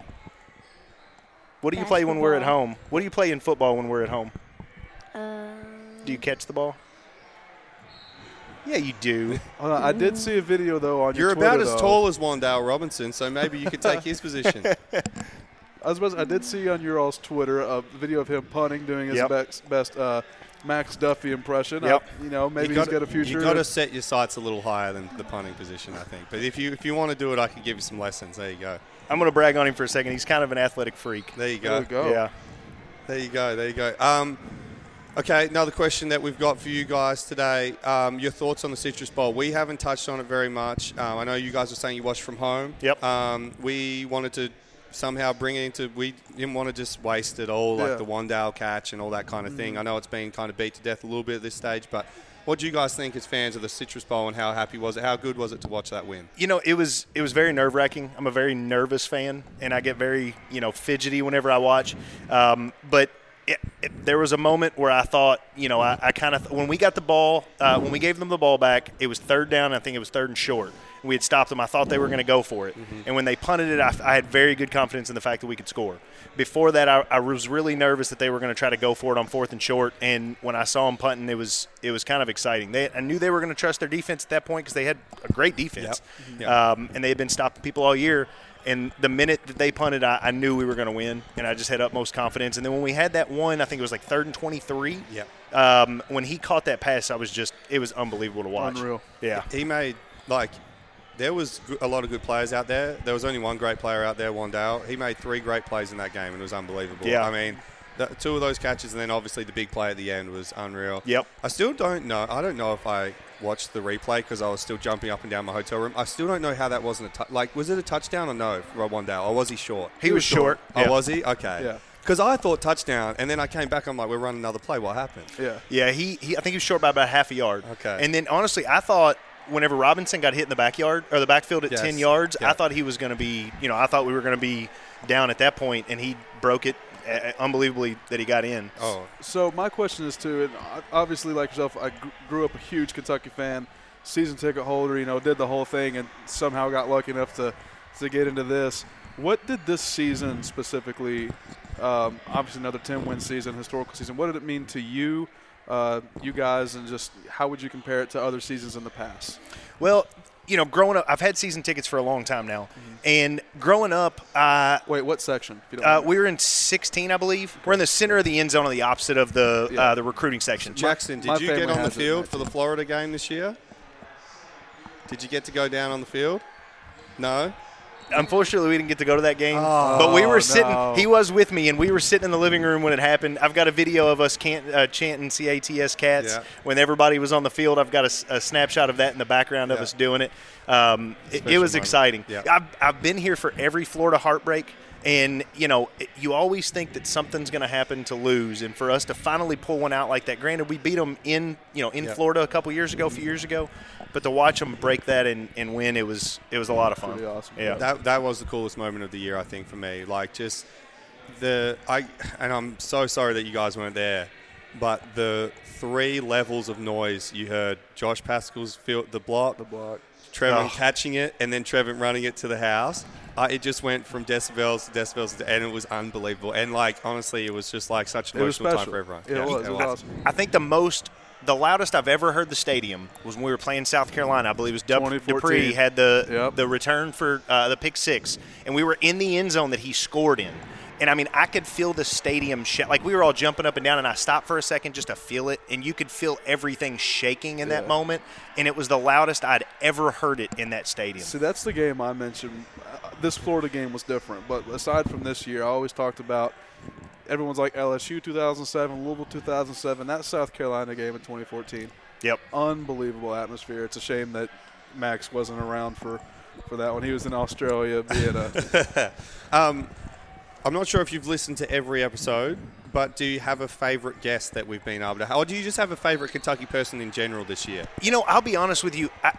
What do you play when we're at home? What do you play in football when we're at home? Um, Do you catch the ball? Yeah, you do. Hold I did see a video though on You're your about as though. tall as Wan'Dale Robinson, so maybe you could take his position. I was. Supposed, I did see on your all's Twitter a video of him punting, doing his Yep. best, best uh, Max Duffy impression. Yep. I- you know, maybe you he's got a future. You got to set your sights a little higher than the punting position, I think. But if you if you want to do it, I can give you some lessons. There you go. I'm going to brag on him for a second. He's kind of an athletic freak. There you go. There go. we go. Yeah. There you go. There you go. Um, okay, another question that we've got for you guys today. Um, your thoughts on the Citrus Bowl? We haven't touched on it very much. Um, I know you guys were saying you watched from home. Yep. Um, we wanted to somehow bring it into. We didn't want to just waste it all, like Yeah. the Wan'Dale catch and all that kind of thing. I know it's been kind of beat to death a little bit at this stage, but. What do you guys think as fans of the Citrus Bowl and how happy was it? How good was it to watch that win? You know, it was it was very nerve wracking. I'm a very nervous fan, and I get very you know fidgety whenever I watch. Um, but it, it, there was a moment where I thought, you know, I, I kind of when we got the ball, uh, when we gave them the ball back, it was third down. I think it was third and short. We had stopped them. I thought they were going to go for it, and when they punted it, I, I had very good confidence in the fact that we could score. Before that, I, I was really nervous that they were going to try to go for it on fourth and short. And when I saw them punting, it was it was kind of exciting. They, I knew they were going to trust their defense at that point because they had a great defense, Yep. Um, and they had been stopping people all year. And the minute that they punted, I, I knew we were going to win, and I just had utmost confidence. And then when we had that one, I think it was like third and twenty-three. Yep. Um, when he caught that pass, I was just it was unbelievable to watch. Unreal. Yeah. he made like there was a lot of good players out there. There was only one great player out there, Wan'Dale. He made three great plays in that game, and it was unbelievable. Yeah. I mean, the, two of those catches, and then obviously the big play at the end was unreal. Yep. I still don't know. I don't know if I watched the replay because I was still jumping up and down my hotel room. I still don't know how that wasn't a tou- like. Was it a touchdown or no, for Wan'Dale, or was he short? He was short. Oh, Yeah. was he? Okay. Yeah. Because I thought touchdown, and then I came back. I'm like, we're running another play. What happened? Yeah. Yeah, he, he I think he was short by about half a yard. Okay. And then honestly, I thought whenever Robinson got hit in the backyard or the backfield at Yes. 10 yards, Yeah. I thought he was going to be, you know, I thought we were going to be down at that point and he broke it uh, unbelievably that he got in. Oh, So my question is too, and obviously like yourself, I grew up a huge Kentucky fan, season ticket holder. You know, did the whole thing, and somehow got lucky enough to to get into this. What did this season specifically? Um, obviously, another 10 win season, historical season. What did it mean to you, uh, you guys, and just how would you compare it to other seasons in the past? Well, you know, growing up, I've had season tickets for a long time now. And growing up, uh, Wait, what section? If you don't uh, we were in 16, I believe. We're in the center of the end zone on the opposite of the Yeah. uh, the recruiting section. Jackson, did my you get on the field for the Florida game this year? Did you get to go down on the field? No. Unfortunately, we didn't get to go to that game, Oh, but we were sitting. no. He was with me, and we were sitting in the living room when it happened. I've got a video of us can, uh, chanting "CATS cats" Yeah. when everybody was on the field. I've got a snapshot of that in the background of Yeah. us doing it. Um, it, it was moment. exciting. Yeah. I've, I've been here for every Florida heartbreak. And you know, you always think that something's going to happen to lose, and for us to finally pull one out like that. Granted, we beat them in you know in Yeah. Florida a couple years ago, a few years ago, but to watch them break that and, and win, it was it was a lot of fun. Pretty awesome. Yeah. That that was the coolest moment of the year, I think, for me. Like just the I and I'm so sorry that you guys weren't there. but the three levels of noise you heard: Josh Paschal's field, the block, the block, Trevor Oh. catching it, and then Trevor running it to the house. Uh, it just went from decibels to decibels, to, and it was unbelievable. And like honestly, it was just like such an It emotional time for everyone. Yeah, it was. It was awesome. I think the most, the loudest I've ever heard the stadium was when we were playing South Carolina. I believe it was Dub- 2014. Dupree had the Yep. the return for uh, the pick six, and we were in the end zone that he scored in. And I mean, I could feel the stadium sh- like we were all jumping up and down, and I stopped for a second just to feel it, and you could feel everything shaking in that moment, and it was the loudest I'd ever heard it in that stadium. See, that's the game I mentioned. Uh, This Florida game was different, but aside from this year, I always talked about. Everyone's like LSU 2007, Louisville 2007, that South Carolina game in 2014. Yep. Unbelievable atmosphere. It's a shame that Max wasn't around for, for that one. He was in Australia being a. Um, I'm not sure if you've listened to every episode, but do you have a favourite guest that we've been able to, or do you just have a favourite Kentucky person in general this year? You know, I'll be honest with you. I,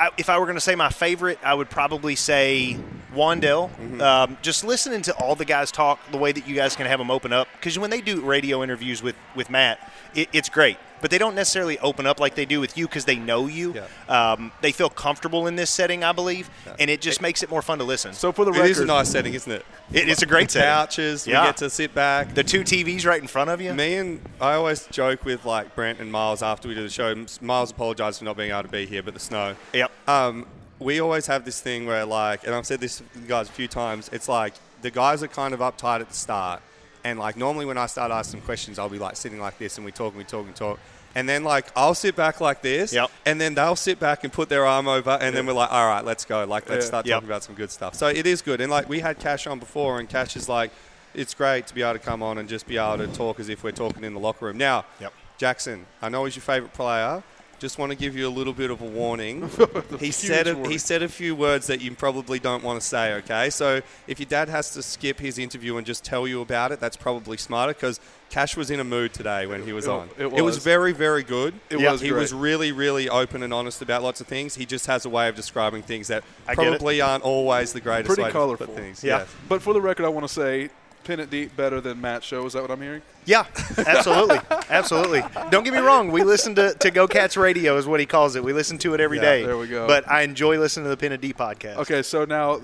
I, if I were going to say my favorite, I would probably say Wan'Dale. Um, just listening to all the guys talk, the way that you guys can have them open up, because when they do radio interviews with with Matt, it, it's great. But they don't necessarily open up like they do with you because they know you. Um, they feel comfortable in this setting, I believe, and it just makes it more fun to listen. So for the It record, is a nice setting, isn't it? It- it's a great setting. Couches, Yeah. we get to sit back. The two TVs right in front of you. Me and I always joke with like Brent and Miles after we do the show. Miles apologised for not being able to be here, but the snow. Yep. Um, we always have this thing where like, and I've said this to you guys a few times. It's like the guys are kind of uptight at the start, and like normally when I start asking questions, I'll be like sitting like this, and we talk and we talk and talk. And then like I'll sit back like this, Yep. and then they'll sit back and put their arm over, and then we're like, all right, let's go, like let's start Yep. talking about some good stuff. So it is good, and like we had Kash on before, and Kash is like, it's great to be able to come on and just be able to talk as if we're talking in the locker room. Now, Yep. Jackson, I know he's your favourite player. Just want to give you a little bit of a warning. he said a, warning. he said a few words that you probably don't want to say. Okay, so if your dad has to skip his interview and just tell you about it, that's probably smarter because Kash was in a mood today when he was It- on. it was was. very very good. It Yeah. was He great. was really really open and honest about lots of things. He just has a way of describing things that I probably aren't always the greatest Pretty way put things. Yeah. Yes. But for the record, I want to say, pin it deep better than Matt show. Is that what I'm hearing? Yeah, absolutely, absolutely. Don't get me wrong. We listen to, to Go Cats Radio, is what he calls it. We listen to it every Yeah, day. there we go. But I enjoy listening to the Pin and D podcast. Okay, so now,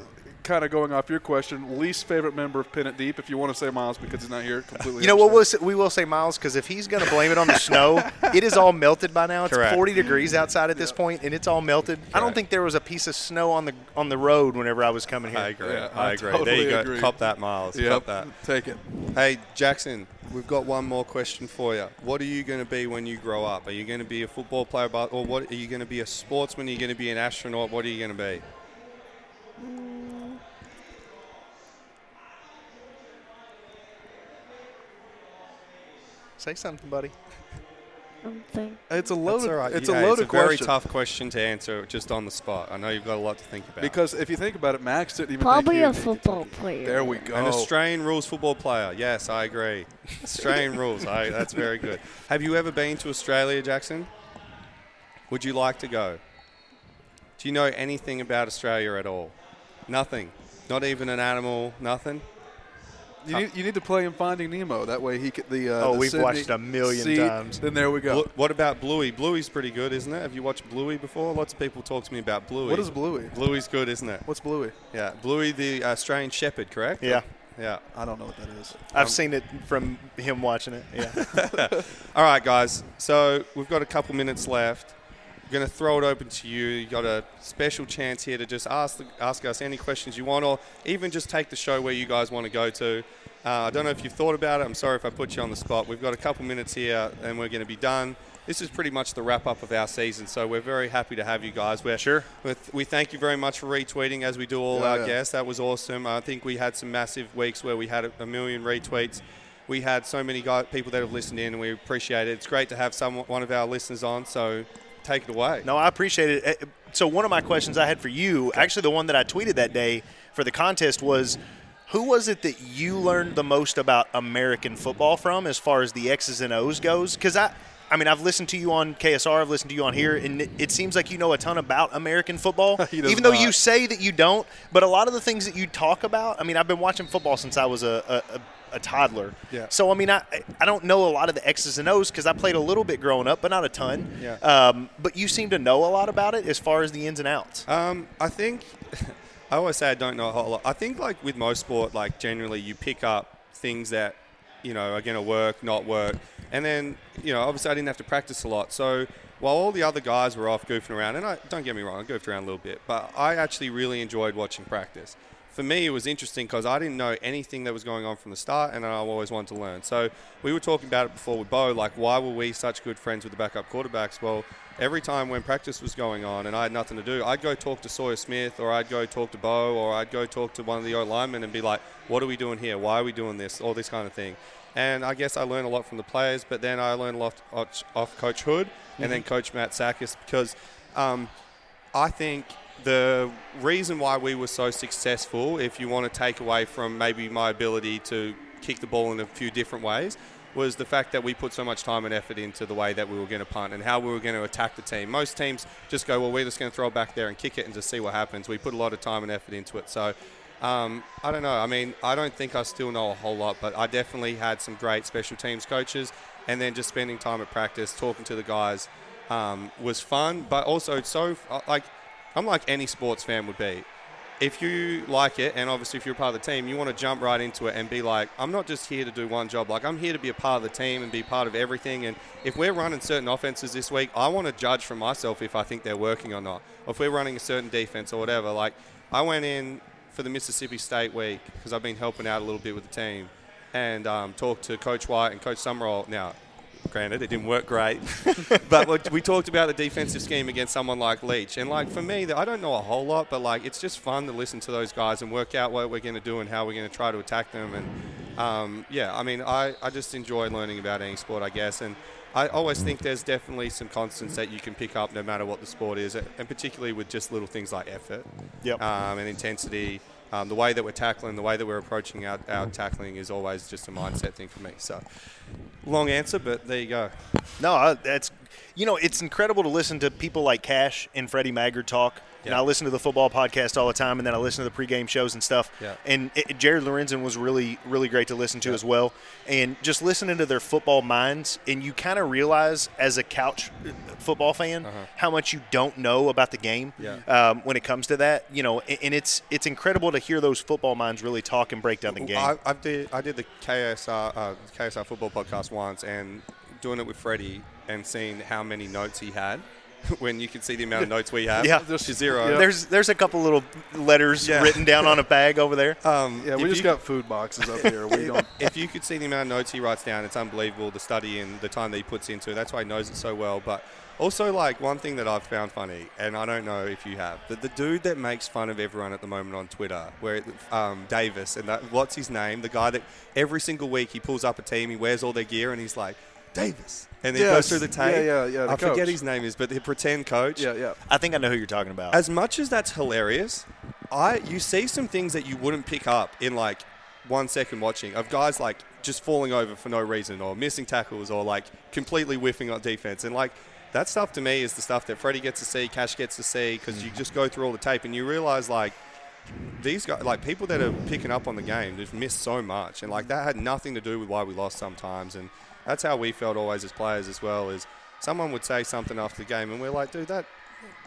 kind of going off your question, least favorite member of Pin It Deep. If you want to say Miles because he's not here, completely. You know what? We'll say, we will say Miles because if he's going to blame it on the snow, it is all melted by now. It's Correct. 40 degrees outside at this point, and it's all melted. I don't think there was a piece of snow on the on the road whenever I was coming here. I agree. Yeah, I I agree. there totally you go. agree. Cop that, Miles. Yep, Cop that. take it. Hey, Jackson, we've got one more question for you. What are you going to be when you grow up? Are you going to be a football player, but- or what? Are you going to be a sportsman? Are you going to be an astronaut? What are you going to be? Say something, buddy. Um, I'm. It's a loaded. all right. It's Yeah, a loaded It's a very question. tough question to answer just on the spot. I know you've got a lot to think about. Because if you think about it, Max didn't even Probably think a he- football player. There we go. An Australian rules football player. Yes, I agree. Australian rules. I, that's very good. Have you ever been to Australia, Jackson? Would you like to go? Do you know anything about Australia at all? Nothing. Not even an animal. Nothing. You need, you need to play him Finding Nemo. That way he could the. Uh, Oh, the we've Sydney watched it a million Sea- times. Then there we go. Blu- what about Bluey? Bluey's pretty good, isn't it? Have you watched Bluey before? Lots of people talk to me about Bluey. What is Bluey? Bluey's good, isn't it? What's Bluey? Yeah, Bluey the Australian Shepherd, correct? Yeah, Yeah. I don't know what that is. I've seen it from him watching it. Yeah. All right, guys. So we've got a couple minutes left. We're going to throw it open to you. You got a special chance here to just ask the, ask us any questions you want, or even just take the show where you guys want to go to. Uh, I don't know if you've thought about it. I'm sorry if I put you on the spot. We've got a couple minutes here, and we're going to be done. This is pretty much the wrap up of our season, so we're very happy to have you guys. We're, Sure. with- we thank you very much for retweeting as we do all Yeah, our yeah. guests. That was awesome. I think we had some massive weeks where we had a, a million retweets. We had so many guys, people that have listened in, and we appreciate it. It's great to have some one of our listeners on. So take it away. No, I appreciate it. Uh, So one of my questions I had for you, actually the one that I tweeted that day for the contest was who was it that you learned the most about American football from as far as the X's and O's goes? Because I I mean, I've listened to you on KSR, I've listened to you on here, and it, it seems like you know a ton about American football. Even though you say that you don't, but a lot of the things that you talk about. I mean, I've been watching football since I was a, a, a, a toddler. Yeah. So I mean, I I don't know a lot of the X's and O's because I played a little bit growing up, but not a ton. Yeah. Um, but you seem to know a lot about it as far as the ins and outs. Um, I think I always say I don't know a whole lot. I think like with most sport, like generally you pick up things that you know are going to work, not work, and then you know obviously I didn't have to practice a lot, so. While all the other guys were off goofing around, and I don't get me wrong, I goofed around a little bit, but I actually really enjoyed watching practice. For me, it was interesting because I didn't know anything that was going on from the start, and I always wanted to learn. So we were talking about it before with Beau, like why were we such good friends with the backup quarterbacks? Well, every time when practice was going on and I had nothing to do, I'd go talk to Sawyer Smith or I'd go talk to Beau or I'd go talk to one of the O linemen and be like, what are we doing here? Why are we doing this? All this kind of thing. And I guess I learned a lot from the players, but then I learned a lot off, off Coach Hood and then Coach Matt Sakis because um, I think the reason why we were so successful, if you want to take away from maybe my ability to kick the ball in a few different ways, was the fact that we put so much time and effort into the way that we were going to punt and how we were going to attack the team. Most teams just go, well, we're just going to throw it back there and kick it and just see what happens. We put a lot of time and effort into it. So um, I don't know. I mean, I don't think I still know a whole lot, but I definitely had some great special teams coaches. And then just spending time at practice, talking to the guys, um, was fun, but also so uh, like I'm like any sports fan would be. If you like it, and obviously if you're a part of the team, you want to jump right into it and be like, I'm not just here to do one job. Like I'm here to be a part of the team and be part of everything. And if we're running certain offenses this week, I want to judge for myself if I think they're working or not. Or if we're running a certain defense or whatever. Like I went in for the Mississippi State week because I've been helping out a little bit with the team, and um, talked to Coach White and Coach Sumrall. Now granted it didn't work great but we- we talked about the defensive scheme against someone like leach and like for me i don't know a whole lot but like it's just fun to listen to those guys and work out what we're going to do and how we're going to try to attack them and um, yeah i mean I, I just enjoy learning about any sport i guess and I always think there's definitely some constants that you can pick up no matter what the sport is, and particularly with just little things like effort Yep. um, and intensity. Um, the way that we're tackling, the way that we're approaching our, our tackling is always just a mindset thing for me. So, long answer, but there you go. No, that's you know it's incredible to listen to people like Kash and Freddie Maggard talk. And I listen to the football podcast all the time, and then I listen to the pregame shows and stuff. Yeah. And it, Jared Lorenzen was really, really great to listen to as well. And just listening to their football minds, and you kind of realize as a couch uh, football fan how much you don't know about the game Uh-huh. Yeah. um, when it comes to that. You know, and, and it's it's incredible to hear those football minds really talk and break down the game. I, I did I did the KSR uh, KSR football podcast once, and doing it with Freddie and seeing how many notes he had. When you can see the amount of notes we have, Yeah. just zero. Yeah. There's there's a couple little letters Yeah. written down on a bag over there. Um, Yeah, if we just you- got food boxes up here. We don't. if you could see the amount of notes he writes down, it's unbelievable the study and the time that he puts into it. That's why he knows it so well. But also, like one thing that I've found funny, and I don't know if you have, that the dude that makes fun of everyone at the moment on Twitter, where um, Davis and that, what's his name, the guy that every single week he pulls up a team, he wears all their gear, and he's like Davis, and then he goes through the tape. Yeah, yeah, yeah, the I forget his name is, but the pretend coach. Yeah, yeah. I think I know who you're talking about. As much as that's hilarious, I you see some things that you wouldn't pick up in like one second watching of guys like just falling over for no reason or missing tackles or like completely whiffing on defense and like that stuff to me is the stuff that Freddie gets to see, Kash gets to see because you just go through all the tape and you realize like these guys, like people that are picking up on the game, just missed so much, and like that had nothing to do with why we lost sometimes, and that's how we felt always as players as well. Is someone would say something after the game, and we're like, dude, that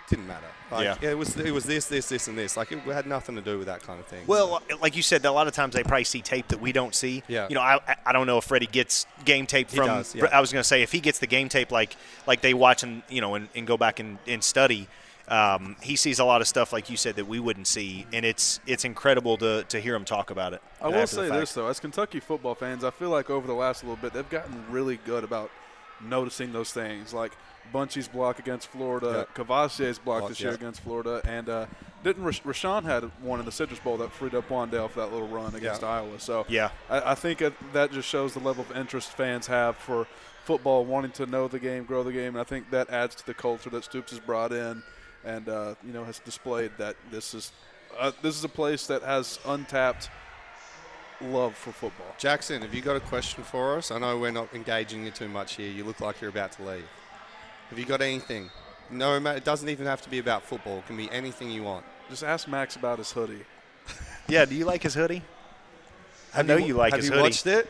didn't matter. Like, Yeah. it was it was this, this, this, and this. Like it had nothing to do with that kind of thing. well, like you said, a lot of times they probably see tape that we don't see. Yeah. You know, I I- don't know if Freddie gets game tape He from. does, yeah. I was going to say if he gets the game tape like like they watch and you know and, and go back and, and study. Um, he sees a lot of stuff like you said that we wouldn't see, and it's it's incredible to, to hear him talk about it. I will say this though, as Kentucky football fans, I feel like over the last little bit they've gotten really good about noticing those things, like Bunchy's block against Florida, Kavosiey's block Block, this year yeah. against Florida, and uh, didn't Rash- Rashawn had one in the Citrus Bowl that freed up Wan'Dale for that little run against Yeah. Iowa. So Yeah. I, I think it, that just shows the level of interest fans have for football, wanting to know the game, grow the game, and I think that adds to the culture that Stoops has brought in, and uh, you know has displayed that this is uh, this is a place that has untapped love for football. Jackson, have you got a question for us? I know we're not engaging you too much here. You look like you're about to leave. Have you got anything? No, it doesn't even have to be about football. It can be anything you want. Just ask Max about his hoodie. Yeah, do you like his hoodie? I know you like his hoodie. Have you watched it?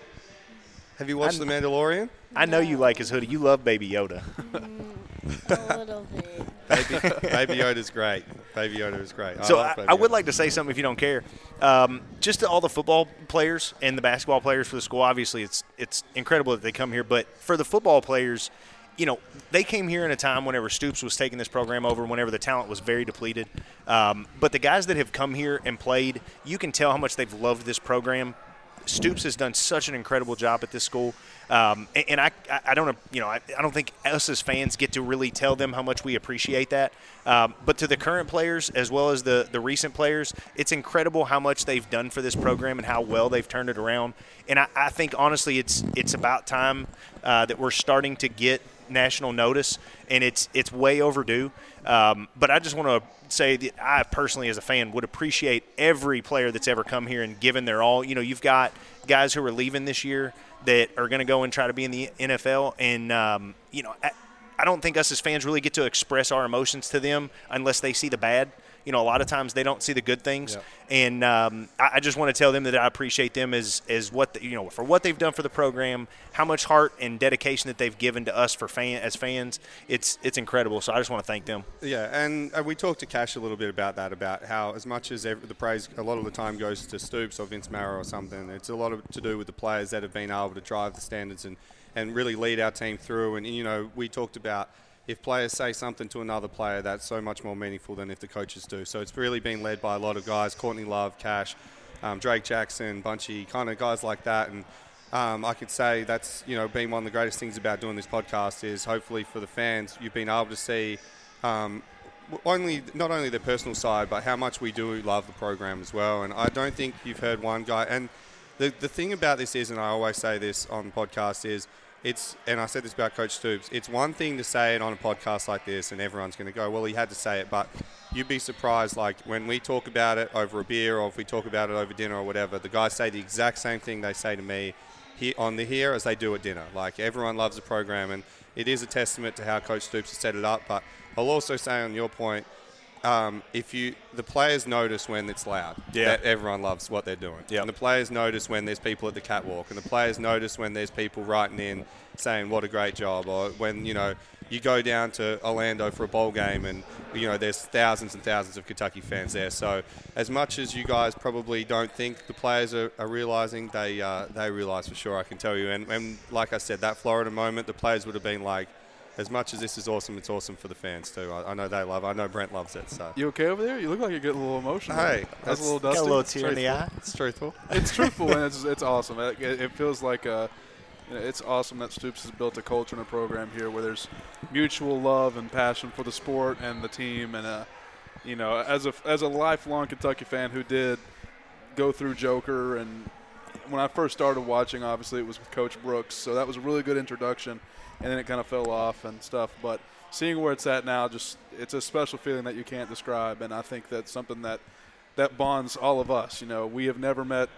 Have you watched I- The Mandalorian? I know you like his hoodie. You love Baby Yoda. A little bit. Baby, Baby Yoda's great. Baby Yoda is great. so love I, I would like to say something if you don't care. Um, just to all the football players and the basketball players for the school. Obviously, it's it's incredible that they come here, but for the football players, you know, they came here in a time whenever Stoops was taking this program over, whenever the talent was very depleted. Um, but the guys that have come here and played, you can tell how much they've loved this program. Stoops has done such an incredible job at this school, um, and, I, I don't, you know, I, I don't think us as fans get to really tell them how much we appreciate that. Um, but to the current players as well as the the recent players, it's incredible how much they've done for this program and how well they've turned it around. And I, I think honestly, it's it's about time uh, that we're starting to get national notice, and it's it's way overdue. Um, but I just want to say that I personally, as a fan, would appreciate every player that's ever come here and given their all. You know, you've got guys who are leaving this year that are going to go and try to be in the NFL, and um, you know. I, I don't think us as fans really get to express our emotions to them unless they see the bad. You know, a lot of times they don't see the good things, and um, I, I just want to tell them that I appreciate them as as what the, you know for what they've done for the program, how much heart and dedication that they've given to us for fan as fans. It's it's incredible. So I just want to thank them. Yeah, and uh, we talked to Kash a little bit about that, about how as much as ev the praise a lot of the time goes to Stoops or Vince Marrow or something, it's a lot of to do with the players that have been able to drive the standards and, and really lead our team through. And you know, we talked about if players say something to another player, that's so much more meaningful than if the coaches do. So it's really been led by a lot of guys: Courtney Love, Kash, um, Drake Jackson, Bunchy, kind of guys like that, and. Um, I could say that's you know been one of the greatest things about doing this podcast is hopefully for the fans you've been able to see um, only not only the personal side, but how much we do love the program as well. And I don't think you've heard one guy. And the the thing about this is, and I always say this on the podcast is. It's and I said this about Coach Stoops. It's one thing to say it on a podcast like this, and everyone's going to go, "Well, he had to say it." But you'd be surprised, like when we talk about it over a beer, or if we talk about it over dinner or whatever. The guys say the exact same thing they say to me here on the here as they do at dinner. Like everyone loves the program, and it is a testament to how Coach Stoops has set it up. But I'll also say on your point, um, if you the players notice when it's loud, Yeah. that everyone loves what they're doing. Yep. And the players notice when there's people at the catwalk, and the players notice when there's people writing in saying what a great job, or when you know you go down to Orlando for a bowl game and you know there's thousands and thousands of Kentucky fans there. So as much as you guys probably don't think the players are, are realizing, they uh, they realize for sure. I can tell you. And, and like I said, that Florida moment, the players would have been like. As much as this is awesome, it's awesome for the fans too. I, I know they love. I know Brent loves it. So You okay over there? You look like you're getting a little emotional. Hey, that's that's- a little dusty. Got a little tear in the eye. it's truthful. It's truthful and it's it's awesome. It, it it feels like uh, you know, it's awesome that Stoops has built a culture and a program here where there's mutual love and passion for the sport and the team. And uh, you know, as a as a lifelong Kentucky fan who did go through Joker and when I first started watching, obviously it was with Coach Brooks, so that was a really good introduction, and then it kind of fell off and stuff. But seeing where it's at now, just it's a special feeling that you can't describe, and I think that's something that that bonds all of us. You know, we have never met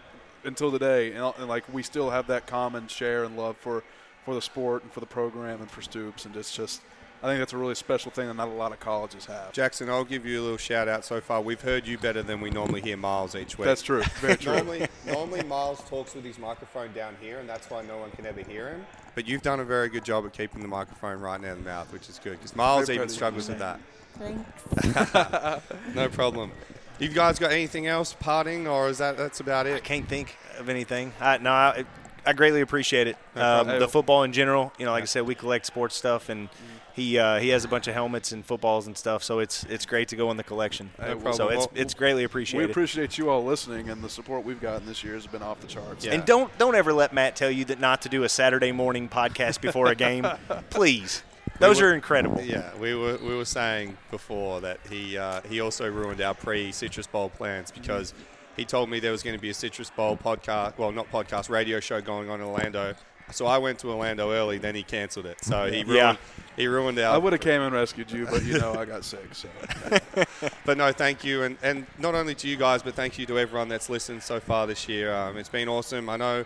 until today, and, and like we still have that common share and love for for the sport and for the program and for Stoops, and it's just I think that's a really special thing that not a lot of colleges have. Jackson, I'll give you a little shout out so far. We've heard you better than we normally hear Miles each week. That's true, very true. normally, normally Miles talks with his microphone down here, and that's why no one can ever hear him. But you've done a very good job of keeping the microphone right near the mouth, which is good because Miles Very even proud of you. struggles with that. Thanks. No problem. You guys got anything else parting, or is that that's about it? I can't think of anything. I, no, I, I greatly appreciate it. No Um, the football in general, you know, like I said, we collect sports stuff, and he uh, he has a bunch of helmets and footballs and stuff. So it's it's great to go in the collection. Hey, No so it's it's greatly appreciated. We appreciate you all listening, and the support we've gotten this year has been off the charts. Yeah. And don't don't ever let Matt tell you that not to do a Saturday morning podcast before a game, please. Those were- are incredible. Yeah, we were we were saying before that he uh, he also ruined our pre Citrus Bowl plans because he told me there was going to be a Citrus Bowl podcast, well not podcast, radio show going on in Orlando So I went to Orlando early, then he cancelled it. So he ruined, Yeah. he ruined our. I would have came and rescued you, but you know I got sick. So But no, thank you, and, and not only to you guys, but thank you to everyone that's listened so far this year. Um, it's been awesome. I know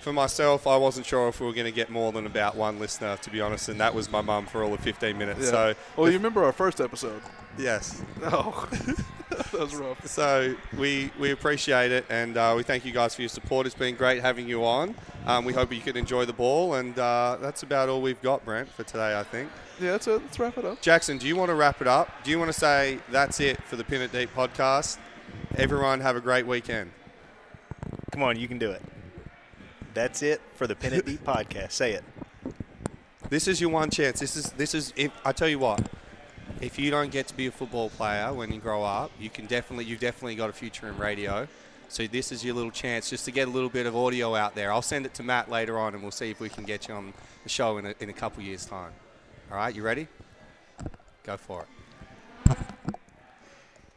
for myself, I wasn't sure if we were going to get more than about one listener, to be honest, and that was my mum for all of 15 minutes. yeah. So well, you remember our first episode? Yes, Oh, that was rough. so we we appreciate it, and uh, we thank you guys for your support. It's been great having you on. Um, we hope you can enjoy the ball, and uh, that's about all we've got, Brent, for today. I think. Yeah, that's it. Let's wrap it up. Jackson, do you want to wrap it up? Do you want to say that's it for the Pin It Deep podcast? Everyone, have a great weekend. Come on, you can do it. That's it for the Pin It Deep podcast. Say it. This is your one chance. This is this is. If, I tell you what, if you don't get to be a football player when you grow up, you can definitely you've definitely got a future in radio. So this is your little chance just to get a little bit of audio out there. I'll send it to Matt later on, and we'll see if we can get you on the show in a, in a couple years' time. All right, you ready? Go for it.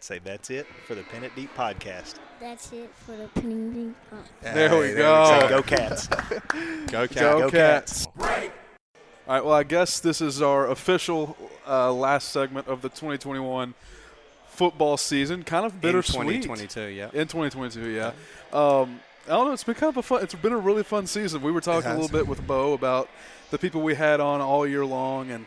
Say that's it for the Pin It Deep podcast. That's it for the pinning. Oh. There we Hey, go. Go Cats. Go, Cats. Go, Go Cats. All right. Well, I guess this is our official uh, last segment of the 2021 football season. Kind of bittersweet. In 2022, yeah. In 2022, yeah. Um, I don't know. It's been kind of a fun. It's been a really fun season. We were talking a little bit with Beau about the people we had on all year long, and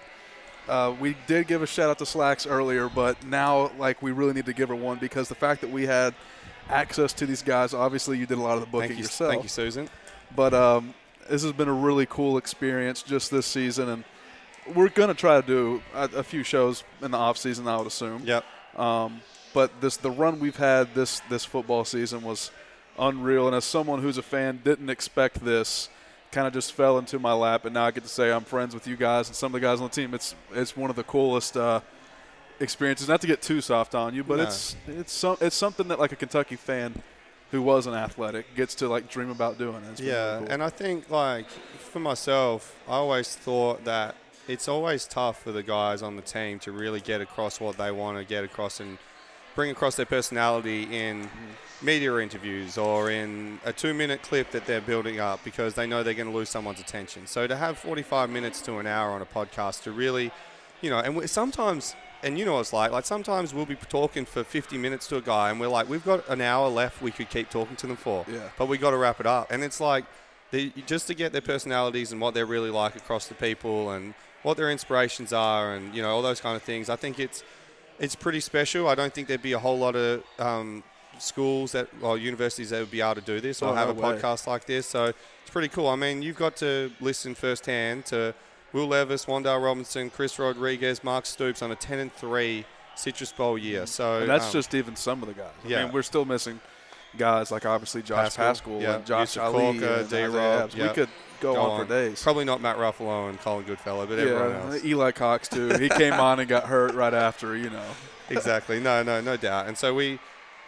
uh, we did give a shout out to Slacks earlier, but now like we really need to give her one because the fact that we had access to these guys. Obviously, you did a lot of the booking Thank you, yourself. thank you, Susan. But um, this has been a really cool experience just this season, and we're gonna try to do a, a few shows in the off season. I would assume. Yep. Um, but this the run we've had this this football season was unreal, and as someone who's a fan, didn't expect this. Kind of just fell into my lap, and now I get to say I'm friends with you guys and some of the guys on the team. It's it's one of the coolest uh, experiences. Not to get too soft on you, but No. it's it's some, it's something that like a Kentucky fan who wasn't athletic gets to like dream about doing. It's Yeah, really cool. and I think like for myself, I always thought that it's always tough for the guys on the team to really get across what they want to get across and bring across their personality in mm-hmm. media interviews or in a two-minute clip that they're building up because they know they're going to lose someone's attention. So to have 45 minutes to an hour on a podcast to really, you know, and sometimes. And you know what it's like. Like sometimes we'll be talking for 50 minutes to a guy, and we're like, we've got an hour left. We could keep talking to them for Yeah. but we got to wrap it up. And it's like just to get their personalities and what they're really like across the people and what their inspirations are and you know all those kind of things. I think it's it's pretty special. I don't think there'd be a whole lot of um, schools that or universities that would be able to do this or Oh, have no a way. podcast like this. So it's pretty cool. I mean, you've got to listen firsthand to Will Levis, Wan'Dale Robinson, Chris Rodriguez, Mark Stoops on a 10 and 3 Citrus Bowl year. So And that's um, just even some of the guys. I yeah. mean, we're still missing guys like obviously Josh Paschal, Paschal, yeah. and Josh Yusuf Ali Corker, and D-Rob, yeah. We could go, go on, on. for days. Probably not Matt Ruffolo and Colin Goodfellow, but everyone else. Eli Cox too. He came on and got hurt right after. You know, exactly. No, no, no doubt. And so we,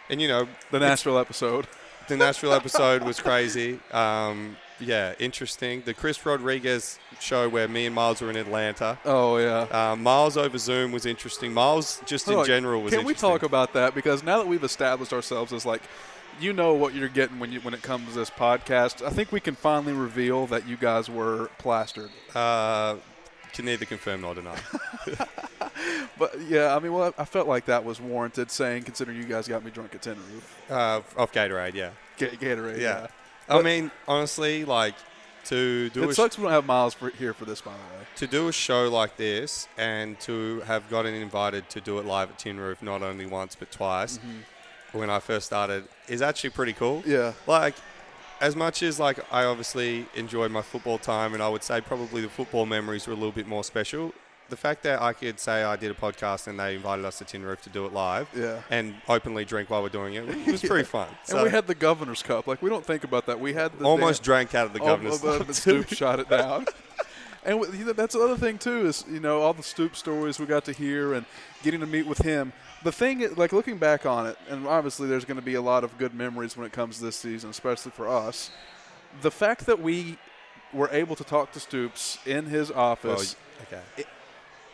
and you know, the Nashville episode. the Nashville episode was crazy. Um, yeah, interesting. The Chris Rodriguez show where me and Miles were in Atlanta. Oh yeah. Um, Miles over Zoom was interesting. Miles just in general was Can we talk about that? Because now that we've established ourselves as like, you know what you're getting when you when it comes to this podcast. I think we can finally reveal that you guys were plastered. Uh, can neither confirm nor deny. But yeah, I mean, well, I felt like that was warranted, saying considering you guys got me drunk at Roof, uh, off Gatorade, yeah. Ga- Gatorade. Yeah. Yeah. I mean, honestly, like to do It sucks we don't have Miles for, here for this, by the way. to do a show like this and to have gotten invited to do it live at Tin Roof not only once but twice mm-hmm. when I first started is actually pretty cool. Yeah. Like as much as like I obviously enjoyed my football time and I would say probably the football memories were a little bit more special. The fact that I could say I did a podcast and they invited us to Tin Roof to do it live Yeah. and openly drink while we're doing it it was pretty fun. And we had the governor's cup. Like we don't think about that. We had the almost damn- drank out of the governor's all the- cup, the. Stoop shot it down. and you know, that's the other thing too is you know all the Stoop stories we got to hear and getting to meet with him. The thing, like looking back on it, and obviously there's going to be a lot of good memories when it comes to this season, especially for us. The fact that we were able to talk to Stoops in his Well, office. okay.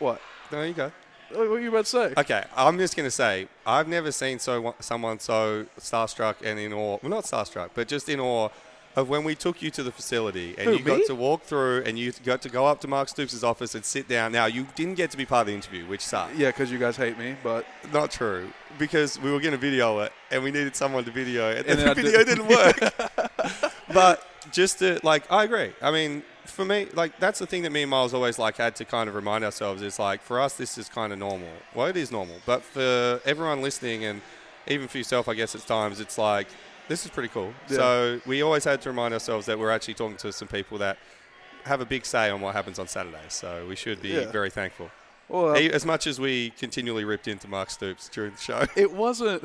What? There you go. What were you about to say? Okay, I'm just going to say I've never seen so someone so starstruck and in awe. Well, not starstruck, but just in awe of when we took you to the facility and Who, you got to walk through and you got to go up to Mark Stoops' office and sit down. Now, you didn't get to be part of the interview, which sucked. Yeah, because you guys hate me, but Not true. Because we were going to video it and we needed someone to video it. And, And the video didn't. didn't work. but just to, like, I agree. I mean, for me, like, that's the thing that me and Miles always, like, had to kind of remind ourselves is, like, for us, this is kind of normal. Well, it is normal. But for everyone listening and even for yourself, I guess, at times, it's like, this is pretty cool. Yeah. So we always had to remind ourselves that we're actually talking to some people that have a big say on what happens on Saturday. So we should be Yeah. very thankful. well, um E- As much as we continually ripped into Mark Stoops during the show. it wasn't.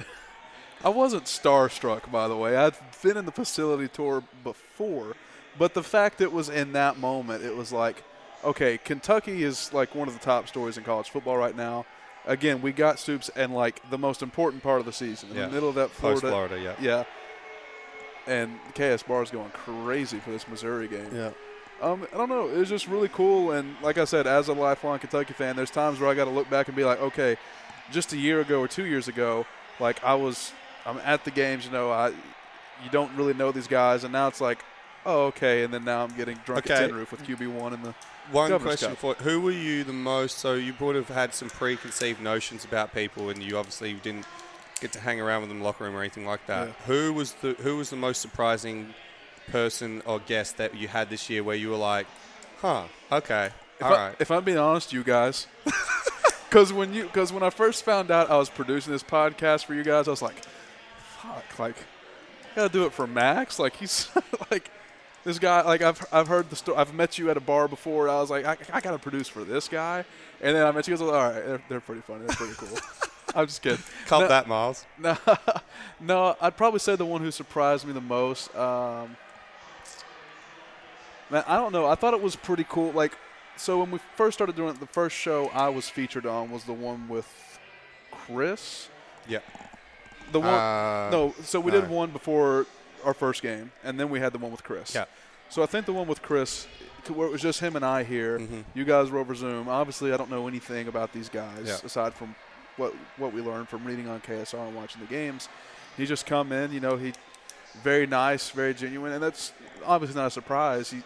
I wasn't starstruck, by the way. I'd been in the facility tour before, but the fact it was in that moment, it was like, okay, Kentucky is like one of the top stories in college football right now. Again, we got Stoops and like the most important part of the season in Yeah. the middle of that Post Florida. Florida, yeah. Yeah. And KSbar's going crazy for this Missouri game. Yeah. Um, I don't know. It was just really cool. And like I said, as a lifelong Kentucky fan, there's times where I got to look back and be like, okay, just a year ago or two years ago, like I was, I'm at the games. You know, I, you don't really know these guys, and now it's like, oh, okay. And then now I'm getting drunk at Okay. Tin Roof with QB one and the. One Governor's question Cup. for who were you the most? So you would have had some preconceived notions about people, and you obviously didn't get to hang around with them in the locker room or anything like that. Yeah. Who was the who was the most surprising person or guest that you had this year where you were like, huh, okay, If, all I, right, if I'm being honest, you guys, because when you because when I first found out I was producing this podcast for you guys, I was like, fuck, like, gotta do it for Max. Like he's like this guy. Like I've I've heard the story. I've met you at a bar before. I was like, I, I gotta produce for this guy. And then I met you guys. I was like, all right, they're, they're pretty funny. They're pretty cool. I'm just kidding. cut no, that, Miles. No, no, I'd probably say the one who surprised me the most. Um, man, I don't know. I thought it was pretty cool. Like, so when we first started doing it, the first show I was featured on was the one with Chris. Yeah. The one. Uh, no, so we did one before our first game, and then we had the one with Chris. Yeah. So I think the one with Chris, where it was just him and I here. Mhm. You guys were over Zoom. Obviously, I don't know anything about these guys Yeah. aside from what what we learned from reading on KSR and watching the games. He just come in, you know, he very nice, very genuine, and that's obviously not a surprise. He,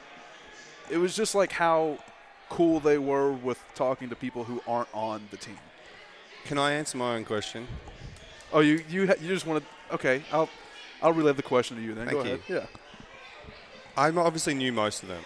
it was just like how cool they were with talking to people who aren't on the team. Can I answer my own question? Oh, you you you just want to? Okay, I'll I'll relay the question to you then. Go Thank ahead. Yeah. I obviously knew most of them.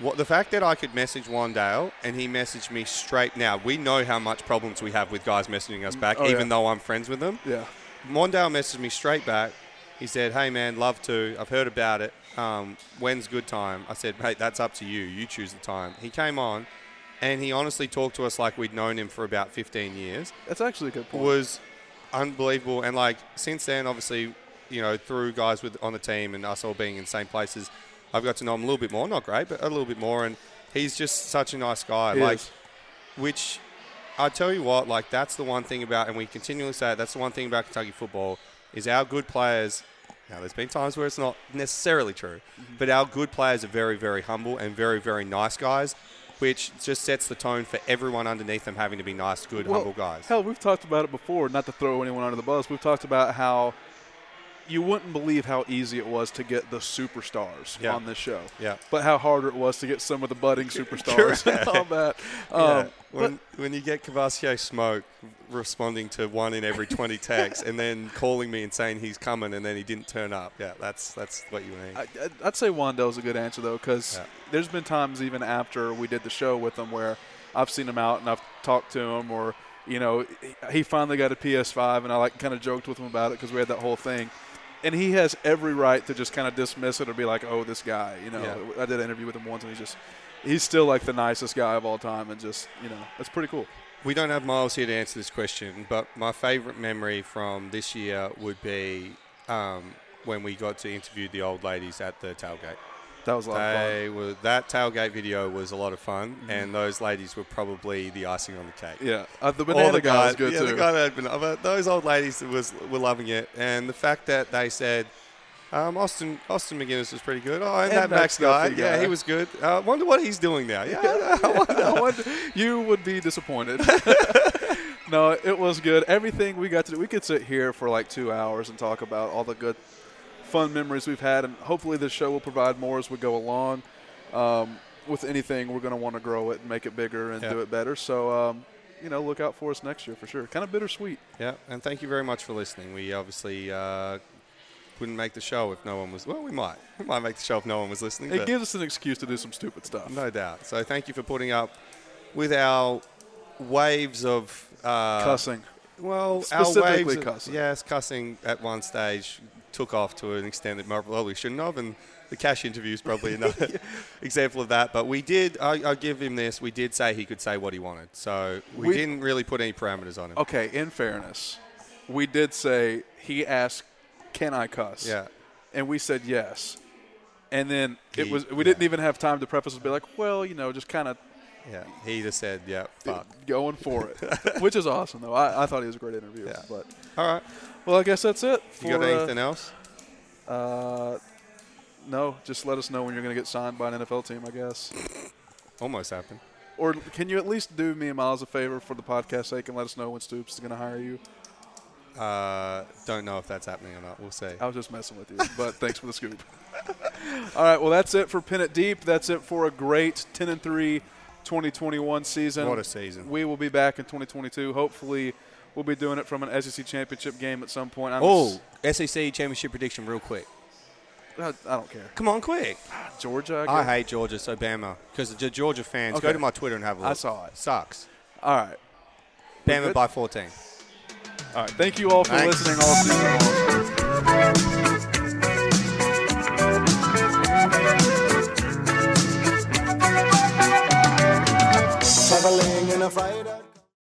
What the fact that I could message Wan'Dale and he messaged me straight. Now we know how much problems we have with guys messaging us back, Oh, even yeah. though I'm friends with them. Yeah. Wan'Dale messaged me straight back. He said, "Hey man, love to. I've heard about it. Um, when's good time?" I said, "Hey, that's up to you. You choose the time." He came on, and he honestly talked to us like we'd known him for about 15 years. That's actually a good point. Was unbelievable, and like since then, obviously, you know, through guys with on the team and us all being in the same places, I've got to know him a little bit more. Not great, but a little bit more, and he's just such a nice guy. He like is. which I tell you what, like that's the one thing about, and we continually say it, that's the one thing about Kentucky football is our good players. Now, there's been times where it's not necessarily true, Mm-hmm. but our good players are very, very humble and very, very nice guys, which just sets the tone for everyone underneath them having to be nice, good, Well, humble guys. Hell, we've talked about it before. Not to throw anyone under the bus, we've talked about how you wouldn't believe how easy it was to get the superstars Yeah. on this show. Yeah. But how harder it was to get some of the budding superstars and all that. Yeah, Um, when, when you get Kavosiey Smoke responding to one in every 20 texts and then calling me and saying he's coming and then he didn't turn up, yeah, that's that's what you need. I, I'd- say Wan'Dale's a good answer though, because Yeah. there's been times even after we did the show with him where I've seen him out and I've talked to him, or you know, he- he finally got a PS5, and I like kind of joked with him about it because we had that whole thing. And he has every right to just kind of dismiss it or be like, "Oh, this guy," you know. Yeah. I did an interview with him once, and he's just—he's still like the nicest guy of all time, and just you know, it's pretty cool. We don't have Miles here to answer this question, but my favourite memory from this year would be um, when we got to interview the old ladies at the tailgate. That was a lot of fun. Were that tailgate video was a lot of fun, and those ladies were probably the icing on the cake. Yeah, uh, the All banana the guy was guys, good yeah, too. the guy that had been, but those old ladies was were loving it, and the fact that they said. Um, Austin Austin MacGinnis was pretty good. Oh, and, And that Max Max guy, Duffy yeah, he was good. I uh, wonder what he's doing now. Yeah, I wonder. I wonder- you would be disappointed. no, it was good. Everything we got to do, we could sit here for like two hours and talk about all the good fun memories we've had, and hopefully this show will provide more as we go along. Um, with anything, we're going to want to grow it and make it bigger and Yeah. do it better. So, um, you know, look out for us next year for sure. Kind of bittersweet. Yeah, and thank you very much for listening. We obviously uh, wouldn't make the show if no one was. Well, we might. We might make the show if no one was listening. It gives us an excuse to do some stupid stuff. no doubt. So thank you for putting up with our waves of uh, Cussing. Well, Specifically our waves of- cussing. Yes, cussing at one stage took off to an extent that probably shouldn't have, and the Kash interview is probably another example of that. But we did. I, I give him this. We did say he could say what he wanted, so we, We- didn't really put any parameters on him. Okay, in fairness, we did say he asked, "Can I cuss?" Yeah. and we said yes. And then it He- was we yeah. didn't even have time to preface and be like, well, you know, just kind of Yeah, he just said, "Yeah, fuck." going for it, which is awesome though. I, I thought he was a great interview. Yeah. But All right. well, I guess that's it. You got uh, anything else? Uh, no, just let us know when you're going to get signed by an NFL team, I guess. Almost happened. Or can you at least do me and Miles a favor for the podcast sake and let us know when Stoops is going to hire you? Uh, don't know if that's happening or not. We'll see. I was just messing with you, but thanks for the scoop. All right, well that's it for Pin It Deep. That's it for a great 10 and 3 2021 season. What a season. We will be back in 2022. Hopefully, we'll be doing it from an SEC championship game at some point. I'm Oh, SEC championship prediction, real quick. I, I don't care. Come on, quick. Ah, Georgia. I, I hate Georgia, so Bama. Because the Georgia fans, Okay. go to my Twitter and have a look. I saw it. Sucks. All right. Bama by 14. All right. Thank you all for Thanks. listening all season long. segunda-feira.